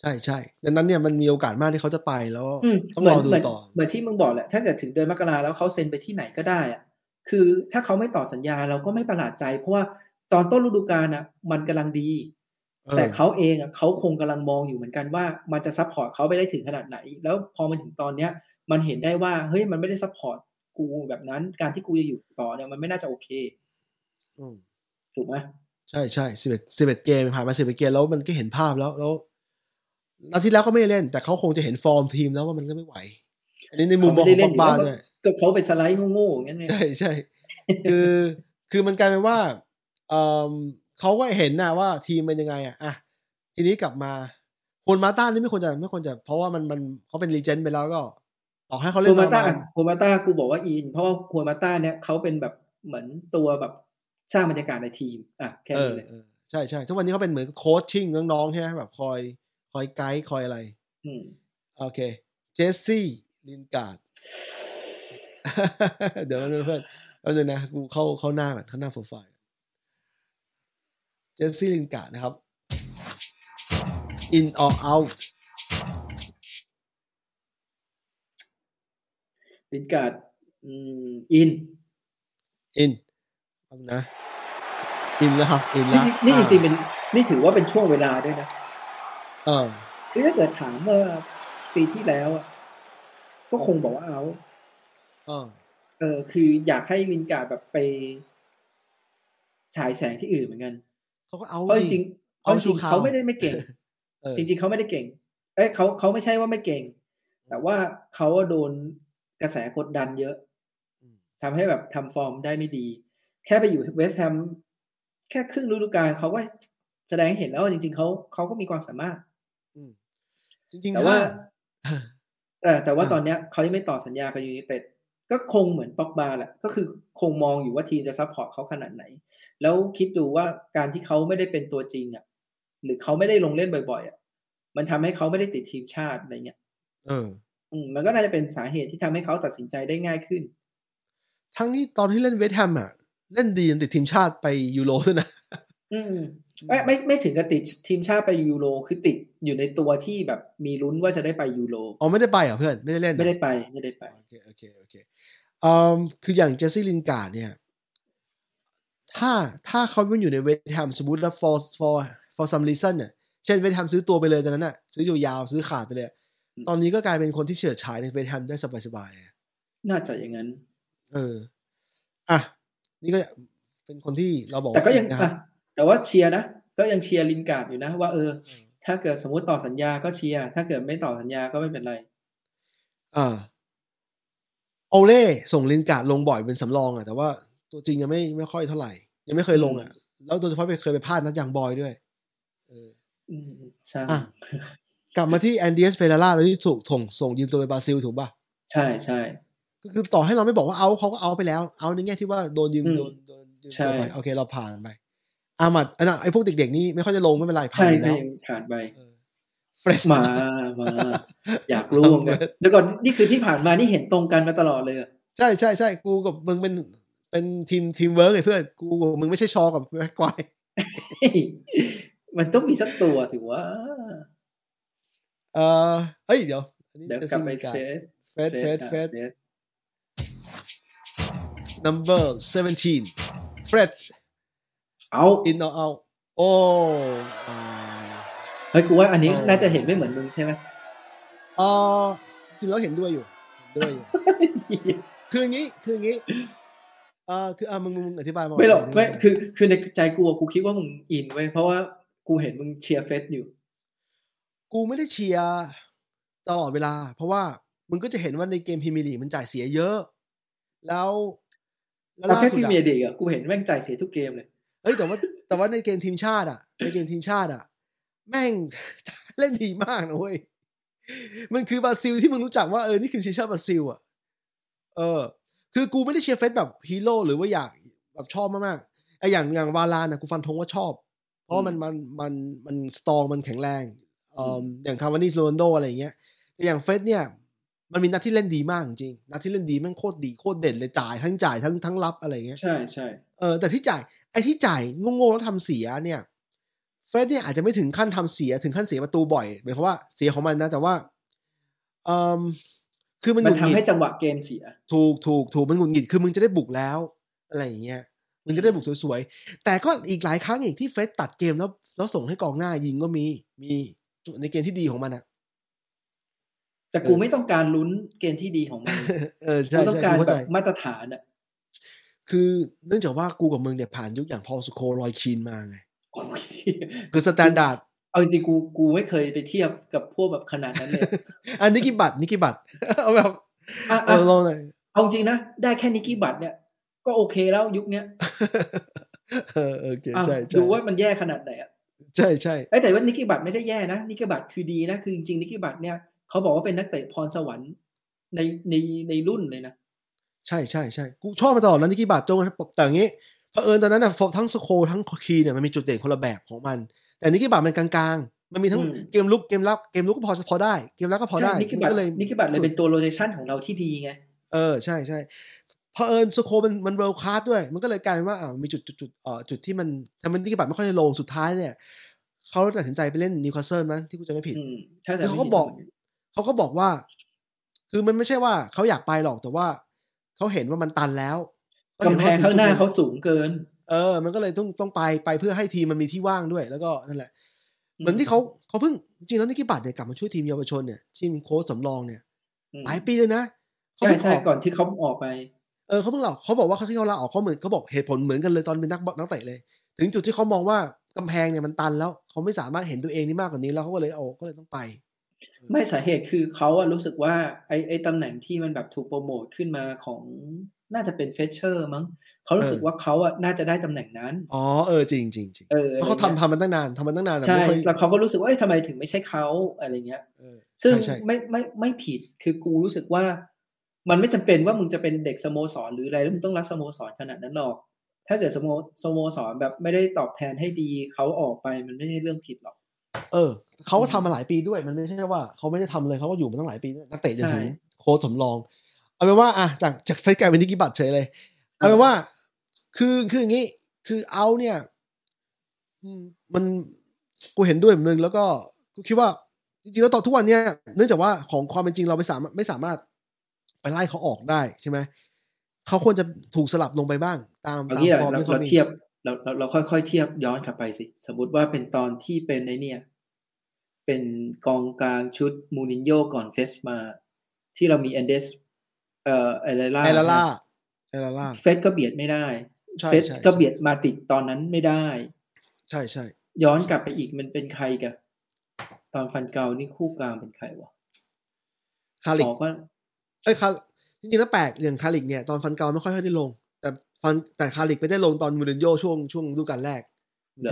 ใช่ใช่ดังนั้นเนี่ยมันมีโอกาสมากที่เขาจะไปแล้วอืมต้องเหมืรออนดูเหมือนต่อเหมือนที่มึงบอกแหละถ้าเกิดถึงเดือนมกราแล้วเขาเซ็นไปที่ไหนก็ได้อะคือถ้าเขาไม่ต่อสัญญาเราก็ไม่ประหลาดใจ เพราะว่าตอนต้นฤดูกาลอะ มันกำลังดีเออ แต่เขาเองอะเขาคงกำลังมองอยู่เหมือนกันว่ามันจะ support เขาไปได้ถึงขนาดไหน แล้วพอมันถึงตอนเนี้ย มันเห็นได้ว่าเฮ้ยมันไม่ได้ support กูแบบนั้น การที่กูจะอยู่ต่อเนี่ยมันไม่น่าจะโอเคอืมถูกไหมใช่ใช่สิบเอ็ดสิบเอ็ดเกมผ่านมาสิบเอ็ดเกมแล้วมันก็เห็นภาพแล้วแล้วนาทีแล้วก็ไม่ได้เล่น แต่เขาคงจะเห็นฟอร์มทีมแล้วว่ามันก็ไม่ไหว อันนี้ในมุมมองของปอกบาด้วยก็เขาเป็นสไลด์โง่ๆอย่างนั้นไงใช่ใช่คือคือมันกลายเป็นว่า เออเขาก็เห็นนะว่าทีมเป็นยังไงอะอะทีนี้กลับมาคนมาต้านี่ไม่ควรจะไม่ควรจะ เพราะว่ามันมันเขาเป็นรีเจนต์ไปแล้วก็ต่อให้เขาเล่โฮนมาต้าประณโฮมาต้ากูบอกว่าอินเพราะว่าโฮมาต้าเนี่ยเขาเป็นแบบเหมือนตัวแบบสร้างบรรยากาศในทีมอะแค่เออนี้เลยเออใช่ใช่ทุกวันนี้เขาเป็นเหมือน coaching น้องๆใช่ไหมแบบคอยคอยไกด์คอยอะไร อืมโอเค เจสซี่ลินการ์ดเดี๋ยวเพื่อนๆแป๊บนึงนะกูเข้าเข้าหน้าก่อนเข้าหน้าโปรไฟล์ เจสซี่ลินการ์ดนะครับ in or out ลินการ์ดอืมอิน in ครับนะ in แล้วครับ in นี่แล้วนี่จริงๆเป็นนี่ถือว่าเป็นช่วงเวลาด้วยนะเออคือถ้าเกิดถามเมื่อปีที่แล้วอะก็คงบอกว่าเอาเออเออ คืออยากให้ลินการ์ดแบบไปฉายแสงที่อื่นเหมือนกัน เขาก็เอาเพราะจริงๆเพเอาราะจชูริงๆข่าวเขาไม่ได้ไม่เก่งเออจริง ๆเขาไม่ได้เก่ง เอ้ยเขาเขาไม่ใช่ว่าไม่เก่ง แต่ว่าเขาโดนกระแสกดดันเยอะอืมทำให้แบบทำฟอร์มได้ไม่ดี แค่ไปอยู่เวสต์แฮมแค่ครึ่งฤดูกาลเขาก็แสดงให้เห็นแล้วว่าจริง ๆเขาเขาก็มีความสามารถอืมจริงๆแต่ว่าถ้เออแต่ว่าอ่าตอนเนี้ยเขายังไม่ต่อสัญญากับยูไนเต็ด ก็คงเหมือนป็อกบาแหละก็คือคงมองอยู่ว่าทีมจะ support เขาขนาดไหน แล้วคิดดูว่าการที่เขาไม่ได้เป็นตัวจริงอะ หรือเขาไม่ได้ลงเล่นบ่อยๆอะมันทำให้เขาไม่ได้ติดทีมชาติอะไรเงี้ยเอออืมมันก็น่าจะเป็นสาเหตุที่ทำให้เขาตัดสินใจได้ง่ายขึ้น ทั้งที่ตอนที่เล่นเวสต์แฮมอะ เล่นดีจนติดทีมชาติไปยูโรด้วยนะ อืมไม่ไม่ไม่ถึงกับติดทีมชาติไปยูโรคือติดอยู่ในตัวที่แบบมีลุ้นว่าจะได้ไปยูโรอ๋อไม่ได้ไปเหรอเพื่อนไม่ได้เล่นเหรอไม่ได้ไปไม่ได้ไปโอเคโอเคโอเคอืมคืออย่างเจสซี่ลินการ์ดเนี่ย ถ้าถ้าเขาไม่อยู่ในเวสต์แฮมสมมติแล้ว for for for some reason เนี่ยเช่นเวสต์แฮมซื้อตัวไปเลยตอนนั้นน่ะ ซื้อยาวๆซื้อขาดไปเลยอืมตอนนี้ก็กลายเป็นคนที่เฉิดฉายในเวสต์แฮมได้สบายๆน่าจะอย่างนั้น เออ อะ นี่ก็เป็นคนที่เราบอกแต่ก็ยังนะคอะรับ แต่ว่าเชียร์นะ ก็ยังเชียร์ลินการ์ดอยู่นะ ว่าเออ ถ้าเกิดสมมติต่อสัญญาก็เชียร์ ถ้าเกิดไม่ต่อสัญญาก็ไม่เป็นไร อ่าโอเล่ส่งลินการ์ดลงบ่อยเป็นสำรองอะ แต่ว่าตัวจริงยังไม่ไม่ค่อยเท่าไหร่ ยังไม่เคยลงอะ แล้วโดยเฉพาะไปเคยไปพลาดนัดยังบอยส์ด้วย เอออืมใช่อะกลับมาที่อันเดรียสเปเรร่าแล้วที่ถูกส่งส่งยืมตัวไปบราซิลถูกป่ะ ใช่ใช่ก็คือต่อให้เราไม่บอกว่าเอาเขาก็เอาไปแล้ว เอาในแง่ที่ว่าโดนยืมอืมโดนโดนยืมใช่ตัวไปโอเคเราผ่านไป อามัดอันนั้นไอ้พวกเด็กๆนี่ไม่ค่อยจะลงไม่เป็นไรผ่านใช่ไปแล้ใช่ผ่านไปเออเฟรดมามา อยากรู้เหมือนกันเดี๋ยวก่อนนี่คือที่ผ่านมานี่เห็นตรงกันมาตลอดเลยเหรอใช่ใช่ใช่กูกับมึงเป็นเป็นทีมทีมเวิร์กไงเพื่อนกูกับมึงไม่ใช่ชอกับแม็กควายมันต้องมีสักตัวถือว่า เออเอ้ยเดี๋ยวอันนี้เดี๋ยวจะกลับซิงไปการเฟสเฟสเฟสเฟสเฟส number seventeen เฟรดเอา in or out โอ้อ่าเฮ้ยกูว่าอันนี้เออน่าจะเห็นไม่เหมือนมึงใช่ไหมเออจริงแล้วเห็นด้วยอยู่เห็นด้วยอยู่คืออย่างนี้คืออย่างนี้เออคืออะมึงมึงอธิบายมาไม่หรอกธิบายไม่คือคือในใจกูอะกูคิดว่ามึงอินไว้ยเพราะว่ากูเห็นมึงเชียร์เฟสอยู่ กูไม่ได้เชียร์ตลอดเวลา เพราะว่ามึงก็จะเห็นว่าในเกมพรีเมียร์ลีกมันจ่ายเสียเยอะ แล้ว แล้วเราล่าแค่สุพดรีอะเมียร์ลีกอะกูเห็นแม่งจ่ายเสียทุกเกมเลย เอ้ยแต่ว่าแต่ว่าในเกมทีมชาติอะในเกมทีมชาติอะแม่งเล่นดีมากนะเว้ยมันคือบราซิลที่มึงรู้จักว่าเออนี่คือทีมชาติบราซิลอะเออ คือกูไม่ได้เชียร์เฟสแบบฮีโร่หรือว่าอยากแบบชอบมากๆไออย่างอย่างวาลานนะกูฟันธงว่าชอบ เพราะมันมันมันมันสตรองมันแข็งแรงเอ่ออย่างคาวานี่โรนโดอะไรอย่างเงี้ยแต่อย่างเฟสเนี่ย มันมีนัดที่เล่นดีมากจริงนัดที่เล่นดีแม่งโคตรดีโคตรเด่นเลยจ่ายทั้งจ่ายทั้งทั้งรับอะไรอย่างเงี้ยใช่ใช่เออแต่ที่จ่ายไอ้ที่จ่ายโง่ๆแล้วทำเสียเนี่ยเฟสเนี่ยอาจจะไม่ถึงขั้นทำเสียถึงขั้นเสียประตูบ่อยหมายความว่าเสียของมันนะแต่ว่าเออคือมันหมันงุดทำหงิให้ดจังหวะเกมเสีย ถูกถูกถูกมันหงุดหงิดคือมึงจะได้บุกแล้ว อะไรอย่างเงี้ยมึงจะได้บุกสวยๆ แต่ก็อีกหลายครั้งอีกที่เฟสตัดเกมแล้วแล้วส่งให้กองหน้ายิงก็มีมีในเกมที่ดีของมันอะ แต่กูไม่ต้องการลุ้นเกมที่ดีของมันเออกูใช่ต้องใช่การกูเข้าแบใจบมาตรฐานอะคือเนื่องจากว่ากูกับมึงเนี่ยผ่านยุคอย่างพอลสุโคลอยคีนมาไงโอ้ยคือสแตนดาร์ดเอาจริงๆกูกูไม่เคยไปเทียบกับพวกแบบขนาดนั้นเลยอันนิกิบัตนิกิบัตเอาแบบอะเออะอลองหน่อยเอาจริงนะ ได้แค่นิกกี้บัตรเนี่ย ก็โอเคแล้วยุคเนี้ยเออโอเคอะใช่ใช่ดูว่ามันแย่ขนาดไหนอะใช่ใช่เอ้ยแต่ว่านิกกี้บัตรไม่ได้แย่นะนิกกี้บัตรคือดีนะคือจริงๆนิกกี้บัตรเนี่ย เขาบอกว่าเป็นนักเตะพรสวรรค์ในในในรุ่นเลยนะ ใช่ใช่ใช่กูชอบมาตลอดนะนิกิบัตจงแต่อย่างงี้เผอิญตอนนั้นน่ะทั้งสโคทั้งคีเนี่ยมันมีจุดเด่นคนละแบบของมัน แต่นิกิบัตมันกลางๆ มันมีทั้งอืมเกมลุกเกมรับเกมลุกก็พอพอได้เกมรับก็พอได้ใช่นิกกี้บัตมันรก็เลยนิกกี้บัตรเลยเป็นตัวโรเ t ชันของเราที่ดีไงเออใช่ใช่เผอิญสโคมันมันเวิลด์คลาสด้วย มันก็เลยกลายเป็นว่าอ่ามีจุดจุดจุดเอ่อจุดที่มันทำให้นิกิบัตไม่ค่อยได้ลงสุดท้ายเนี่ยเขาตัดสินใจไปเล่นนิวคาสเซิลมั้งที่กูจะไม่ผิดอืมใช่แต่แล้วเขาก็บอก เขาก็บอกว่า คือมันไม่ใช่ว่าเขาอยากไปหรอกแต่ว่าเขาเห็นว่ามันตันแล้วเห็กำนแพว่งข้างหน้าทุกๆเขาสูงเกิน เออ มันก็เลยต้องต้องไปไปเพื่อให้ทีมมันมีที่ว่างด้วย แล้วก็นั่นแหละ เหมือนที่เขาเขาเพิ่งจริงแล้วนิกกี้บัตต์เนี่ยกลับมาช่วยทีมเยาวชนเนี่ยทีมโค้ชสำรองเนี่ยอืมหลายปีเลยนะเขาใช่เพิ่งออกใช่ก่อนที่เขาออกไป เออเขาเพิ่งออกเขาบอกว่าเขาที่เขาลาออกเขาเหมือนเขาบอกเหตุผลเหมือนกันเลยตอนเป็นนักบอลนักเตะเลย ถึงจุดที่เขามองว่ากำแพงเนี่ยมันตันแล้วเขาไม่สามารถเห็นตัวเองนี่มากกว่านี้แล้วเขาก็เลยเอาก็เลยต้องไป ไม่สาเหตุคือเขาอะรู้สึกว่าไอ้ไอ้ตำแหน่งที่มันแบบถูกโปรโมทขึ้นมาของน่าจะเป็นเฟล็ตเชอร์มั้งเขารู้สึกเออว่าเขาอะน่าจะได้ตำแหน่งนั้น อ๋อเออจริงจริงจริงเออเพราะเขาทำทำมันตั้งนานทำมันตั้งนานแต่ใช่ไม่ค่อยแล้วเขาก็รู้สึกว่าเอ้ยทำไมถึงไม่ใช่เขาอะไรเงี้ยเออซึ่งใช่ใช่ไม่ไม่ไม่ผิดคือกูรู้สึกว่า มันไม่จำเป็นว่ามึงจะเป็นเด็กสโมสรหรืออะไรแล้วมึงต้องรักสโมสรขนาดนั้นหรอก ถ้าเกิดสโมสโมสรแบบไม่ได้ตอบแทนให้ดีเขาออกไปมันไม่ใช่เรื่องผิดหรอก เออเขาก็ทำมาหลายปีด้วยมันไม่ใช่ว่าเขาไม่ได้ทำเลยเขาก็อยู่มาตั้งหลายปีนักเตะจนถึงใช่โค้ชสำรอง เอาเป็นว่าอะจากจากเฟซกลายเป็นนิกิบัตเฉยเลย เอาเป็นว่า คือคืออย่างนี้ คือเอาเนี่ยอืมมันกูเห็นด้วยเหมือนมึงแล้วก็กูคิดว่าจริงๆแล้วตอนทุกวันเนี้ยเนื่องจากว่าของความเป็นจริงเราไม่สามารถไม่สามารถไปไล่เขาออกได้ใช่ไหมเขาควรจะถูกสลับลงไปบ้าง ตามเอาตามงี้ฟอร์มเราที่เขาเรามีเทียบ เราเราเราค่อยๆเทียบย้อนกลับไปสิ สมมติว่าเป็นตอนที่เป็นในเนี่ย เป็นกองกลางชุดมูรินโญ่ก่อนเฟสมา ที่เรามีอันเดร์เอ่อเอร์เรร่าเอร์เรร่าเอร์เรร่าเฟร็ดก็เบียดไม่ได้ใช่เฟร็ดใช่ก็เบียดมาติดตอนนั้นไม่ได้ ใช่ใช่ย้อนกลับไปอีกมันเป็นใครกันตอนฟานกัลนี่คู่กลางเป็นใครวะคาร์ริคบอกว่าเอ้ยคาจริงๆแล้วแปลกอย่างคาร์ริคเนี่ยตอนฟานกัลไม่ค่อยได้ลงแต่ฟานแต่คาร์ริคไม่ได้ลงตอนมูรินโญ่ช่วงช่วงฤดูกาลแรก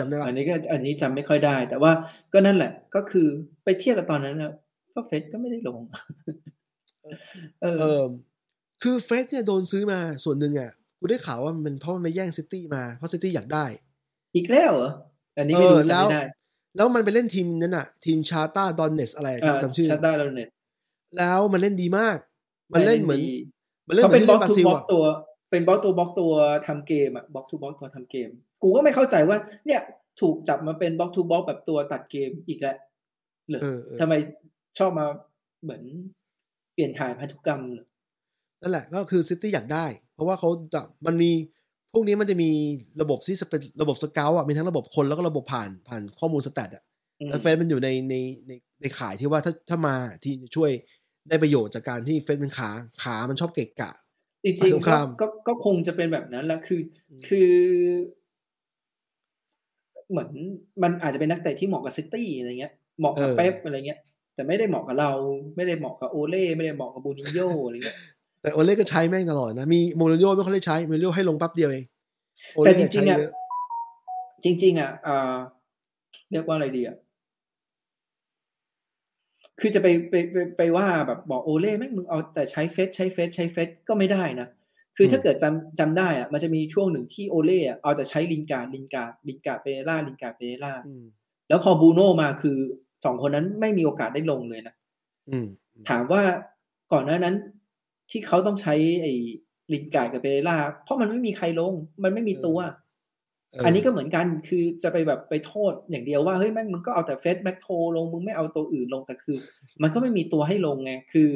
จำได้ปะอันนี้ก็อันนี้จำไม่ค่อยได้ แต่ว่าก็นั่นแหละ ก็คือไปเทียบกับตอนนั้นนะก็เฟสก็ไม่ได้ลง เออเออคือเฟสเนี่ยโดนซื้อมาส่วนหนึ่งอะกูได้ข่าวว่ามันเป็นเพราะมันไปแย่งซิตี้มาเพราะซิตี้อยากได้ อีกแล้วเหรออันนี้ไม่เอรู้อแล้วจำไม่ได้แล้วมันไปเล่นทีมนั้นอะ ทีมชาตาดอนเนสอะไรอ่าจำชื่อชาต้าเราเน็ตแล้วมันเล่นดีมาก มันเล่นเหมือนดีมันเล่นเขาเหมือเป็นนที่บล็เล่อนกบราทูซิลบล็อกอะตัว เป็นบล็อกตัวบล็อกตัวทำเกมอะบล็อกทูบล็อกตัวทำเกม กูก็ไม่เข้าใจว่าเนี่ยถูกจับมาเป็น box to box แบบตัวตัดเกมอีกแล้วเหรอเออเออทำไมชอบมาเหมือนเปลี่ยนถ่ายพันธุกรรมเหรอนั่นแหละก็คือซิตี้อยากได้ เพราะว่าเขาจะมันมีพวกนี้มันจะมีระบบที่เป็นระบบ scout อะมีทั้งระบบคนแล้วก็ระบบผ่านผ่านข้อมูล stat อะอืมแล้วเฟร็ดมันอยู่ในในในในข่ายที่ว่าถ้าถ้ามาทีมจะช่วยได้ประโยชน์จากการที่เฟร็ดเป็นขาขามันชอบเกะกะ จริงฝ่ายตรงๆก็ข้ามก็ก็คงจะเป็นแบบนั้นแหละคืออืมคือ เหมือนมันอาจจะเป็นนักเตะที่เหมาะกับซิตี้อะไรเงี้ยเหมาะกับเป๊ปอะไรเงี้ย แต่ไม่ได้เหมาะกับเรา ไม่ได้เหมาะกับโอเล่ไม่ได้เหมาะกับมูรินโญ่อะไรเงี้ยแต่โอเล่ก็ใช้แม่งตลอดนะ มีมูรินโญ่ไม่ค่อยได้ใช้มูรินโญ่ให้ลงแป๊บเดียวเองแต่โอเล่จริงๆใช้อะเยอะจริงๆอะอ่าเรียกว่าอะไรดีอะ คือจะไปไปไปไปว่าแบบบอกโอเล่แม่งมึงเอาแต่ใช้เฟร็ดใช้เฟร็ดใช้เฟร็ดก็ไม่ได้นะคือถ้าเกิดจำจำได้อะมันจะมีช่วงหนึ่งที่โอเล่อะเอาแต่ใช้ลินการ์ดลินการ์ดลินการ์ดเปเรร่าลินการ์ดเปเรร่าอืมแล้วพอบรูโน่มาคือสองคนนั้นไม่มีโอกาสได้ลงเลยนะอืมถามว่าก่อนหน้านั้น ที่เขาต้องใช้ไอ้ลินการ์ดกับเปเรร่าเพราะมันไม่มีใครลง มันไม่มีตัวเอออัอันนี้ก็เหมือนกันคือจะไปแบบไปโทษอย่างเดียวว่าเฮ้ยแม่งมึงก็เอาแต่เฟร็ดแม็คโทลงมึงไม่เอาตัวอื่นลงแต่คือ มันก็ไม่มีตัวให้ลงไงคือ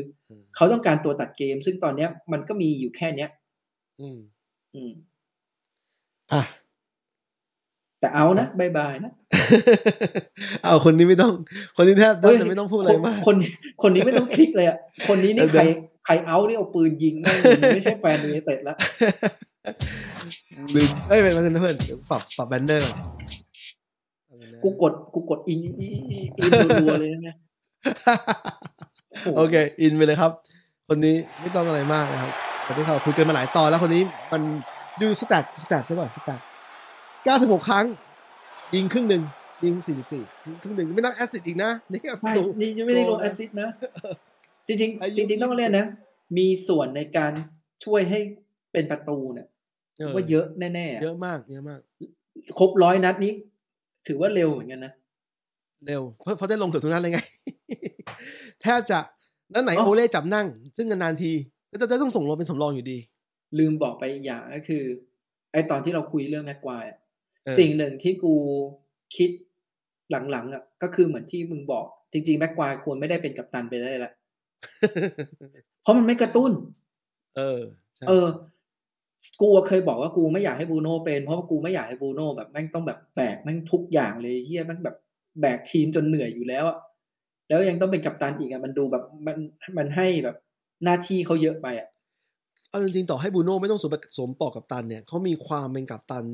เขาต้องการตัวตัดเกม ซึ่งตอนเนี้ยมันก็มีอยู่แค่เนี้ย อืม อืมอะแต่เอานะ bye bye นะ เอาคนนี้ไม่ต้อง คนนี้แทบแทบเฮ้ยจะไม่ต้องพูดอะไรมากคนคนคนนี้ไม่ต้องคลิกเลยอะ คนนี้นี่เดี๋ยวใครใครเอานี่เอาปืนยิงแม่งไม่ใช่แฟนยูไนเต็ดละ ลืมเอ้ยเป็นเพื่อนเพื่อนเดี๋ยวปรับปรับแบนเนอร์ก่อนกูกดกูกด in in in รัวๆเลยนะเนี่ยโอ้โหโอเค in ไปเลยครับ คนนี้ไม่ต้องอะไรมากนะครับแต่ที่เขาคุยกันมาหลายตอนแล้วคนนี้มันดู stat stat ซะก่อน stat 96 ครั้ง ยิงครึ่งหนึ่งยิง 44ยิงครึ่งหนึ่งไม่นับ assist อีกนะนี่ครับใช่ดูนี่ยังไม่ได้ลง assist นะ จริงๆอาๆยุจริงๆต้องเรียนนะ มีส่วนในการช่วยให้เป็นประตูเนี่ยเออ ว่าเยอะแน่เยอะมากเยอะมากๆครบร้อยนัดนี้ ถือว่าเร็วเหมือนกันนะ เร็ว เพราะเพราะได้ลงเกือบทุกนัดเลยไง แทบจะนั้นไหนอ๋อโอเล่จับนั่ง ซึ่งนานๆทีก็จะต้องส่งลงเป็นสำรองอยู่ดี ลืมบอกไปอีกอย่างก็คือ ไอตอนที่เราคุยเรื่องแม็กควายอะเออสิ่งหนึ่งที่กูคิดหลังๆอะก็คือเหมือนที่มึงบอก จริง ๆ แม็กควายควรไม่ได้เป็นกัปตันไปได้ละเพราะมันไม่กระตุ้น เออใช่เออ กูเคยบอกว่ากูไม่อยากให้บรูโน่เป็นเพราะว่ากูไม่อยากให้บรูโน่แบบแม่งต้องแบบแบกแม่งทุกอย่างเลยเฮียแม่งแบบแบกทีมจนเหนื่อยอยู่แล้วอะแล้วยังต้องเป็นกัปตันอีกอะมันดูแบบมันมันให้แบบหน้าที่เขาเยอะไปอะเอาจริงๆต่อให้บูโน่ไม่ต้องสวมสวมปลอกกับตันเนี่ยเขามีความเป็นกับตัน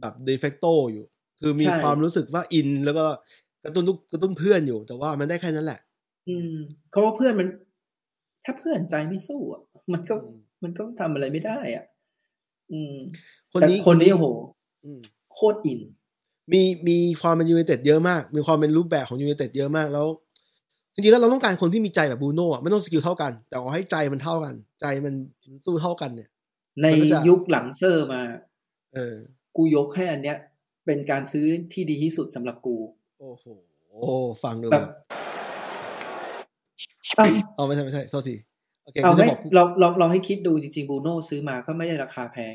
แบบเดฟเฟกโตอยู่ คือมีความรู้สึกว่าอินแล้วก็กระตุ้นลูกกระตุ้นเพื่อนอยู่ แต่ว่ามันได้แค่นั้นแหละ อืมเขาว่าเพื่อนมัน ถ้าเพื่อนใจไม่สู้อะมันก็มันก็ทำอะไรไม่ได้อะ อืม แต่คนนี้คนนี้โอ้โหอืมโคตร in มีมีความเป็นยูไนเต็ดเยอะมาก มีความเป็นรูปแบบของยูไนเต็ดเยอะมากแล้วจริงๆแล้วเราต้องการคนที่มีใจแบบบรูโน่อะไม่ต้อง skill เท่ากัน แต่ขอให้ใจมันเท่ากัน ใจมันสู้เท่ากันเนี่ย ในมันก็จะยุคหลังเซอร์มา เออ กูยกให้อันเนี้ย เป็นการซื้อที่ดีที่สุดสำหรับกู โอ้โหโอ้ฟังดูแบแบบเอ้าเอาไม่ใช่ไม่ใช่โทษทีโอ เคเอากูจะไม่บอกเราเราเราให้คิดดูจริงๆบรูโน่ซื้อมาก็ไม่ได้ราคาแพง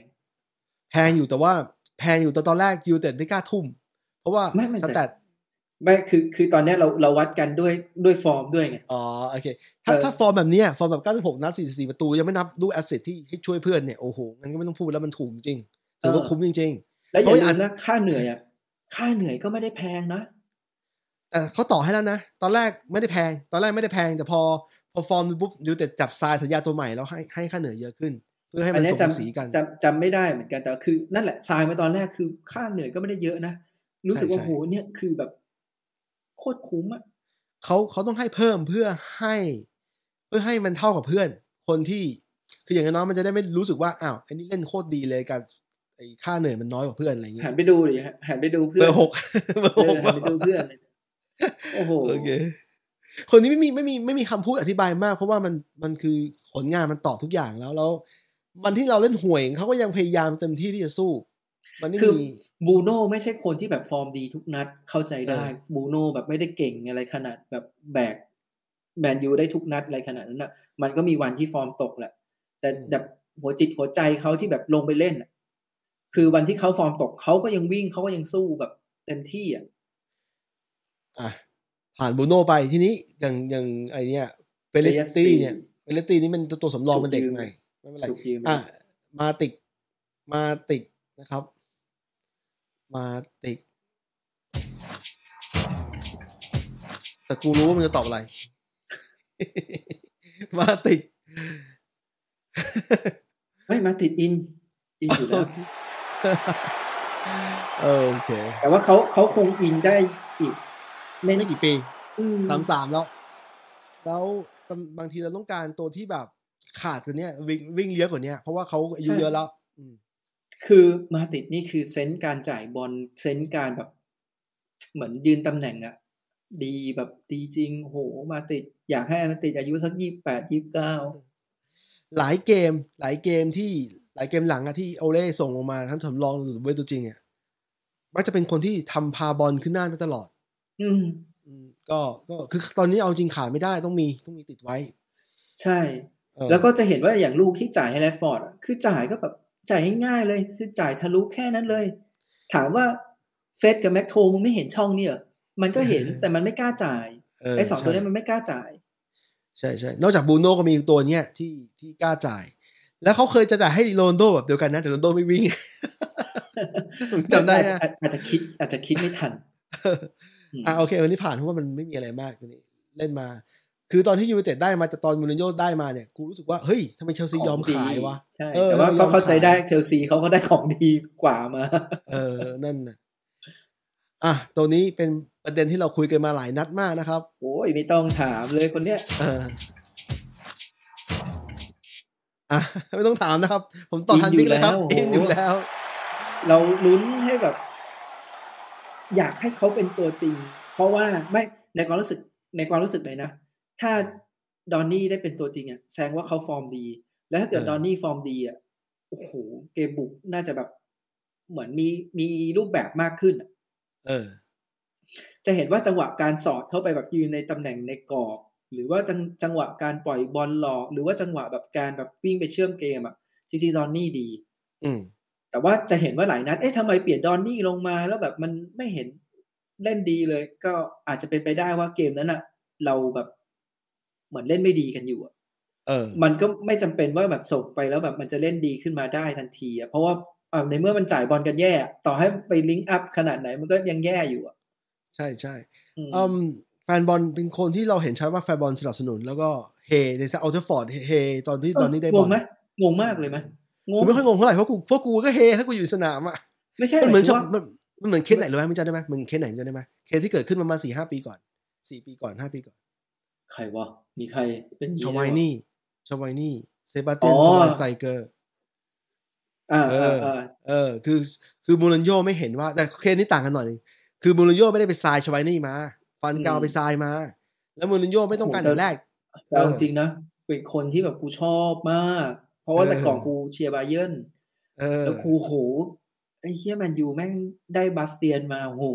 แพงอยู่แต่ว่าแพงอยู่แต่ตอนแรกยูไนเต็ดไม่กล้าทุ่ม เพราะว่าไม่แต่ stat ไม่คือคือตอนเนี้ยเราเราวัดกันด้วยด้วยฟอร์มด้วยไงอ๋อโอเค ถ้าเออถ้าฟอร์มแบบเนี้ยฟอร์มแบบ 96 นัด 44 ประตู ยังไม่นับลูก assist ที่ให้ช่วยเพื่อนเนี่ย โอ้โหงั้นก็ไม่ต้องพูดแล้วมันถูกจริงถือว่าคุ้มจริงแล้วอย่าโอ้ยลือาจมนะค่าเหนื่อยอะค่าเหนื่อยก็ไม่ได้แพงนะๆแต่เขาต่อให้แล้วนะ ตอนแรกไม่ได้แพง ตอนแรกไม่ได้แพงแต่พอ พอฟอร์มดูปุ๊บยูไนเต็ดจับทรายสัญญาตัวใหม่แล้วให้ให้ค่าเหนื่อยเยอะขึ้น เพื่อให้อัมันนเนี้ยสมจภาษีกันำจำจำไม่ได้เหมือนกันแต่คือนั่นแหละทรายมาตอนแรกคือค่าเหนื่อยก็ไม่ได้เยอะนะรู้สึกว่าใช่โหเนี่ยคือแบบ โคตรคุ้มอะเขาเขาต้องให้เพิ่มเพื่อให้ เพื่อให้มันเท่ากับเพื่อน คนที่คืออย่างน้อยมันจะได้ไม่รู้สึกว่าอ้าวไอ้นี่เล่นโคตรดีเลยกับไอ้ค่าเหนื่อยมันน้อยกว่าเพื่อนอะไรอย่างเงี้หัยนไปดูดิฮะหันไปดูเพื่เบออนร์หกเบอร์เอหอกหันไปดูเพื่อนเลยโอ้โหโอเค คนนี้ไม่มีไม่มีไม่มีคำพูดอธิบายมาก เพราะว่ามันมันคือผลงานมันตอบทุกอย่างแล้วแล้วมันที่เราเล่นห่วยเขาก็ยังพยายามเต็มที่ที่จะสู้ มันไม่คือมีบูโน่ไม่ใช่คนที่แบบฟอร์มดีทุกนัดเข้าใจได้เออบูโน่แบบไม่ได้เก่งอะไรขนาดแบบแบกแมนยูได้ทุกนัดอะไรขนาดนั้นอะ มันก็มีวันที่ฟอร์มตกแหละ แต่แบบหัวจิตหัวใจเขาที่แบบลงไปเล่นอะ คือวันที่เขาฟอร์มตกเขาก็ยังวิ่งเขาก็ยังสู้แบบเต็มที่อะอะ ผ่านบรูโน่ไปทีนี้อย่างอย่างไอเนี้ยเปยิสตรี้เนี่ยเปยิสตรี้นี่มันตัวสำรองเป็นเด็กใหม่ไม่เป็นไรถูกยืมอะมาติกมาติกนะครับ มาติกแต่กูรู้ว่ามันจะตอบอะไร มาติกไม่มาติดอินอินอยู่แล้วเออโอเค แต่ว่าเขาเขาคงอินได้อีก ไม่ไม่กี่ปีอืมสามสามแล้ว แล้วบางทีเราต้องการตัวที่แบบขาดกว่าเนี้ยวิ่งวิ่งเลี้ยกว่าเนี้ยเพราะว่าเขาอายุเยอะแล้วอืมคือมาติดนี่คือเซนส์การจ่ายบอลเซนส์การแบบ เหมือนยืนตำแหน่งอะดีแบบดีจริงโหมาติด อยากให้มาติดอายุสักยี่แปดยี่เก้าหลายเกม หลายเกมที่หลายเกมหลังอะที่โอเล่ส่งลงมาทั้งสำรองหรือเวทตัวจริงอะมักจะเป็นคนที่ทำพาบอลขึ้นหน้าได้ตลอด อืมอืมก็ก็คือตอนนี้เอาจริงขาดไม่ได้ต้องมีต้องมีติดไว้ ใช่เออแล้วก็จะเห็นว่าอย่างลูกที่จ่ายให้แรดฟอร์ดอะคือจ่ายก็แบบจ่ายง่ายๆเลย คือจ่ายทะลุแค่นั้นเลย ถามว่าเฟร็ดกับแม็คโทมึงไม่เห็นช่องเนี่ยเหรอมันก็เห็นแต่มันไม่กล้าจ่ายไอ้สองตัวนี้ใช่นี้มันไม่กล้าจ่าย ใช่ใช่นอกจากบรูโน่ก็มีอีกตัวเนี้ยที่ที่กล้าจ่าย แล้วเขาเคยจะจ่ายให้โรนัลโดแบบเดียวกันนะแต่โรนัลโดไม่วิ่งผมจำได้นะอาจจะอาจจะคิดอาจจะคิดไม่ทันม อะโอเควันนี้ผ่านเพราะว่ามันไม่มีอะไรมากตัวนี้ เล่นมา คือตอนที่ยูไนเต็ดได้มาแต่ตอนมูรินโญ่ได้มาเนี่ยกูรู้สึกว่าเฮ้ยทำไมเชลซียอมขายวะใช่เออแต่ว่าเรายก็อมเข้าใจขายได้เชลซีเขาก็ได้ของดีกว่ามา เออนั่นนะอะตัวนี้เป็นประเด็นที่เราคุยกันมาหลายนัดมากนะครับ โอ้ยไม่ต้องถามเลยคนเนี้ยเอออะไม่ต้องถามนะครับ ผมตอบทันบิ๊กเลยครับอินอยู่แล้ว เราลุ้นให้แบบ อยากให้เขาเป็นตัวจริง เพราะว่าไม่ในความรู้สึกในความรู้สึกเลยนะ ถ้าดอนนี่ได้เป็นตัวจริงอะแสดงว่าเขาฟอร์มดี แล้วถ้าเกิดเออดอนนี่ฟอร์มดีอะโอ้โหเกมบุกน่าจะแบบเหมือนมีมีรูปแบบมากขึ้นอะเออ จะเห็นว่าจังหวะการสอดเข้าไปแบบยืนในตำแหน่งในกรอบ หรือว่าจังจังหวะการปล่อยบอลหลอก หรือว่าจังหวะแบบการแบบวิ่งไปเชื่อมเกมอะจริงๆดอนนี่ดี อืม แต่ว่าจะเห็นว่าหลายนัด เอ๊ะทำไมเปลี่ยนดอนนี่ลงมา แล้วแบบมันไม่เห็นเล่นดีเลย ก็อาจจะเป็นไปได้ว่าเกมนั้นอะเราแบบเหมือนเล่นไม่ดีกันอยู่อะเออ มันก็ไม่จำเป็นว่าแบบส่งไปแล้วแบบมันจะเล่นดีขึ้นมาได้ทันทีอะเพราะว่าอ่าในเมื่อมันจ่ายบอลกันแย่ ต่อให้ไปลิงก์อัพขนาดไหนมันก็ยังแย่อยู่อะใช่ใช่อืมอืมแฟนบอลเป็นคนที่เราเห็นชัดว่าแฟนบอลสนับสนุน แล้วก็เฮในซาอัลเทอร์ฟอร์ดเฮตอนที่ตอนนี้ได้บงอลงไหมงงมากเลยไหม งกูงไม่ค่อยงงเท่าไหร่เพราะกูเพราะกูก็เฮถ้ากูอยู่สนามอะไม่ใช่มันเหมือนหชมาอยบถึงว่ามันมันเหมือนเคสไหนรู้ไหมมึงจำได้ไหมมึงเคสไหนมึงจำได้ไหมเคสที่เกิดขึ้นประมาณสี่ห้าปีก่อนสี่ปีก่อนห้าปีก่อน ใครวะมีใครเป็นชงี้วายด้วยวะนี่ชวายนี่เซบาสเตียนอ๋อสวายสไตเกอร์อ่าเออ่าออ่าเออ คือคือมูรินโญ่ไม่เห็นว่า แต่เคสนี้ต่างกันหน่อยนึงคือมูรินโญ่ไม่ได้ไปทรายชวายนี่มา ฟันกาวไปทรายมา แล้วมูรินโญ่ไม่ต้องการแต่แรกแต่เอาจริงๆนะเป็นคนที่แบบกูชอบมาก เพราะว่าเออแต่ก่อนกูเชียร์บาเยิร์นเออแล้วกูโหไอ้เฮียแมนยูแม่งได้บาสเตียนมาโห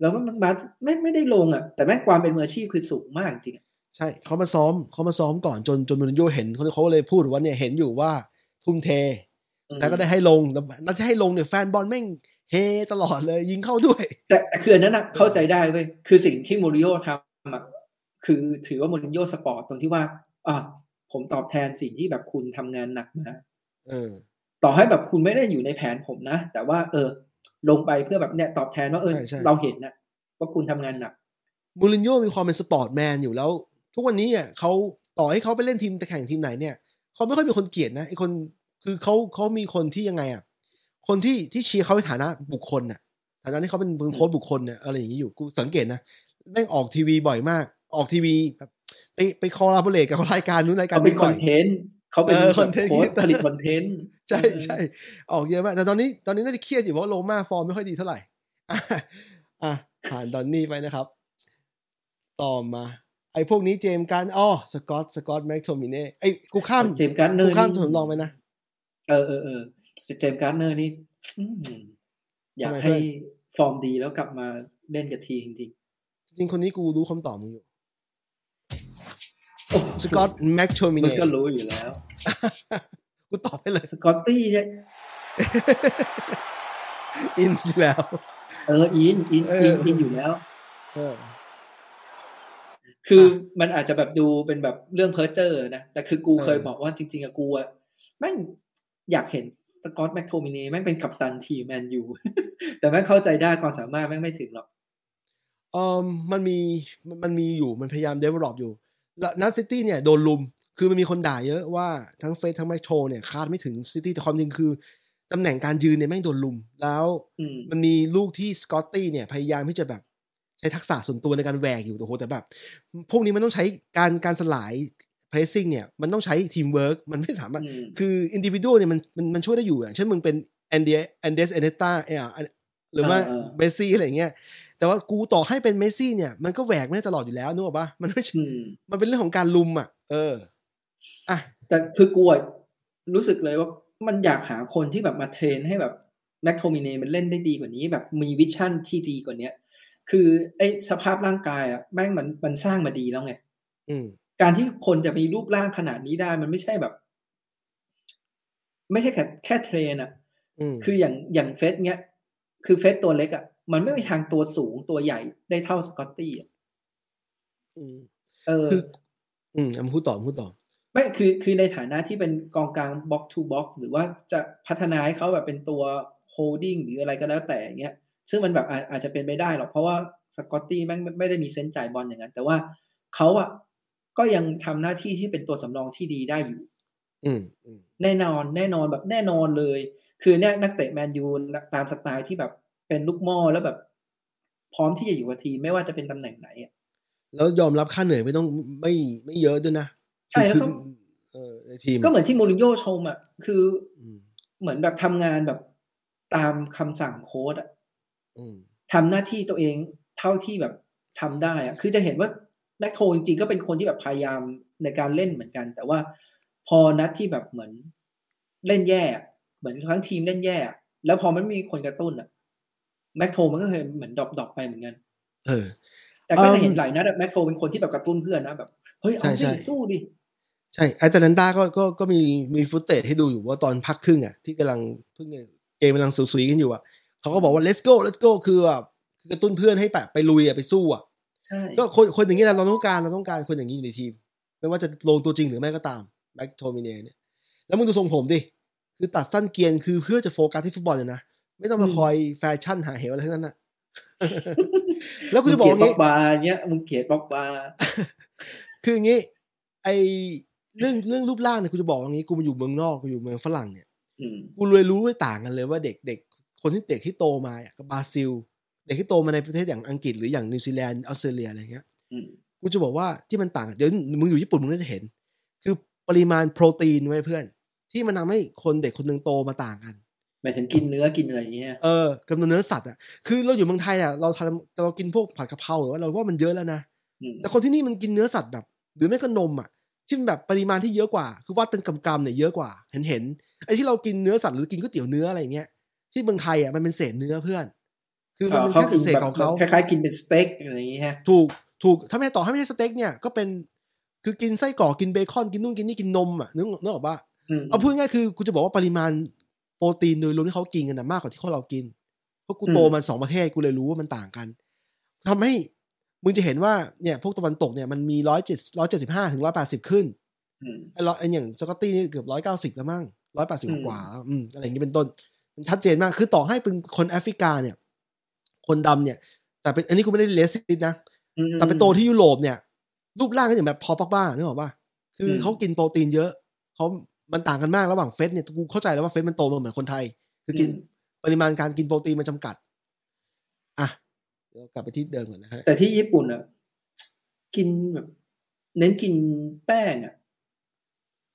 แล้วมันบาสไม่ไม่ได้ลงอะ แต่แม่งความเป็นมืออาชีพคือสูงมากจริงอะใช่เขามาซ้อมเขามาซ้อมก่อนจนจนมูรินโญ่เห็นเขาเขาเลยพูดว่าเนี่ยเห็นอยู่ว่าทุ่มเทสุดท้ายก็ได้ให้ลงแล้วนัดที่ให้ลงเนี่ยแฟนบอลแม่งเฮตลอดเลยยิงเข้าด้วย แต่แต่คืออันนั้นอะเข้าใจได้เว้ยคือสิ่งที่มูรินโญ่ทำอะคือถือว่ามูรินโญ่สปอร์ตตรงที่ว่าอะ ผมตอบแทนสิ่งที่แบบคุณทำงานหนักมาเออต่อให้แบบคุณไม่ได้อยู่ในแผนผมนะ แต่ว่า เออ ลงไปเพื่อแบบเนี่ยตอบแทนว่าเออใช่ใช่เราเห็นนะว่าคุณทำงานหนักมูรินโญ่มีความเป็น sports man อยู่แล้ว ทุกวันนี้อะเขาต่อให้เขาไปเล่นทีมแต่แข่งทีมไหนเนี่ยเขาไม่ค่อยมีคนเกลียดนะไอคนคือเขาเขามีคนที่ยังไงอะคนที่ที่เชียร์เขาในฐานะบุคคลน่ะฐานะที่เขาเป็นโค้ชบุคคลเนี่ยอะไรอย่างนี้อยู่กูสังเกตนะแม่งออกทีวีบ่อยมาก ออกทีวีแบบ ไปไปคอลาบอเรตกับรายการนู้นรายการเขาเป็นนี้คบ่ออยนเทนต์เขาเป็นเออแบบคอนเทนต์โค้ชผลิตคอนเทนต์ใช่ใช่ออกเยอะมาก แต่ตอนนี้ตอนนี้น่าจะเครียดอยู่เพราะโลมาฟอร์มไม่ค่อยดีเท่าไหร่อะอะผ่านดอนนี่ไปนะครับ ต่อมา ไอ้พวกนี้เจมส์การอ๋อสกอตสกอตแม็กโทมิเน่ไอ้กูข้ามเจมส์การ์เนอกูร์ข้ามนี่ถมลองไปนะเออเออเออเจมส์การ์เนอร์นี่อืมอยากทำไมให้เพื่อนฟอร์มดีแล้วกลับมาเล่นกับทีมจริงจริงๆคนนี้กูรู้คำตอบมึงอยู่ๆโอ้ สกอตแม็กโทมิมันเน่ก็รู้อยู่แล้ว กูตอบไปเลยสกอตตี้เนี่ยอินอยู่แล้ว เอออินอินเออิอนอินอยู่แล้วเออคืออมมันอาจจะแบบดูเป็นแบบเรื่องเพ้อเจอร์นะ แต่คือกูเออเคยบอกว่าจริง ๆอะกูอะแม่งอยากเห็นสกอตแม็กโทมินีแม่งเป็นกัปตันทีมแมนยูแต่แม่งเข้าใจได้ความสามารถแม่งไม่ถึงหรอกเออมันมีมันมันมีอยู่มันพยายาม develop อยู่แล้ว นัดซิตี้เนี่ยโดนลุม คือมันมีคนด่าเยอะว่าทั้งเฟร็ดทั้งแมคโทเนี่ยคาดไม่ถึงซิตี้แต่ความจริงคือตำแหน่งการยืนเนี่ยแม่งโดนลุม แล้วอืมมันมีลูกที่สกอตตี้เนี่ยพยายามที่จะแบบใช้ทักษะส่วนตัวในการแหวกอยู่แต่โหแต่แบบ พวกนี้มันต้องใช้การการสลาย pressing เนี่ยมันต้องใช้ทีมเวิร์กมันไม่สามารถอืมคืออินดิวิด a l เนี่ยมันมันมันช่วยได้อยู่อะเช่นมึงเป็นอันเดรอันเดรสอิเนียสตาเออหรือว่าเออเออเมสซี่อะไรอย่างเงี้ย แต่ว่ากูต่อให้เป็นเมสซี่เนี่ยมันก็แหวกไม่ได้ตลอดอยู่แล้วนึกออกปะมันไม่ใช่อืมมันเป็นเรื่องของการลุมอะ เออ อะ แต่คือกูอะรู้สึกเลยว่ามันอยากหาคนที่แบบมา train ให้แบบแม็กโทมินีมันเล่นได้ดีกว่านี้ แบบมี vision ที่ดีกว่าเนี้ย คือไอ้สภาพร่างกายอะแม่งมันมันสร้างมาดีแล้วไงอืมการที่คนจะมีรูปร่างขนาดนี้ได้ มันไม่ใช่แบบ ไม่ใช่แค่แค่เทรนอะอืมคืออย่างอย่างเฟสเนี้ย คือเฟสตัวเล็กอะ มันไม่มีทางตัวสูงตัวใหญ่ได้เท่าสกอตตี้อะอืมเออคืออืมเอามาพูดต่อพูดต่อไม่คือคือในฐานะที่เป็นกองกลาง box to box หรือว่าจะพัฒนาให้เขาแบบเป็นตัว holding หรืออะไรก็แล้วแต่อย่างเงี้ย ซึ่งมันแบบอาอาจจะเป็นไปได้หรอกเพราะว่าสกอตตี้แม่งไม่ไม่ได้มีเซนส์จ่ายบอลอย่างนั้น แต่ว่าเขาอะก็ยังทำหน้าที่ที่เป็นตัวสำรองที่ดีได้อยู่อืมอืมแน่นอนแน่นอนแบบแน่นอนเลย คือเนี่ยนักเตะแมนยูตามสไตล์ที่แบบ เป็นลูกหม่อแล้วแบบ พร้อมที่จะอยู่กับทีมไม่ว่าจะเป็นตำแหน่งไหนอะแล้วยอมรับค่าเหนื่อยไม่ต้องไม่ไม่เยอะด้วยนะใช่แล้วคือก็เออในทีมก็เหมือนที่มูรินโญ่ชมอะคืออืมเหมือนแบบทำงานแบบตามคำสั่งโค้ดอะอืมทำหน้าที่ตัวเองเท่าที่แบบทำได้อะคือจะเห็นว่าแมคโทจริงๆก็เป็นคนที่แบบพยายามในการเล่นเหมือนกัน แต่ว่าพอนัดที่แบบเหมือนเล่นแย่อะเหมือนทั้งทีมเล่นแย่อะแล้วพอมันไม่มีคนกระตุ้นอะ แมคโทมันก็เคยเหมือนดรอปๆไปเหมือนกัน เออ แต่ก็อืจะมเห็นหลายนัดอะแมคโทเป็นคนที่แบบกระตุ้นเพื่อนนะแบบเฮ้ยเอาใช่ใช่สิสู้ดิใช่ไอตาลันตาก็ก็ก็มีมี footage ให้ดูอยู่ว่าตอนพักครึ่งอะที่กำลังเพิ่งเกมกำลังสุยๆกันอยู่อะเขาก็บอกว่า let's go let's go คือแบบคือกระตุ้นเพื่อนให้แบบไปลุยอะไปสู้อะใช่ก็คนคนอย่างนี้แหละเราต้องการเราต้องการคนอย่างนี้อยู่ในทีม ไม่ว่าจะลงตัวจริงหรือไม่ก็ตามแม็กโทมิเนเนี่ยแล้วมึงดูทรงผมดิ คือตัดสั้นเกรียนคือเพื่อจะโฟกัสที่ฟุตบอลเลยนะ ไม่ต้องมาคอยแฟชั่นหาเหวอะไรทั้งนั้นน่ะแล้วกูจะบอกมึงเกลียดว่างี้บล็อกบาร์เนี้ยมึงเกลียดบล็อกบาร์คืออย่างนี้ ไอเรื่องเรื่องรูปร่างเนี่ยกูจะบอกว่างี้กูมาอยู่เมืองนอกกูอยู่เมืองฝรั่งเนี่ยอืมกูเลยรู้ด้วยต่างกันเลยว่าเด็กเด็กคนที่เด็กที่โตมาอะกับบราซิล เด็กที่โตมาในประเทศอย่างอังกฤษหรืออย่างนิวซีแลนด์ออสเตรเลียอะไรเงี้ยอืมกูจะบอกว่าที่มันต่างกันเดี๋ยวมึงอยู่ญี่ปุ่นมึงก็จะเห็น คือปริมาณโปรตีนเว้ยเพื่อน ที่มันทำให้คนเด็กคนหนึ่งโตมาต่างกัน หมายถึงกินเนื้อกินอะไรอย่างเงี้ยเออกำลังเนื้อสัตว์อะคือเราอยู่เมืองไทยอะเราทำเรากินพวกผัดกะเพราหรือว่าเราว่ามันเยอะแล้วนะอืมแต่คนที่นี่มันกินเนื้อสัตว์แบบ หรือไม่ก็นมอะที่มันแบบปริมาณที่เยอะกว่า คือวัดเป็นกำกำเนี่ยเยอะกว่า เห็นเห็นไอ้ที่เรากินเนื้อสัตว์หรือกินก๋วยเตี๋ยวเนื้ออะไรอย่างเงี้ยที่เมืองไทยอะมันเป็นเศษเนื้อเพื่อน คือมันเป็นแค่กินเศษแบบๆของเขาคล้ายๆกินเป็นสเต็กอะไรอย่างเงี้ยถูกถูกถ้าไม่ต่อให้ไม่ใช่สเต็กเนี่ยก็เป็นคือกินไส้กรอกกินเบคอนกินนู่นกินนี่กินนมอะนึกนึกออกปะอืมเอาพูดง่ายๆคือกูจะบอกว่าปริมาณ โปรตีนโดยรวมที่เขากินกันนะมากกว่าที่พวกเรากิน เพราะกูโตมาสองประเทศกูเลยรู้ว่ามันต่างกันทำให้มึงจะเห็นว่าเนี่ย พวกตะวันตกเนี่ยมันมีร้อยเจ็ดร้อยเจ็ดสิบห้าถึงร้อยแปดสิบขึ้นอืมไอ้ร้อยไอ้อย่างสกอตตี้นี่เกือบร้อยเก้าสิบแล้วมั้งร้อยแปดสิบอืมกว่าแล้วอืมอะไรอย่างนี้เป็นต้นมันชัดเจนมากคือต่อให้เป็นคนแอฟริกาเนี่ย คนดำเนี่ย แต่เป็นอันนี้กูไม่ได้ racist นะอืมแต่ไปโตที่ยุโรปเนี่ย รูปร่างก็อย่างแบบพอปักบ้านึกออกป่ะคืออมเขากินโปรตีนเยอะเขา มันต่างกันมากระหว่างเฟสเนี่ยกูเข้าใจแล้วว่าเฟสมันโตมาเหมือนคนไทย คือกินปริมาณการกินโปรตีนมันจำกัด อะเดี๋ยวกลับไปที่เดิมก่อนนะฮะแต่ที่ญี่ปุ่นอะกินแบบเน้นกินแป้งอะ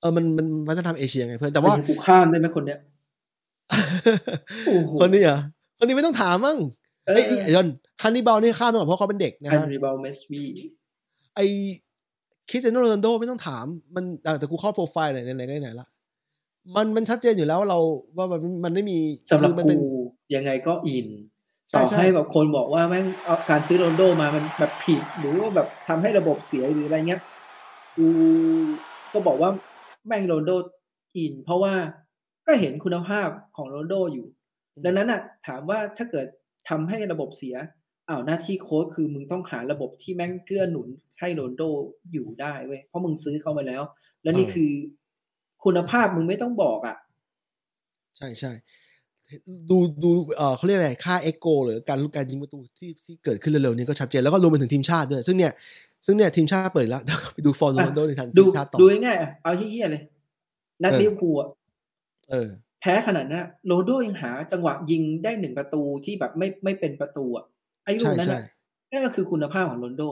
เออมันมันวัฒนธรรมเอเชียไงเพื่อนแต่ว่าเป็นกูข้ามได้ไหมคนเนี้ยโอ้โหคนนี้เหรอคนนี้ไม่ต้องถามมั้งเอไอ้อไอ้ไอ้ยอนฮันนี่บาลนี่ข้ามไปก่อนเพราะเขาเป็นเด็กนะอันฮะริบาลเมสวีไอ คริสเตียโนโรนัลโดไม่ต้องถาม มันอะแต่กูเข้าโปรไฟล์ไหนไหนๆก็ไหนๆละมันมันชัดเจนอยู่แล้วว่าเราว่ามันมันไม่มีสำหรับคือมันกูเป็นยังไงก็อินใช่ต่อใช่ให้แบบคนบอกว่าแม่งเอาการซื้อโรนลโดมามันแบบผิดหรือว่าแบบทำให้ระบบเสียหรืออะไรเงี้ยกูก็บอกว่าแม่งโรนลโดอิน เพราะว่าก็เห็นคุณภาพของโรนัลโดอยู่ ดังนั้นอะถามว่าถ้าเกิดทำให้ระบบเสีย อ้าวหน้าที่โค้ชคือมึงต้องหาระบบที่แม่งเกื้อหนุนให้โรนลโดอยู่ได้เว้ยเพราะมึงซื้อเข้ามาแล้ว แล้วนี่เออคือคุณภาพมึงไม่ต้องบอกอะ ใช่ใช่ดูดูเออเขาเรียกอะไรค่า xG หรือการการยิงประตูที่ที่เกิดขึ้นเร็วๆนี้ก็ชัดเจนแล้วก็รวมไปถึงทีมชาติด้วย ซึ่งเนี่ยซึ่งเนี่ยทีมชาติเปิดแล้วเดี๋ยวไปดูฟอร์มโรนัลโดในทันดูทีมชาติต่อดูง่ายๆอะเอาเฮี้ยๆเลยนัดเออลิเวอร์พูลอะเออแพ้ขนาดนั้นอะโรนัลโดยังหาจังหวะยิงได้หนึ่งประตูที่แบบไม่ไม่เป็นประตูอะ ไอ้ลูใช่กนั้นใช่อะนั่นก็คือคุณภาพของโรนัลโด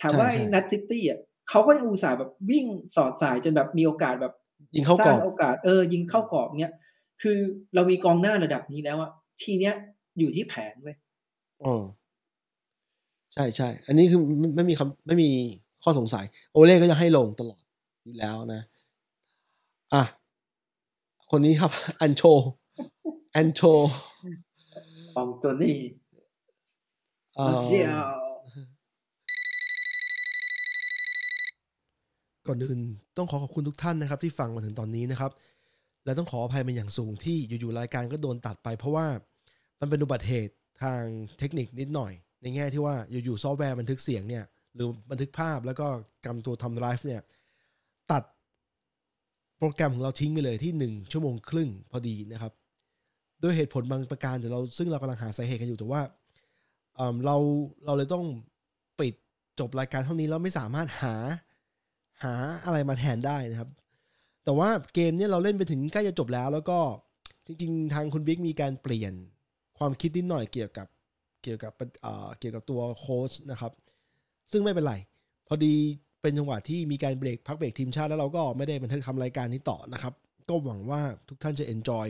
ถามใช่ว่าใช่ไอ้นัดซิตี้อะเขาก็ยังอุตส่าห์แบบวิ่งสอดสายจนแบบมีโอกาสแบบยิงเข้ากสรร้าองบโอกาสเออยิงเข้ากรอบเนี้ยคือเรามีกองหน้าระดับนี้แล้วอะทีเนี้ยอยู่ที่แผนเว้ยอ๋อใช่ใช่ อันนี้คือไม่ไม่มีคำไม่มีข้อสงสัย โอเล่ก็ยังให้ลงตลอดอยู่แล้วนะ อะ คนนี้ครับ อันโช อันโชของตัวนี้ ก่อนอื่นต้องขอขอบคุณทุกท่านนะครับ ที่ฟังมาถึงตอนนี้นะครับ และต้องขออภัยเป็นอย่างสูงที่อยู่ๆรายการก็โดนตัดไป เพราะว่ามันเป็นอุบัติเหตุทางเทคนิคนิดหน่อย ในแง่ที่ว่าอยู่ๆซอฟต์แวร์บันทึกเสียงเนี่ยหรือบันทึกภาพแล้วก็กำตัวทำไลฟ์เนี่ยตัดโปรแกรมของเราทิ้งไปเลยที่ 1 ชั่วโมงครึ่งพอดีนะครับ ด้วยเหตุผลบางประการเดี๋ยวเราซึ่งเรากำลังหาสาเหตุกันอยู่แต่ว่า เราเราเลยต้องปิดจบรายการเท่านี้แล้วไม่สามารถหาหาอะไรมาแทนได้นะครับ แต่ว่าเกมเนี่ยเราเล่นไปถึงใกล้จะจบแล้ว แล้วก็จริง ๆ ทางคุณบิ๊กมีการเปลี่ยนความคิดนิดหน่อยเกี่ยวกับเกี่ยวกับเอ่อเกี่ยวกับตัวโค้ชนะครับ ซึ่งไม่เป็นไร พอดีเป็นจังหวะที่มีการเบรกพักเบรกทีมชาติแล้วเราก็ไม่ได้บันทึกทำรายการนี้ต่อนะครับ ก็หวังว่าทุกท่านจะ enjoy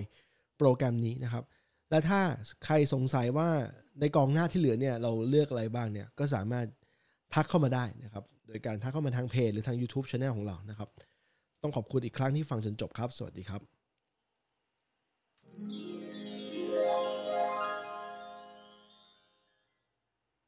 โปรแกรมนี้นะครับ และถ้าใครสงสัยว่าในกองหน้าที่เหลือเนี่ยเราเลือกอะไรบ้างเนี่ยก็สามารถทักเข้ามาได้นะครับ โดยการทักเข้ามาทางเพจหรือทาง YouTube c h anel ของเรานะครับ ต้องขอบคุณอีกครั้งที่ฟังจนจบครับ สวัสดีครับ thank you